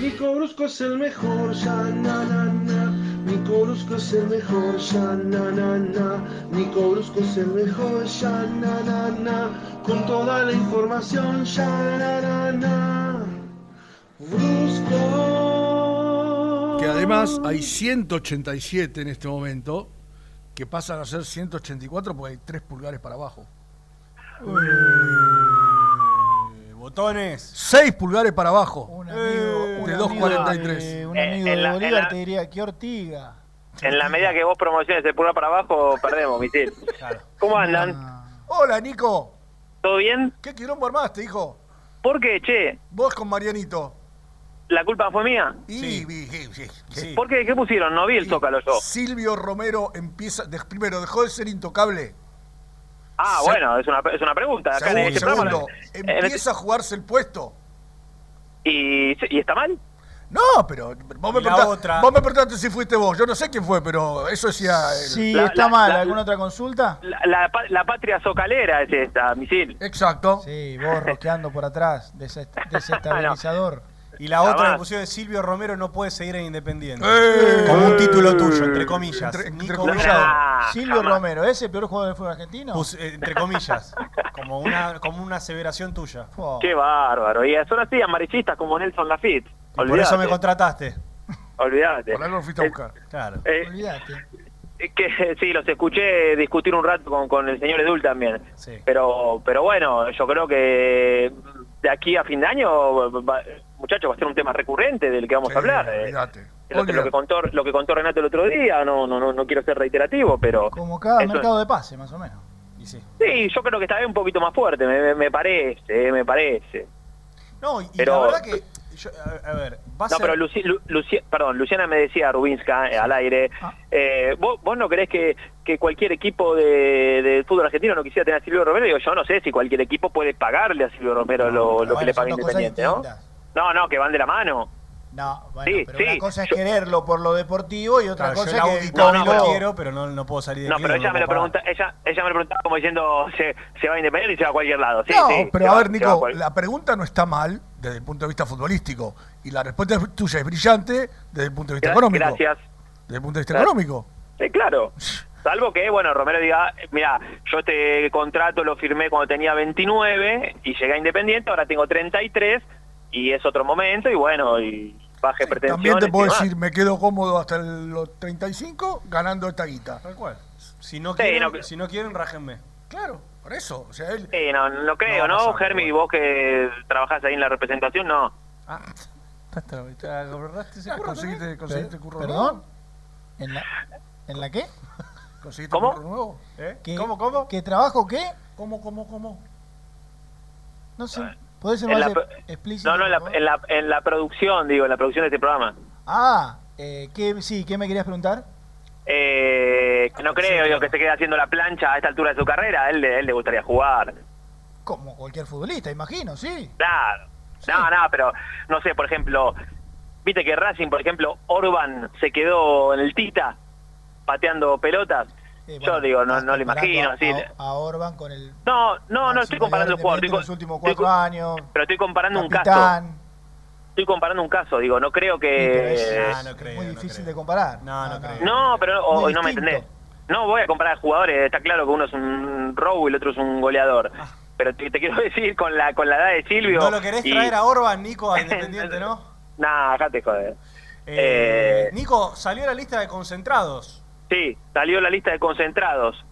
Nico Brusco es el mejor, ya. Nico Brusco es el mejor, ya na na na. Nico Brusco es el mejor, ya na na na. Con toda la información, ya na na na. Brusco.
Que además hay 187 en este momento que pasan a ser 184 porque hay 3 pulgares para abajo.
botones.
6 pulgares para abajo.
Un amigo, un
de
amigo
2.43.
de- un
Eh,
amigo
en
de
la- en
Bolívar
la-
te diría que Ortiga.
En la medida que vos promociones el pulgar para abajo, perdemos, misil. ¿Cómo andan?
Hola, Nico.
¿Todo bien?
¿Qué quilombo armaste, hijo?
¿Por qué, che?
Vos con Marianito.
¿La culpa fue mía?
Sí, sí, sí.
¿Por qué? ¿Qué pusieron? No vi el zócalo yo.
Silvio Romero empieza, de- primero, dejó de ser intocable.
Ah,
Se-
bueno, es una, es una pregunta. Acá en
Segundo,
este programa-
segundo,
en este-
empieza a jugarse el puesto.
¿Y, ¿Y está mal?
No, pero vos me, preguntaste,
otra-
vos me preguntaste si fuiste vos. Yo no sé quién fue, pero eso decía. el-
Si
La-
está
la-
mal,
la-
¿alguna otra consulta?
La, la pa- la patria socalera es esta, misil.
Exacto.
Sí, vos rosqueando por atrás, desest- desestabilizador.
Y la otra que pusieron es Silvio Romero no puede seguir en Independiente.
¡Eh!
Como un título tuyo, entre comillas.
Entre- entre-.
Ah,
Silvio
jamás.
Romero, ¿es el peor jugador del fútbol argentino?
Pus- eh, entre comillas. Como una, como una aseveración tuya.
Qué bárbaro. Y son así amarillistas como Nelson Lafitte.
Por eso me contrataste.
Olvídate.
Por algo lo fuiste a buscar.
Claro.
Eh,
Olvídate.
eh, que sí, los escuché discutir un rato con, con el señor Edul también.
Sí.
Pero, pero bueno, yo creo que de aquí a fin de año, va- muchachos, va a ser un tema recurrente del que vamos
Sí,
a hablar. eh. Lo, que- lo que contó, lo que contó Renato el otro día, no, no, no, no quiero ser reiterativo, pero...
Como cada mercado de pase, más o menos. Y sí.
Sí, yo creo que vez un poquito más fuerte, me, parece, eh, me parece.
No, y,
Pero-
la verdad que. yo- a, ver, va a
No,
ser.
pero Luci- Lu- Luci- perdón, Luciana me decía, Rubinska, eh, al aire,
Ah.
eh, ¿vos, vos no creés que, que cualquier equipo de, de fútbol argentino no quisiera tener a Silvio Romero? Digo, yo no sé si cualquier equipo puede pagarle a Silvio Romero lo, lo que le paga Independiente, ¿no? No, no, que van de la mano.
No, bueno,
Sí,
pero
sí.
una cosa es
Yo-
quererlo por lo deportivo y otra
Claro,
cosa es que
auditorio
Tommy
lo
lo-
quiero, pero no, no puedo salir de
No, pero ella me lo pregunta, ella, ella me lo preguntaba como diciendo, se, se va a Independiente y se va a cualquier lado. Sí,
no,
sí,
pero a
va-
ver, Nico,
cual-
la pregunta no está mal desde el punto de vista futbolístico. Y la respuesta tuya es brillante desde el punto de vista económico.
Gracias.
Desde el punto de vista
Gracias.
económico.
Sí, claro. Salvo que, bueno, Romero diga, mira, yo este contrato lo firmé cuando tenía 29 y llegué a Independiente, ahora tengo 33 y es otro momento y bueno, y baje pretensiones.
También te puedo decir, me quedo cómodo hasta el- los 35 ganando esta guita.
Tal cual. Si no
Sí,
quieren,
no-
si no quieren rájenme.
Claro, por eso. O sea, él.
Sí, no, no creo,
No,
¿no, Germi? Vos que trabajás ahí en la representación, no.
¿Te
Ah,
curro
conseguiste, conseguiste curro nuevo.
¿Perdón? ¿En la, ¿En la qué?
¿Conseguiste
¿Cómo?
curro nuevo?
¿Eh?
¿Qué-
¿Cómo, cómo?
¿Qué trabajo qué?
¿Cómo, cómo, cómo?
No sé. ¿Podés ser
En
más
la
explícito?
No, no, en la, en, la, en la producción, digo, en la producción de este programa.
Ah, eh, ¿qué, sí, ¿qué me querías preguntar?
Eh, no creo digo, que se quede haciendo la plancha a esta altura de su carrera, a él, él le gustaría jugar.
Como cualquier futbolista, imagino, sí.
Claro. No, no, pero no sé, por ejemplo, viste que Racing, por ejemplo, Orban se quedó en el Tita pateando pelotas.
Eh,
Yo digo, no, no lo imagino.
A, a Orban con el
No, no, no estoy comparando el jugador. Estoy,
los últimos cuatro años.
pero estoy comparando un caso. Estoy comparando un caso, digo, no creo
Sí,
que...
es
Ah, no creo,
muy
no
difícil de comparar.
No, no creo.
No, pero o-
Muy
no me entendés. No voy a comparar jugadores, está claro que uno es un robo y el otro es un goleador. Pero te, te quiero decir con la con la edad de Silvio.
Ah. ¿No lo querés
y-
traer a Orban, Nico, a Independiente, no?
Nah, dejate joder.
Eh,
Eh,
Nico, salió la lista de concentrados.
Sí, salió la lista de concentrados.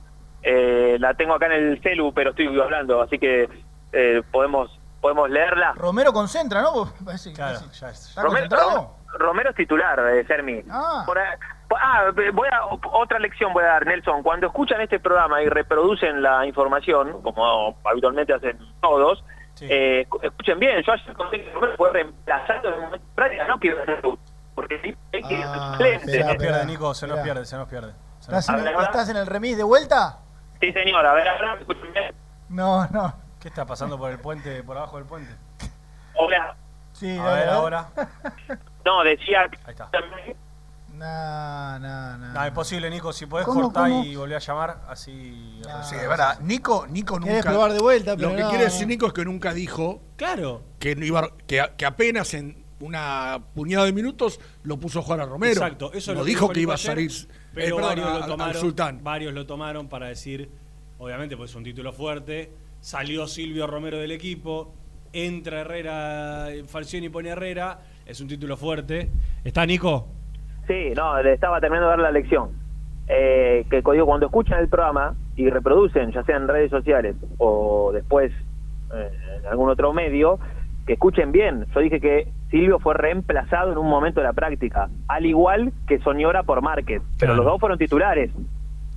Eh, la tengo acá en el celu, pero estoy hablando, así que eh, podemos podemos leerla.
Romero concentra, ¿no? Parece-
Claro,
parece-
ya es.
¿Está
Romero,
concentrado?
Romero es titular, eh, Fermi.
Ah.
Por ah, voy a, otra lección voy a dar, Nelson. Cuando escuchan este programa y reproducen la información, como habitualmente hacen todos, eh, escu- escuchen bien. Yo ayer conté que Romero fue reemplazado en un momento de práctica, no porque sí, es que es
Ah,
suplente.
Se nos pierde, Nico, se nos pierde, se nos pierde. Se nos-
¿Estás en, el, estás en el remis de vuelta?
Sí, señor, a ver, ahora me escuchan bien.
No, no.
¿Qué está pasando por el puente, por abajo del puente?
Hola.
Sí,
A ver ahora.
No, decía...
Ahí está.
No, no, no.
No, imposible, Nico. Si podés
¿Cómo,
cortar
cómo?
y volver a llamar, así.
Sí, es verdad. Nico, Nico nunca.
probar de vuelta, pero
Lo que
no,
quiere decir Nico es que nunca dijo
Claro.
que, iba, que, que apenas en una puñada de minutos lo puso a jugar a Romero.
Exacto, eso es
no
lo
dijo
dijo
que iba a salir. eh,
Pero
perdón,
varios, lo
al
tomaron,
Sultán.
varios lo tomaron para decir, obviamente, pues es un título fuerte. Salió Silvio Romero del equipo, entra Herrera, Falcioni pone Herrera, es un título fuerte. ¿Está Nico?
Sí, no, le estaba terminando de dar la lección. Eh, que digo, cuando escuchan el programa y reproducen, ya sea en redes sociales o después eh, en algún otro medio, que escuchen bien. Yo dije que Silvio fue reemplazado en un momento de la práctica, al igual que Soñora por Márquez. Pero
Claro.
los dos fueron titulares.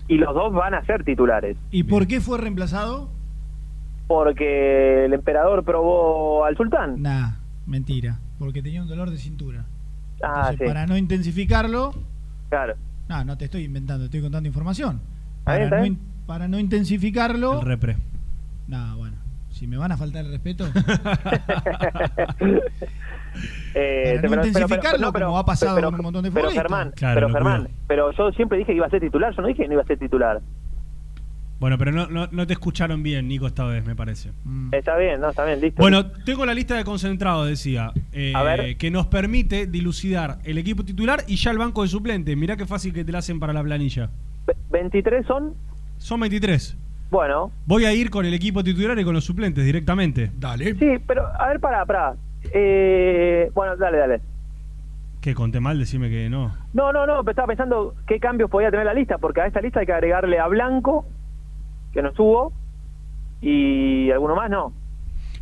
Y los dos van a ser titulares.
¿Y por qué fue reemplazado?
Porque el emperador probó al sultán.
Nah, mentira. Porque tenía un dolor de cintura.
Ah,
Entonces,
sí.
para no intensificarlo,
Claro.
no, no te estoy inventando, estoy contando información.
Está
Para, no,
bien.
in- para no intensificarlo,
El repre.
no, bueno, si me van a faltar el respeto,
Eh,
no intensificarlo, como ha pasado con un montón de
Pero. Germán,
Claro,
pero Germán,
cuidado.
pero yo siempre dije que iba a ser titular, yo no dije que no iba a ser titular.
Bueno, pero no, no, no te escucharon bien, Nico, esta vez, me parece.
Está bien, no, está bien, listo.
Bueno, tengo la lista de concentrados, decía, eh,
A ver.
que nos permite dilucidar el equipo titular y ya el banco de suplentes. Mirá qué fácil que te la hacen para la planilla.
Ve- 23 son,
Son 23.
bueno,
Voy a ir con el equipo titular y con los suplentes directamente.
Dale.
sí, pero a ver, pará, pará. Eh, bueno, dale, dale.
Que conté mal, decime que no.
No, no, no, estaba pensando qué cambios podía tener la lista, porque a esta lista hay que agregarle a Blanco, que no estuvo, y alguno más no.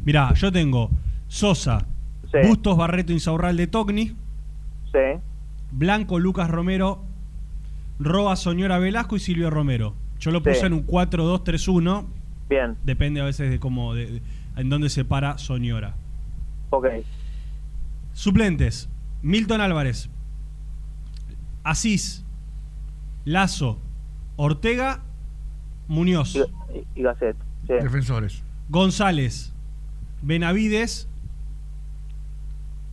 Mirá, yo tengo Sosa,
Sí.
Bustos Barreto Insaurralde Togni.
Sí.
Blanco Lucas Romero. Roa Soñora Velasco y Silvio Romero. Yo lo puse
Sí.
en un 4-2-3-1.
Bien.
Depende a veces de cómo. de- de- en dónde se para Soñora.
Ok.
Suplentes: Milton Álvarez. Asís. Lazo. Ortega. Muñoz.
Y, y Gasset. Sí.
Defensores.
González. Benavides.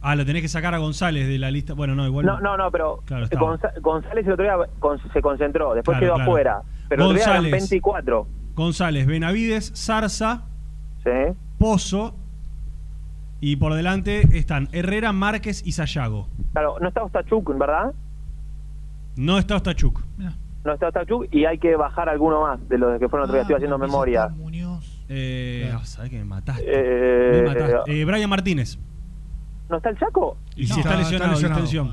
Ah, lo tenés que sacar a González de la lista. Bueno, no, igual.
No, no, no, pero
Claro.
Gonza- González el otro día con- se concentró, después
Claro,
quedó
claro.
afuera. Pero el otro día eran
González.
24.
González, Benavides, Zarza,
Sí.
Pozo. Y por delante están Herrera, Márquez y Sayago.
Claro, no está Ostachuk, ¿verdad?
No está Ostachuk.
No está Ostachuk y hay que bajar alguno más de los que fueron otro día. Estoy haciendo memoria.
Eh, ah, sabés que me mataste.
Eh,
me mataste. Eh, Brian Martínez.
¿No está el Chaco?
Y si está, lesionado, distensión.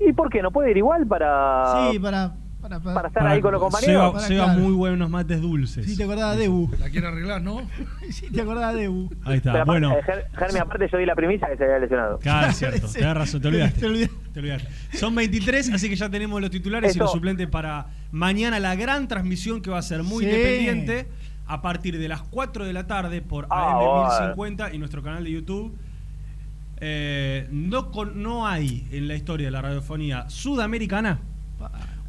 ¿Y por qué? ¿No puede ir igual para,
Sí, para, para,
para estar ahí con los compañeros?
Seba
claro.
muy buenos mates dulces.
Sí, te acordabas de Debu.
La quiere arreglar, ¿no?
Sí, te acordabas de Debu.
Ahí está,
Pero aparte,
bueno.
eh, Ger- Germi, aparte yo di la primicia que se había lesionado.
Claro, es cierto,
Sí.
tenés razón, te olvidaste.
Te olvidaste.
Te olvidaste. Son 23, así que ya tenemos los titulares y los suplentes para mañana la gran transmisión que va a ser muy
Sí.
independiente a partir de las 4 de la tarde por
Ah,
AM1050 y nuestro canal de YouTube. Eh, no, con- no hay en la historia de la radiofonía sudamericana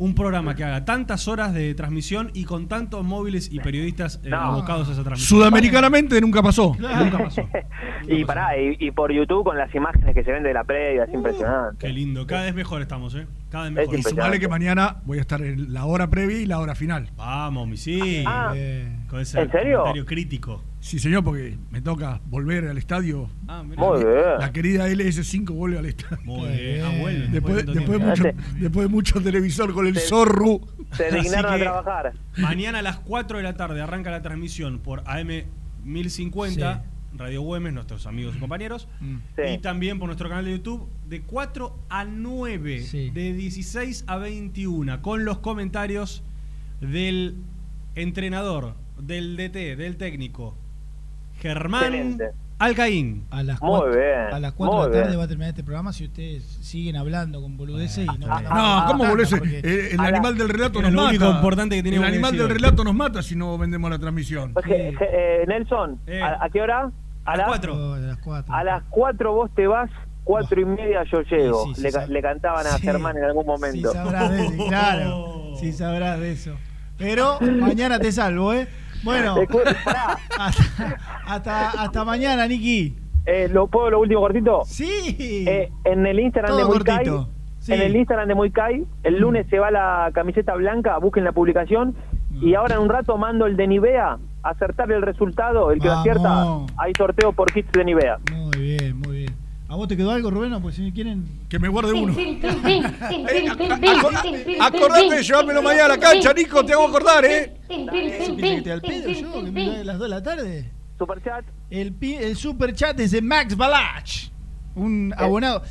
un programa que haga tantas horas de transmisión y con tantos móviles y periodistas eh,
No.
abocados a esa transmisión.
Sudamericanamente nunca pasó.
Nunca pasó.
Y pará, y, y por YouTube con las imágenes que se ven de la previa, es impresionante.
Qué lindo, cada vez mejor estamos, ¿eh? Cada vez
Es
mejor.
Y sumale que mañana voy a estar en la hora previa y la hora final.
Vamos, mi sí.
Ah,
Con ese
¿en serio?
comentario crítico.
Sí, señor, porque me toca volver al estadio.
Ah, mira.
Muy bien.
La querida LS5 vuelve al estadio.
Muy bien. Ah, vuelve.
Después, después, de mucho, después de mucho televisor con el
Se-
zorro.
Se
Así
dignaron a trabajar.
Mañana a las 4 de la tarde arranca la transmisión por AM 1050, Radio Güemes, nuestros amigos y compañeros.
Sí.
Y también por nuestro canal de YouTube de 4 a 9,
Sí.
de 16 a 21, con los comentarios del entrenador, del DT, del técnico, Germán
Excelente.
Alcaín.
A las
Muy
4,
bien,
a las 4 de la tarde
bien.
va a terminar este programa si ustedes siguen hablando con boludeces y no
Ah,
No, ¿cómo
porque-
Eh, el animal del relato nos
lo
mata.
único importante que
el
teníamos que
animal
decir
del relato nos mata si no vendemos la transmisión.
Pues, je- eh, Nelson,
Eh.
¿a, a qué hora?
A las 4.
Oh, de las 4.
A las 4 vos te vas, 4 y media yo llego.
Sí, sí,
le,
sí,
ca-
sí.
le cantaban a
Sí.
Germán en algún
Sí
momento.
sabrás de eso, claro. Sí sabrás de eso. Pero mañana te salvo, ¿eh? Bueno, hasta, hasta, hasta mañana, Niki.
eh, ¿lo, ¿Puedo lo último cortito?
Sí.
Eh, en el Instagram
Todo
de
cortito. Sí.
en el Instagram de Muy Kai, el lunes se va la camiseta blanca, busquen la publicación
Mm.
y ahora en un rato mando el de Nivea, acertar el resultado, el que lo acierta, hay sorteo por kits de Nivea.
Muy bien, muy bien. ¿A vos te quedó algo, Rubén? Pues si quieren.
Que me guarde uno.
Acordate
de llevármelo mañana a la cancha, Nico, te hago acordar, ¿eh?
¿Eso que te al pedo yo? ¿Que me voy a las 2 de la tarde?
Superchat.
El, el super chat es de Max Balach, un abonado.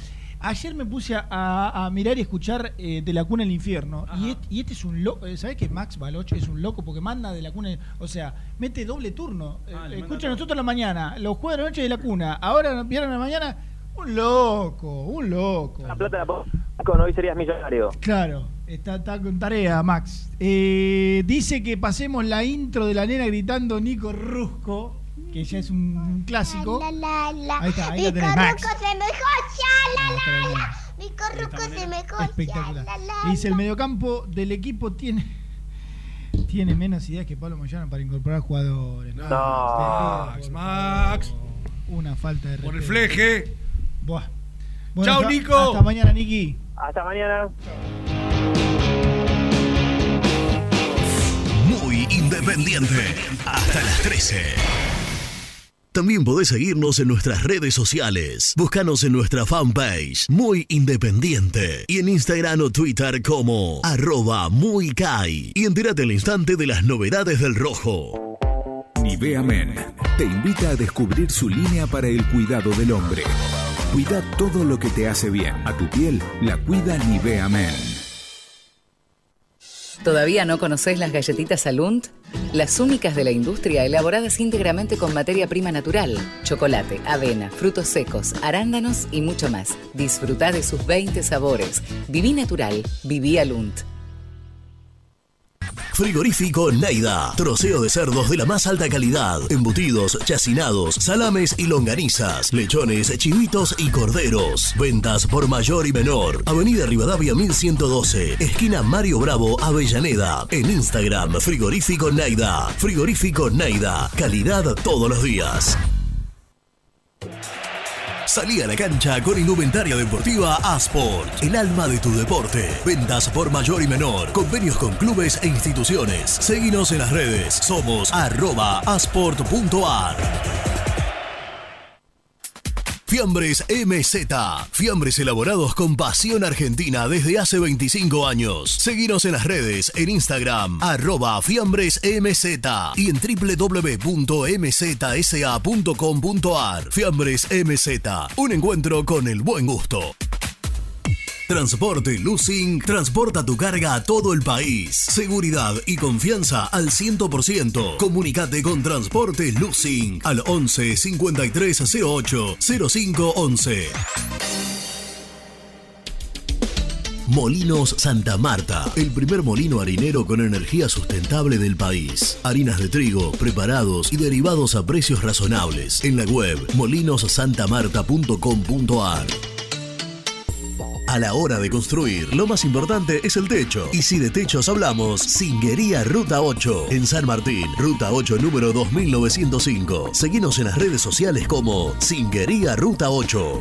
Ayer me puse a, a- a mirar y escuchar eh, De la Cuna al Infierno. Y, et- y este es un loco. ¿Sabes que Max Baloch es un loco? Porque manda De la Cuna. O sea, mete doble turno. Eh,
Ah, manda
escucha nosotros en la mañana, los jueves de la noche de la Cuna. Ahora, viernes de la mañana. Un loco, un loco.
La plata la pongo con hoy serías millonario.
Claro, está, está con tarea, Max. Eh, dice que pasemos la intro de la nena gritando Nico Rusco, que ya es un, un clásico. Ahí está, ahí la tenés, Max.
se me joya, la, la, la. Mi corruco se me joya,
Espectacular.
la, la,
dice, el
la.
mediocampo del equipo tiene tiene menos ideas que Pablo Moyano para incorporar jugadores.
No.
Max, Max.
Una falta de
Por el
respeto.
fleje.
Buah. Hasta-
Nico.
Hasta mañana, Niki.
Hasta mañana.
Muy independiente. Hasta las 13. También podés seguirnos en nuestras redes sociales. Búscanos en nuestra fanpage, Muy Independiente. Y en Instagram o Twitter como arroba muy Kai. Y entérate al instante de las novedades del rojo.
Nivea Men te invita a descubrir su línea para el cuidado del hombre. Cuida todo lo que te hace bien. A tu piel la cuida Nivea Men.
¿Todavía no conoces las galletitas Alunt? Las únicas de la industria elaboradas íntegramente con materia prima natural, chocolate, avena, frutos secos, arándanos y mucho más. Disfruta de sus 20 sabores. Viví natural, viví Alunt.
Frigorífico Neida. Troceo de cerdos de la más alta calidad. Embutidos, chacinados, salames y longanizas. Lechones, chivitos y corderos. Ventas por mayor y menor. Avenida Rivadavia 1112. Esquina Mario Bravo, Avellaneda. En Instagram, Frigorífico Neida. Frigorífico Neida. Calidad todos los días. Salí a la cancha con indumentaria deportiva Asport, el alma de tu deporte. Ventas por mayor y menor, convenios con clubes e instituciones. Seguinos en las redes, somos arroba asport.ar. Fiambres MZ. Fiambres elaborados con pasión argentina desde hace 25 años. Seguinos en las redes, en Instagram, arroba Fiambres MZ y en www.mzsa.com.ar. Fiambres MZ. Un encuentro con el buen gusto. Transporte Lucing transporta tu carga a todo el país. Seguridad y confianza al 100%. Comunicate con Transporte Lucing al 11 5308 0511. Molinos Santa Marta, el primer molino harinero con energía sustentable del país. Harinas de trigo, preparados y derivados a precios razonables. En la web molinosantamarta.com.ar. A la hora de construir, lo más importante es el techo. Y si de techos hablamos, Singuería Ruta 8. En San Martín, Ruta 8 número 2905. Seguinos en las redes sociales como Singuería Ruta 8.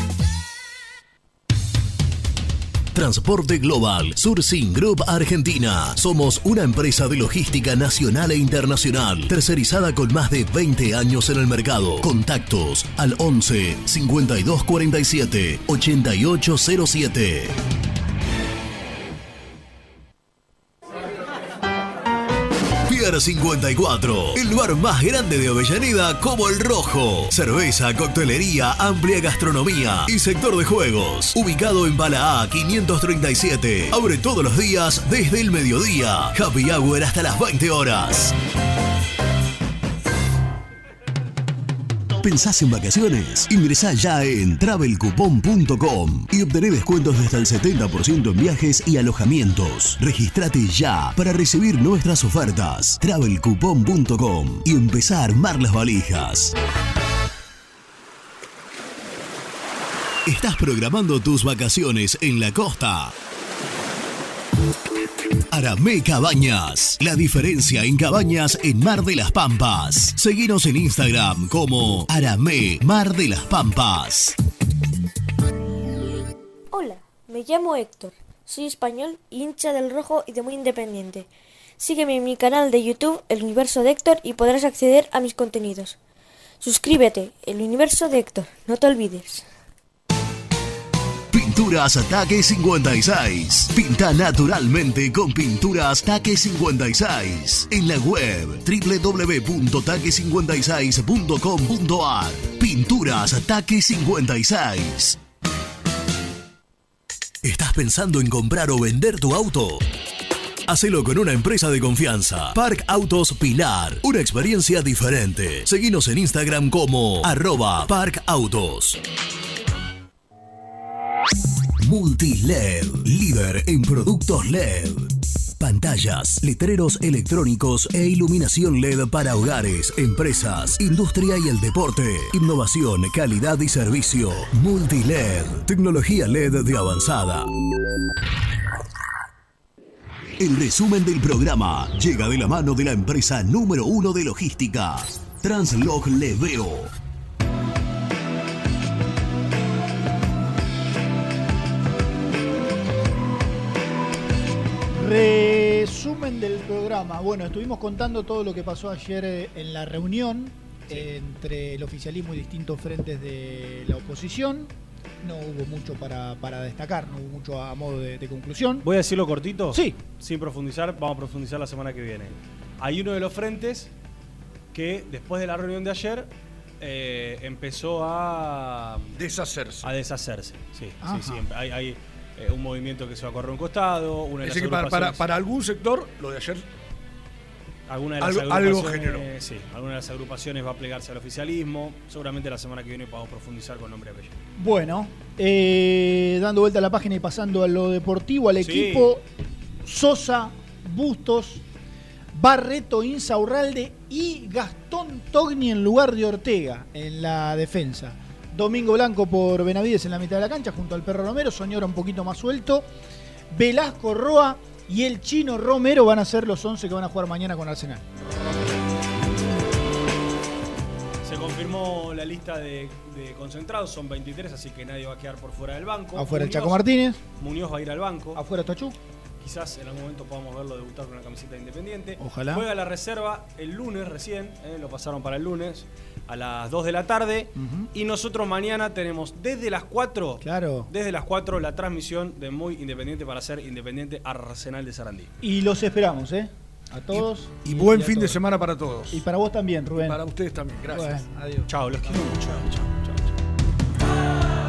Transporte Global, Surcing Group Argentina. Somos una empresa de logística nacional e internacional, tercerizada con más de 20 años en el mercado. Contactos al 11 5247 8807. Pier 54, el bar más grande de Avellaneda como el Rojo. Cerveza, coctelería, amplia gastronomía y sector de juegos. Ubicado en Bala A 537. Abre todos los días desde el mediodía. Happy Hour hasta las 20 horas. ¿Pensás en vacaciones? Ingresá ya en travelcoupon.com y obtené descuentos de hasta el 70% en viajes y alojamientos. Registrate ya para recibir nuestras ofertas. travelcoupon.com y empezá a armar las valijas. ¿Estás programando tus vacaciones en la costa? Aramé Cabañas. La diferencia en cabañas en Mar de las Pampas. Seguinos en Instagram como Aramé Mar de las Pampas.
Hola, me llamo Héctor. Soy español, hincha del rojo y de muy independiente. Sígueme en mi canal de YouTube, El Universo de Héctor, y podrás acceder a mis contenidos. Suscríbete, El Universo de Héctor, no te olvides.
Pinturas Ataque 56. Pinta naturalmente con Pinturas Taque 56. En la web www.taque56.com.ar. Pinturas Ataque 56. ¿Estás pensando en comprar o vender tu auto? Hacelo con una empresa de confianza. Park Autos Pilar. Una experiencia diferente. Seguinos en Instagram como arroba. Multiled, líder en productos LED. Pantallas, letreros electrónicos e iluminación LED para hogares, empresas, industria y el deporte. Innovación, calidad y servicio. Multiled, tecnología LED de avanzada. El resumen del programa llega de la mano de la empresa número uno de logística, Translog Leveo.
Resumen del programa. Bueno, estuvimos contando todo lo que pasó ayer eh, en la reunión entre el oficialismo y distintos frentes de la oposición. No hubo mucho para, para destacar, no hubo mucho a modo de, de conclusión.
¿Voy a decirlo cortito?
Sí.
Sin profundizar, vamos a profundizar la semana que viene. Hay uno de los frentes que después de la reunión de ayer eh, empezó a
deshacerse.
A deshacerse, sí.
Ajá.
sí, sí. Hay, hay, eh, un movimiento que se va a correr a un costado, una de
Es
las
que para, para, algún sector, lo de ayer
Alguna de las
Algo- generó.
Sí, alguna de las agrupaciones va a plegarse al oficialismo. Seguramente la semana que viene podamos profundizar con nombre y apellido.
Bueno, eh, dando vuelta a la página y pasando a lo deportivo, al
Sí.
equipo Sosa, Bustos, Barreto, Insaurralde y Gastón Togni en lugar de Ortega en la defensa. Domingo Blanco por Benavides en la mitad de la cancha junto al perro Romero, Soñora un poquito más suelto. Velasco Roa y el chino Romero van a ser los 11 que van a jugar mañana con Arsenal.
Se confirmó la lista de, de concentrados, son 23, así que nadie va a quedar por fuera del banco.
Afuera el Chaco Martínez.
Muñoz va a ir al banco.
Afuera Tachú.
Quizás en algún momento podamos verlo debutar con una camiseta de independiente.
Ojalá.
Juega la reserva el lunes recién, eh, lo pasaron para el lunes a las 2 de la tarde. Y nosotros mañana tenemos desde las 4,
Claro.
desde las 4 la transmisión de Muy Independiente para ser Independiente Arsenal de Sarandí.
Y los esperamos, ¿eh? A todos.
Y buen fin de semana para todos.
Y para vos también, Rubén.
Para ustedes también. Gracias.
Bueno, adiós.
Chao, los quiero mucho. Chao.